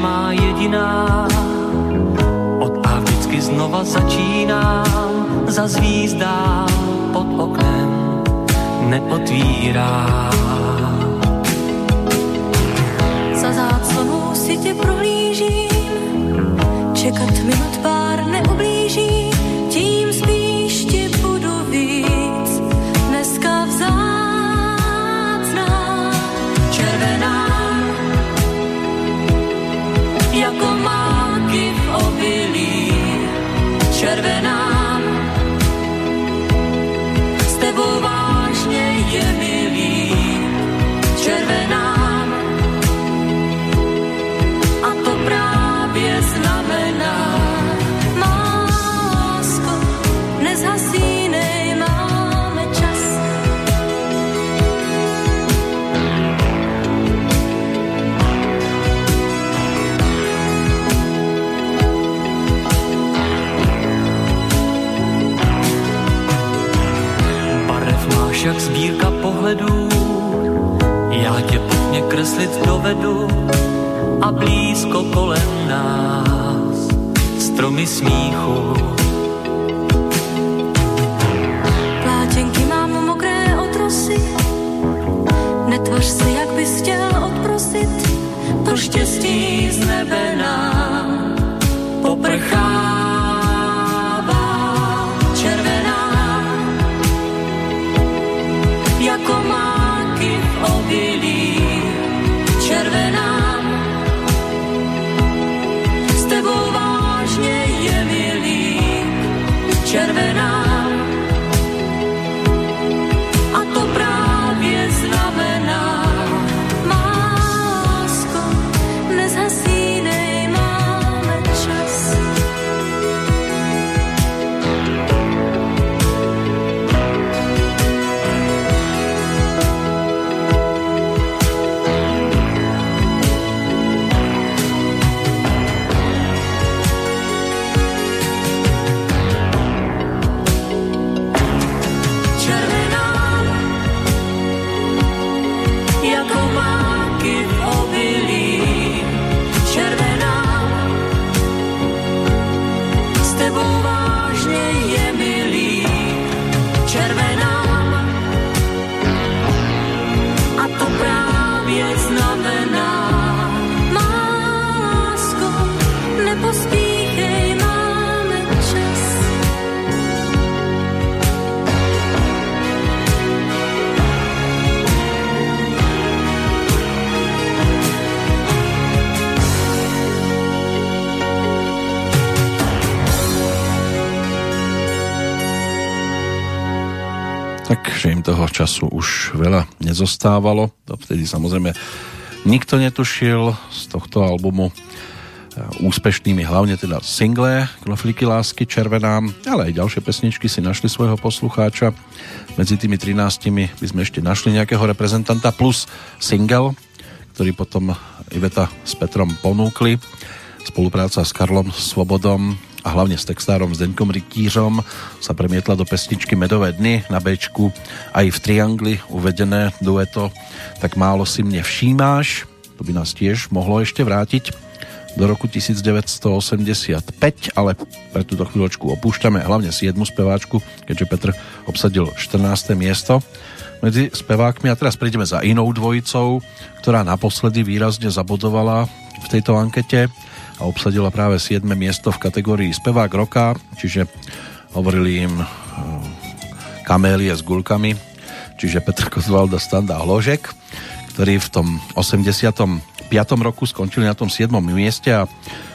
má jediná. Od A vždycky znova začínám Zazvízdá pod oknem Neotvírá. Za záclonou si tě prohlížím, čekat minut pár neublíží, červená. S však sbírka pohledů, já tě pěkně kreslit dovedu a blízko kolem nás stromy smíchu. Plátěnky mám mokré otrosy, netvář si, jak bys chtěl odprosit, to štěstí z nebe nám poprchá. Červená a Takže im toho času už veľa nezostávalo. Vtedy samozrejme nikto netušil z tohto albumu e, úspešnými hlavne teda single Knoflíky lásky červená, ale aj ďalšie pesničky si našli svojho poslucháča. Medzi tými 13 by sme ešte našli nejakého reprezentanta plus single, ktorý potom Iveta s Petrom ponúkli. Spolupráca s Karlom Svobodom a hlavne s textárom Zdeňkom Rytířom sa premietla do pesničky Medové dny na Bčku aj v Triangli uvedené dueto Tak málo si mne všímáš to by nás tiež mohlo ešte vrátiť do roku 1985, ale pre túto chvíľočku opúšťame hlavne 7. speváčku, keďže Petr obsadil 14. miesto medzi spevákmi a teraz prídeme za inou dvojicou, ktorá naposledy výrazne zabodovala v tejto ankete a obsadila práve 7. miesto v kategórii spevák roka, čiže hovorili im eh, kamélie s gulkami, čiže Petr Kozvalda Standa Hložek, ktorí v tom 85. roku skončili na tom 7. mieste a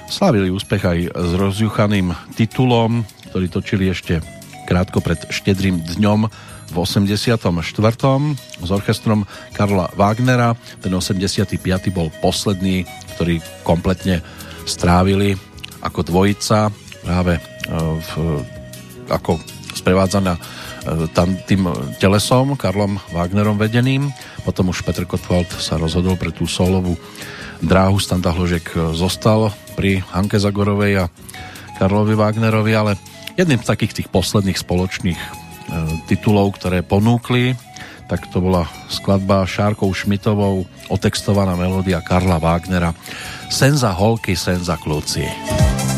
slávili úspech aj s rozjuchaným titulom, ktorý točili ešte krátko pred štedrým dňom v 84. s orchestrom Karla Wagnera. Ten 85. bol posledný, ktorý kompletne strávili ako dvojica práve e, v, ako sprevádzaná e, tam tým telesom Karlom Wagnerom vedeným. Potom už Petr Kotwald sa rozhodol pre tú solovú dráhu. Standa Hložek zostal pri Hanke Zagorovej a Karlovi Wagnerovi, ale jedným z takých tých posledných spoločných e, titulov, ktoré ponúkli, tak to bola skladba Šárkou Šmitovou, otextovaná melódia Karla Wagnera. Senza holky, senza kluci. Je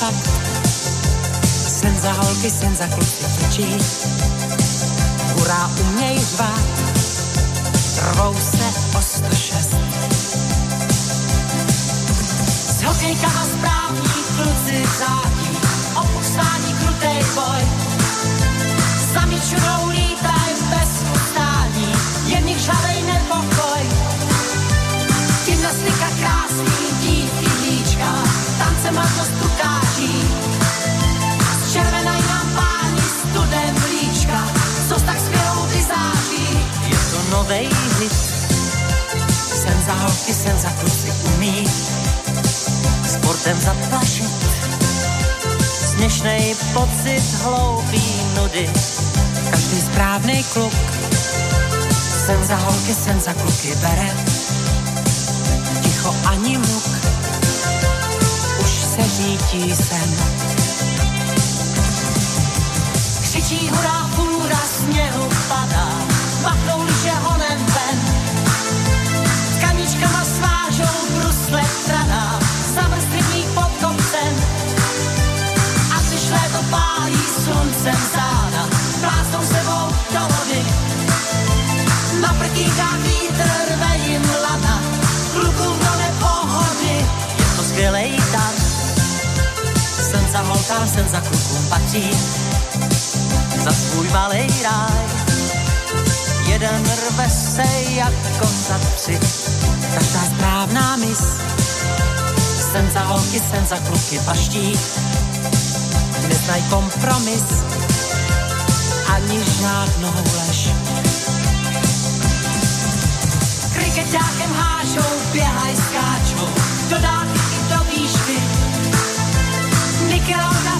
fakt, sen za holky, sen za kluci točí. Hurá uměj řvát, rvou se o 106. Z hokejka a správní kluci řádí, o povstání krutej boj. Za mičurou hit, sen za kluci autem zaplašit. Směšnej pocit hloupý nudy, každý správný kluk sen za holky, sen za kluky bere. Ticho ani mluk, už se řítí sen. Křičí hurá, fůra, sněhu padá, za klukům patří za svůj malej ráj. Jeden rve se jako za tři, každá správná mis. Sen za holky, sen za kluky paští, neznaj kompromis, ani žádnou lež. Krikeťákem hážou, běhaj, skáčou, do dálky i do výšky. Nikelona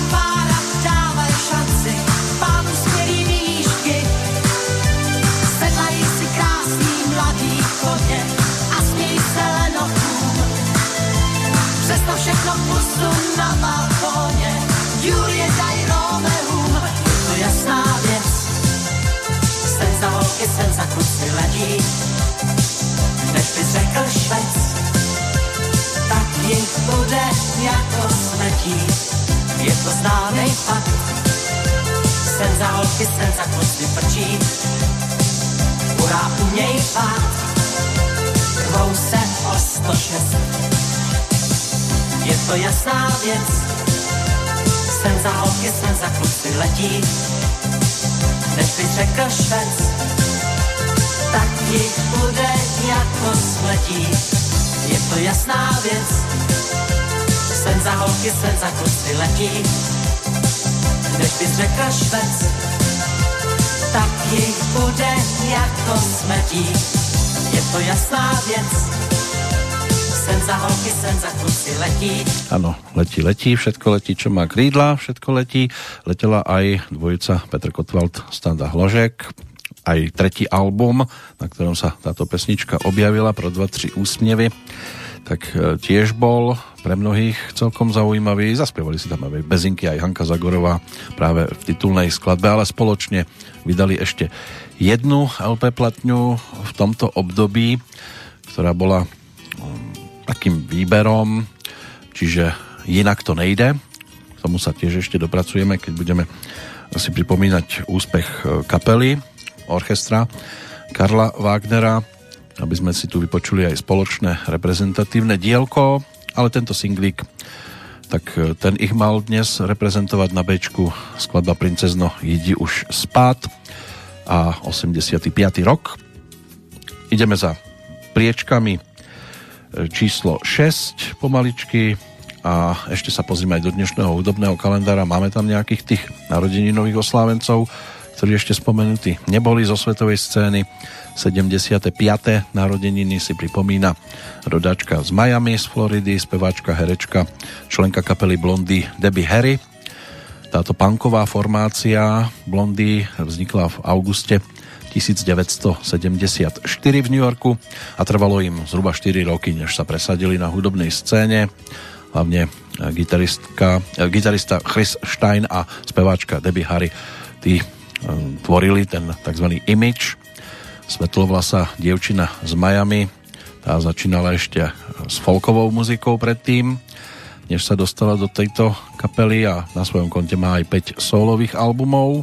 Holky, sen za kluci ledí, než by řekl švec, tak jich bude jako smetí. Je to známý fakt, sen za holky, sen za kluci frčí, hurá uměj pát, rvou se o 106. Je to jasná věc, sen za holky, sen za kluci letí, než by řekl švec, jich bude jako sletí. Je to jasná věc, sen za holky, sen za kluci letí, než by řekl švec, tak jich bude jako smetí. Je to jasná věc, Áno, letí, letí, všetko letí, čo má krídla, všetko letí. Letela aj dvojica Petr Kotwald, Standa Hložek, aj tretí album, na ktorom sa táto pesnička objavila, pro 2-3 úsmevy, tak e, tiež bol pre mnohých celkom zaujímavý. Zaspievali si tam aj Bezinky, aj Hanka Zagorová práve v titulnej skladbe, ale spoločne vydali ešte jednu LP platňu v tomto období, ktorá bola takým výberom, čiže Jinak to nejde. K tomu sa tiež ešte dopracujeme, keď budeme si pripomínať úspech e, kapely, orchestra Karla Wagnera, aby sme si tu vypočuli aj spoločné reprezentatívne dielko, ale tento singlík tak e, ten ich mal dnes reprezentovať na Bčku skladba Princezno jidi už spát a 85. rok. Ideme za priečkami e, číslo 6 pomaličky a ešte sa pozrieme aj do dnešného hudobného kalendára. Máme tam nejakých tých narodeninových oslávencov, ktorí ešte spomenutí neboli zo svetovej scény. 75. narodeniny si pripomína rodáčka z Miami, z Floridy, speváčka, herečka, členka kapely Blondy Debbie Harry. Táto punková formácia Blondy vznikla v auguste 1974 v New Yorku a trvalo im zhruba 4 roky, než sa presadili na hudobnej scéne hlavne gitaristka, gitarista Chris Stein a speváčka Debbie Harry tí tvorili ten tzv. image. Svetlovlasa dievčina z Miami. Tá začínala ešte s folkovou muzikou predtým než sa dostala do tejto kapely a na svojom konte má aj 5 solových albumov.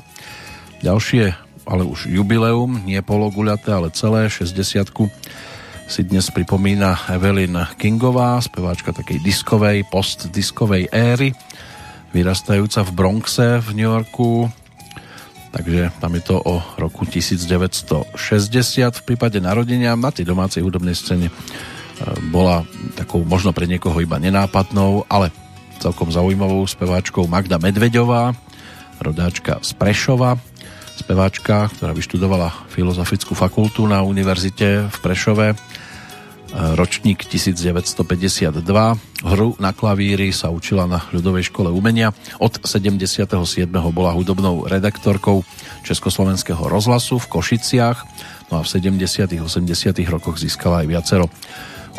Ďalšie ale už jubileum nie pologuľaté, ale celé 60 si dnes pripomína Evelyn Kingová, speváčka takej diskovej, postdiskovej éry, vyrastajúca v Bronxe v New Yorku, takže tam je to o roku 1960 v prípade narodenia na tej domácej hudobnej scéne e, bola takou možno pre niekoho iba nenápadnou, ale celkom zaujímavou speváčkou Magda Medveďová, rodáčka z Prešova, speváčka, ktorá vyštudovala Filozofickú fakultu na univerzite v Prešove ročník 1952. Hru na klavíri sa učila na ľudovej škole umenia. Od 77. bola hudobnou redaktorkou Československého rozhlasu v Košiciach. No a v 70. 80. rokoch získala aj viacero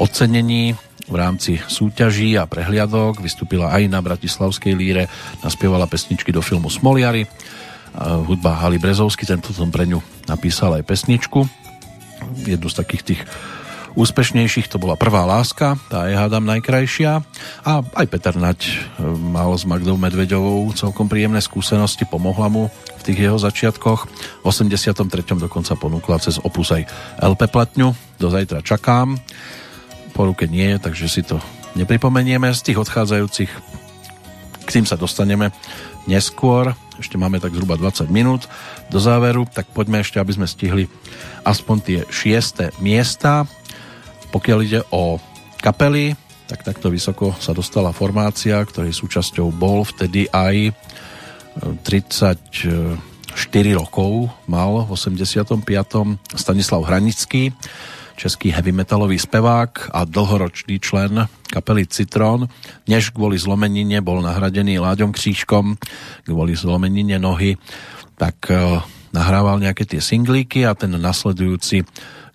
ocenení v rámci súťaží a prehliadok. Vystúpila aj na Bratislavskej líre, naspievala pesničky do filmu Smoliary. Hudba Hali Brezovsky, tento som pre ňu napísal aj pesničku. Jednu z takých tých úspešnejších to bola Prvá láska, tá je hádam najkrajšia a aj Peter Nať e, mal s Magdou Medvedovou celkom príjemné skúsenosti, pomohla mu v tých jeho začiatkoch. V 83. dokonca ponúkla cez opus aj LP platňu, do zajtra čakám. Po ruke nie, takže si to nepripomenieme. Z tých odchádzajúcich k tým sa dostaneme neskôr, ešte máme tak zhruba 20 minút do záveru, tak poďme ešte, aby sme stihli aspoň tie šiesté miesta. Pokiaľ ide o kapely, tak takto vysoko sa dostala formácia, ktorej súčasťou bol vtedy aj 34 e, rokov mal v 85. Stanislav Hranický, český heavy metalový spevák a dlhoročný člen kapely Citron, než kvôli zlomenine bol nahradený Láďom Křížkom, kvôli zlomenine nohy, tak e, nahrával nejaké tie singlíky a ten nasledujúci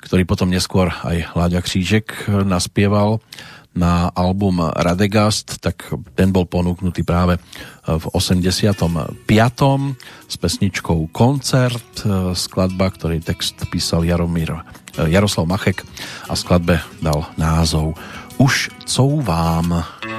ktorý potom neskôr aj Láďa Křížek naspieval na album Radegast, tak ten bol ponúknutý práve v 85. s pesničkou Koncert, skladba, ktorý text písal Jaromír, Jaroslav Machek a skladbe dal názov Už couvám. vám.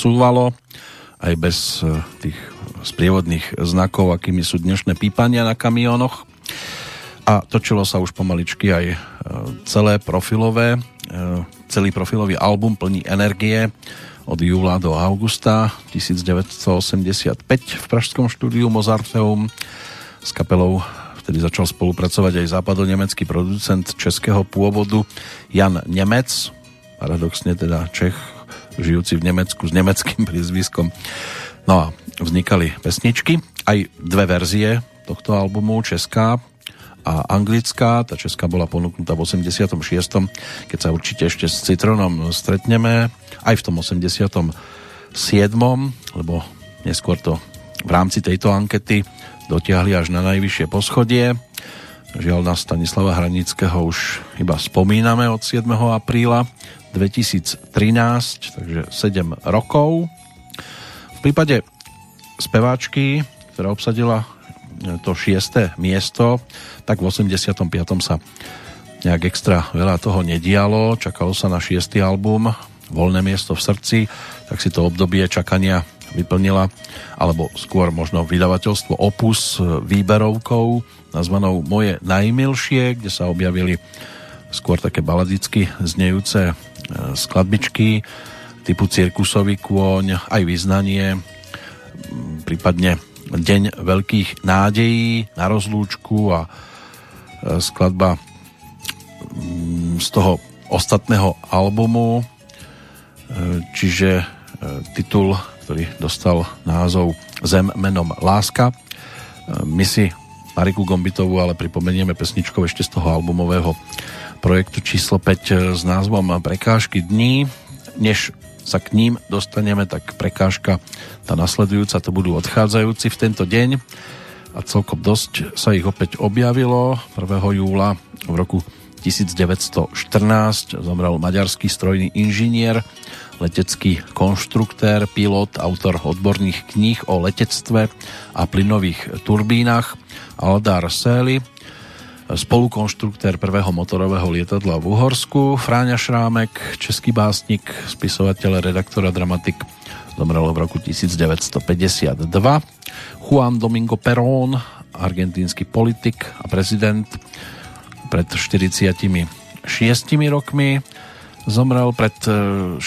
Cúvalo, aj bez eh, tých sprievodných znakov, akými sú dnešné pípania na kamionoch. A točilo sa už pomaličky aj eh, celé profilové, eh, celý profilový album plný energie od júla do augusta 1985 v pražskom štúdiu Mozarteum s kapelou vtedy začal spolupracovať aj západonemecký producent českého pôvodu Jan Nemec, paradoxne teda Čech, žijúci v Nemecku s nemeckým prízviskom. No a vznikali pesničky, aj dve verzie tohto albumu, česká a anglická. Tá česká bola ponúknutá v 86. keď sa určite ešte s Citronom stretneme, aj v tom 87. lebo neskôr to v rámci tejto ankety dotiahli až na najvyššie poschodie. Žiaľ na Stanislava Hranického už iba spomíname od 7. apríla 2013, takže 7 rokov. V prípade speváčky, ktorá obsadila to šiesté miesto, tak v 85. sa nejak extra veľa toho nedialo. Čakalo sa na šiestý album Voľné miesto v srdci, tak si to obdobie čakania vyplnila, alebo skôr možno vydavateľstvo Opus výberovkou nazvanou Moje najmilšie, kde sa objavili skôr také baladicky znejúce E, skladbičky typu Cirkusový kôň, aj vyznanie, prípadne Deň veľkých nádejí na rozlúčku a e, skladba z toho ostatného albumu, e, čiže titul, ktorý dostal názov Zem menom Láska. My si Mariku Gombitovú ale pripomenieme pesničkou ešte z toho albumového projektu číslo 5 eh, s názvom Prekážky dní. Než sa k ním dostaneme, tak prekážka tá nasledujúca to budú odchádzajúci v tento deň a celkom dosť sa ich opäť objavilo. 1. júla v roku 1914 zomrel maďarský strojný inžinier, letecký konštruktér, pilot, autor odborných kníh o letectve a plynových turbínach Aldar Sely spolukonštruktér prvého motorového lietadla v Uhorsku, Fráňa Šrámek, český básnik, spisovateľ, redaktor a dramatik, zomrel v roku 1952. Juan Domingo Perón, argentínsky politik a prezident, pred 46 rokmi. Zomrel pred 16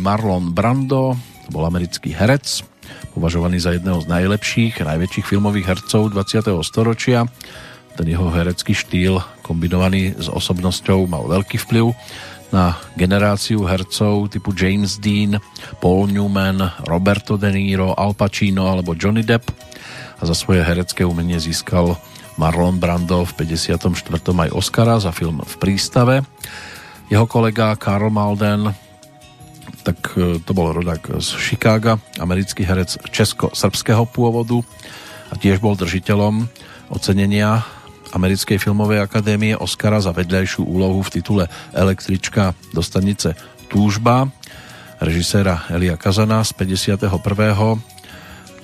Marlon Brando, to bol americký herec, považovaný za jedného z najlepších, najväčších filmových hercov 20. storočia ten jeho herecký štýl kombinovaný s osobnosťou mal veľký vplyv na generáciu hercov typu James Dean, Paul Newman, Roberto De Niro, Al Pacino alebo Johnny Depp a za svoje herecké umenie získal Marlon Brando v 54. aj Oscara za film V prístave. Jeho kolega Karl Malden tak e, to bol rodák z Chicaga, americký herec česko-srbského pôvodu a tiež bol držiteľom ocenenia Americkej filmovej akadémie Oscara za vedľajšiu úlohu v titule Električka do stanice Túžba režiséra Elia Kazana z 51.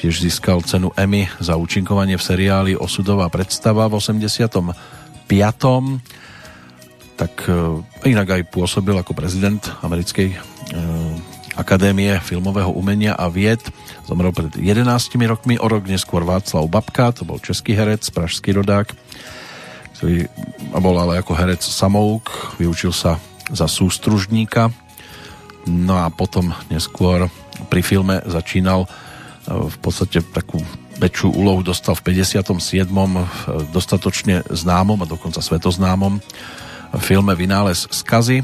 Tiež získal cenu Emmy za účinkovanie v seriáli Osudová predstava v 85. Tak e, inak aj pôsobil ako prezident Americkej e, Akadémie filmového umenia a vied. Zomrel pred 11 rokmi, o rok neskôr Václav Babka, to bol český herec, pražský rodák, ktorý bol ale ako herec samouk, vyučil sa za sústružníka, no a potom neskôr pri filme začínal e, v podstate takú väčšiu úlohu dostal v 57. dostatočne známom a dokonca svetoznámom filme Vynález skazy.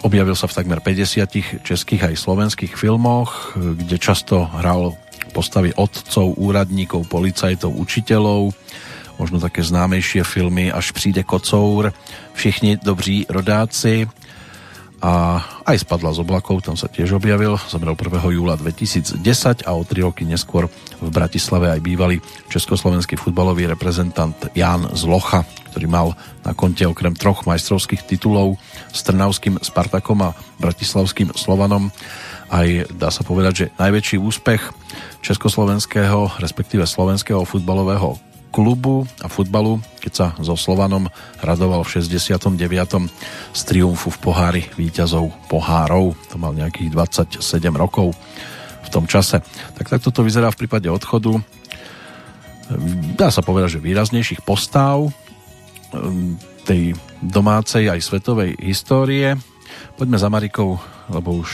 Objavil sa v takmer 50 českých aj slovenských filmoch, kde často hral postavy otcov, úradníkov, policajtov, učiteľov, možno také známejšie filmy Až přijde kocour, Všichni dobří rodáci a aj spadla z oblakov, tam sa tiež objavil, zomrel 1. júla 2010 a o 3 roky neskôr v Bratislave aj bývalý československý futbalový reprezentant Jan Zlocha, ktorý mal na konte okrem troch majstrovských titulov s Trnavským Spartakom a Bratislavským Slovanom aj dá sa povedať, že najväčší úspech československého, respektíve slovenského futbalového klubu a futbalu, keď sa so Slovanom radoval v 69. z triumfu v pohári víťazov pohárov. To mal nejakých 27 rokov v tom čase. Tak takto to vyzerá v prípade odchodu. Dá sa povedať, že výraznejších postáv ehm, tej domácej aj svetovej histórie. Poďme za Marikou, lebo už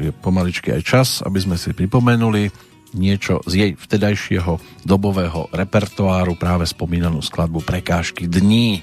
je pomaličky aj čas, aby sme si pripomenuli niečo z jej vtedajšieho dobového repertoáru, práve spomínanú skladbu Prekážky dní.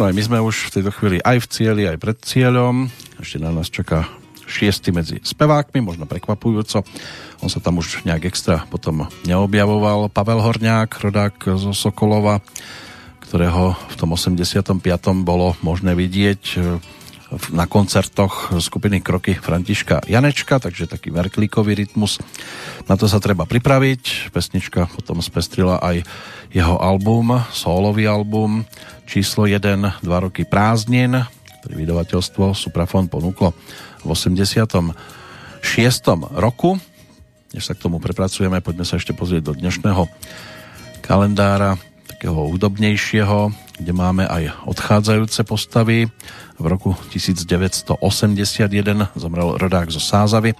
Áno, aj my sme už v tejto chvíli aj v cieli, aj pred cieľom. Ešte na nás čaká šiesty medzi spevákmi, možno prekvapujúco. On sa tam už nejak extra potom neobjavoval. Pavel Horňák, rodák zo Sokolova, ktorého v tom 85. bolo možné vidieť na koncertoch skupiny Kroky Františka Janečka, takže taký verklíkový rytmus. Na to sa treba pripraviť. Pesnička potom spestrila aj jeho album, solový album číslo 1 dva roky prázdnin, ktorý vydavateľstvo Suprafon ponúklo v 86. roku. Než sa k tomu prepracujeme, poďme sa ešte pozrieť do dnešného kalendára, takého údobnejšieho, kde máme aj odchádzajúce postavy. V roku 1981 zomrel rodák zo Sázavy,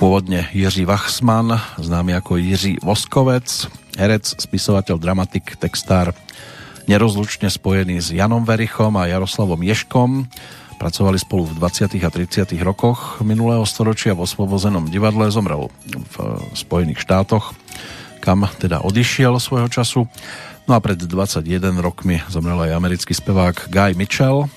pôvodne Jiří Wachsman, známy ako Jiří Voskovec, herec, spisovateľ, dramatik, textár, nerozlučne spojený s Janom Verichom a Jaroslavom Ješkom. Pracovali spolu v 20. a 30. rokoch minulého storočia v osvobozenom divadle, zomrel v Spojených štátoch, kam teda odišiel svojho času. No a pred 21 rokmi zomrel aj americký spevák Guy Mitchell,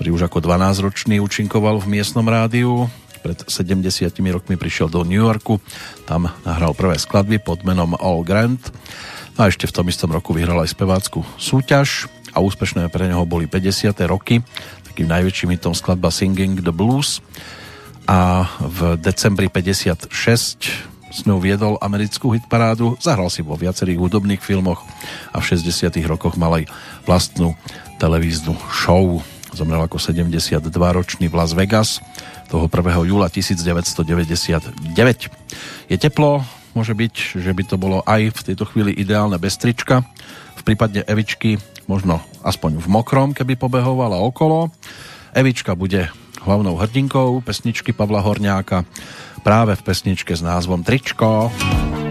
ktorý už ako 12-ročný účinkoval v miestnom rádiu. Pred 70 rokmi prišiel do New Yorku, tam nahral prvé skladby pod menom All Grant no a ešte v tom istom roku vyhral aj spevácku súťaž a úspešné pre neho boli 50. roky. Takým najväčším hitom skladba Singing the Blues a v decembri 56 s ňou viedol americkú hitparádu, zahral si vo viacerých hudobných filmoch a v 60 rokoch mal aj vlastnú televíznu show. Zomrel ako 72-ročný v Las Vegas toho 1. júla 1999. Je teplo, môže byť, že by to bolo aj v tejto chvíli ideálne bez trička. V prípade Evičky možno aspoň v mokrom, keby pobehovala okolo. Evička bude hlavnou hrdinkou pesničky Pavla Horňáka práve v pesničke s názvom Tričko. Tričko.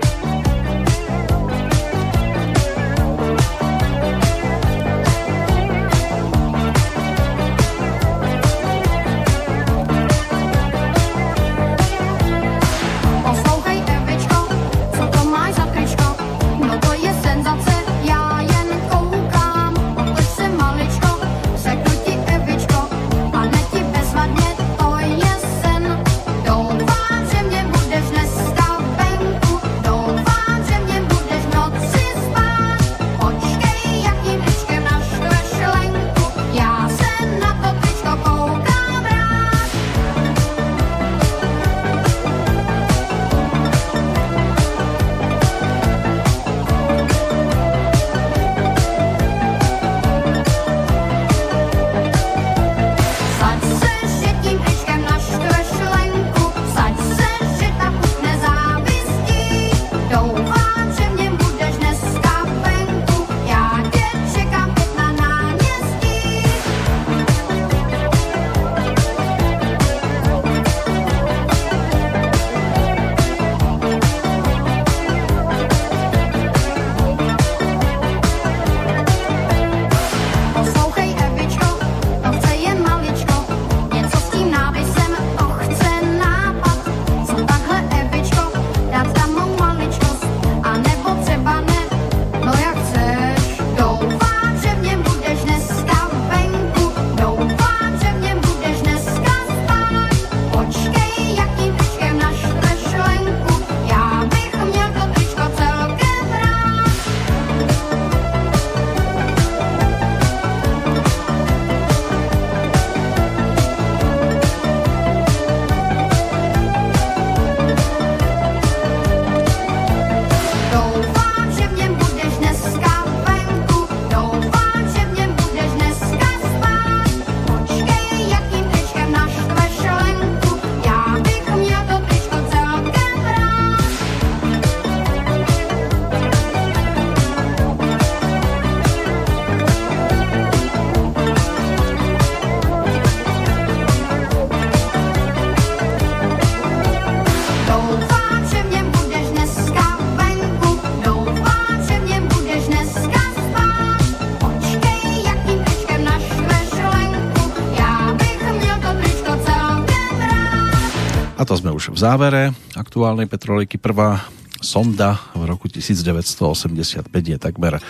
V závere aktuálnej petroliky prvá sonda v roku 1985 je takmer e,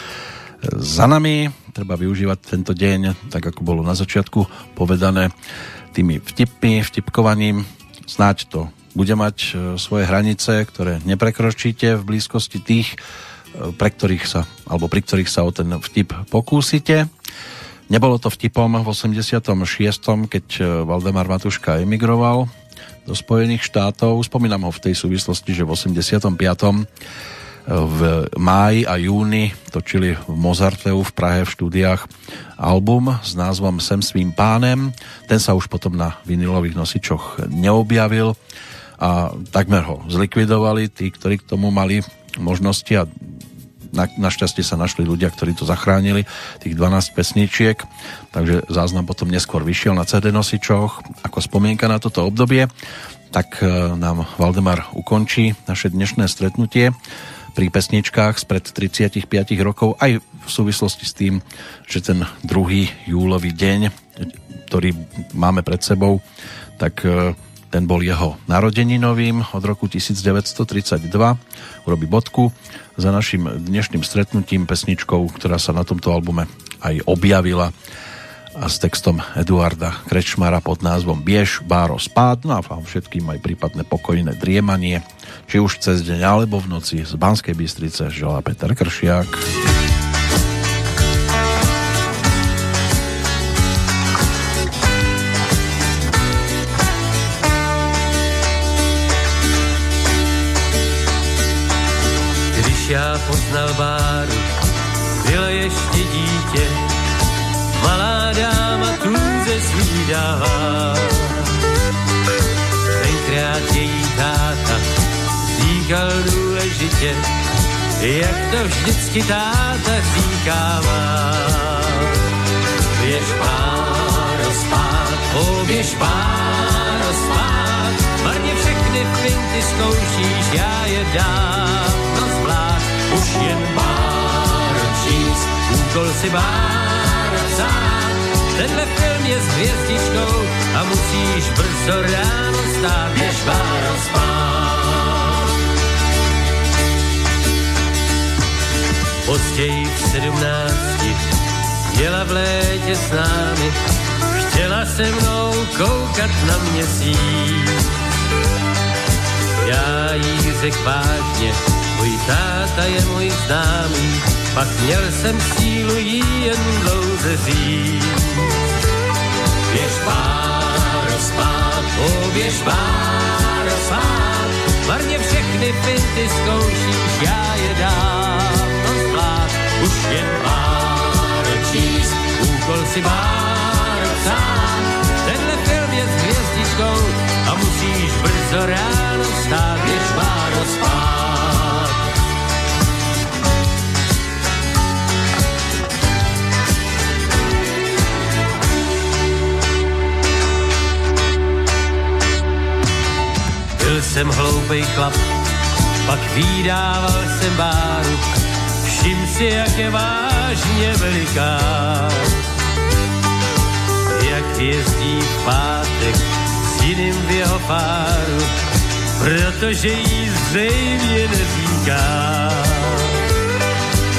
za nami. Treba využívať tento deň, tak ako bolo na začiatku povedané, tými vtipmi, vtipkovaním. Snáď to bude mať e, svoje hranice, ktoré neprekročíte v blízkosti tých, e, pre ktorých sa, alebo pri ktorých sa o ten vtip pokúsite. Nebolo to vtipom v 86., keď Valdemar Matuška emigroval do Spojených štátov. Spomínam ho v tej súvislosti, že v 85. v máji a júni točili v Mozarteu v Prahe v štúdiách album s názvom Sem svým pánem. Ten sa už potom na vinilových nosičoch neobjavil a takmer ho zlikvidovali tí, ktorí k tomu mali možnosti a Na, našťastie sa našli ľudia, ktorí to zachránili, tých 12 pesničiek, takže záznam potom neskôr vyšiel na CD nosičoch ako spomienka na toto obdobie. Tak e, nám Valdemar ukončí naše dnešné stretnutie pri pesničkách spred 35 rokov aj v súvislosti s tým, že ten druhý júlový deň, ktorý máme pred sebou, tak e, ten bol jeho narodeninovým od roku 1932. Urobí bodku za našim dnešným stretnutím pesničkou, ktorá sa na tomto albume aj objavila a s textom Eduarda Krečmara pod názvom Biež, Báro, spád, no a vám všetkým aj prípadné pokojné driemanie, či už cez deň alebo v noci z Banskej Bystrice želá Peter Kršiak. Poznal Báru, byla ještě dítě, malá dáma tůze svídala. Tenkrát její táta říkal důležitě, jak to vždycky táta říkává. Běž páro spát, poběž páro spát, marně všechny finty zkoušíš, já je zvlád, už jen pár číst, úkol si bár sám. Tenhle film je s hvězdičkou a musíš brzo ráno stát, běž páro spát. Později v sedmnácti jela v létě s námi, chtěla se mnou koukat na měsíc. Já jí řek vážně, můj táta je můj známý, pak měl jsem sílu jí jen dlouze říct. Běž páro spát, poběž páro spát, marně všechny finty zkoušíš, já je dávno zvlád, už jen páro číst, úkol si páro sám. Tenhle film je s hvězdičkou a musíš brzo ráno stát, běž páro spát. Jsem hloupej chlap, pak výdával jsem báru, všim si, jak je vážně veliká. Jak jezdí v pátek s jiným v jeho páru, protože jí zřejmě neříká.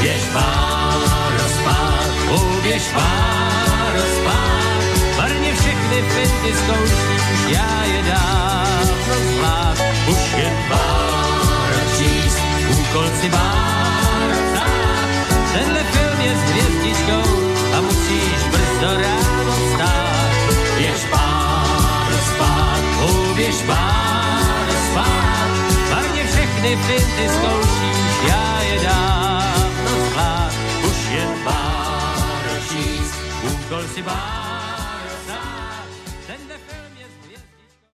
Běž páro spát, poběž páro spát, marně všechny finty zkoušíš, já je zvlád, už jen páro číst, úkol si psát. Tenhle film je s hvězdičkou a musíš brzo ráno stát. Běž páro spát, poběž páro spát, marně všechny finty zkoušíš, já je dávno zvlád, už jen páro číst, úkol si páro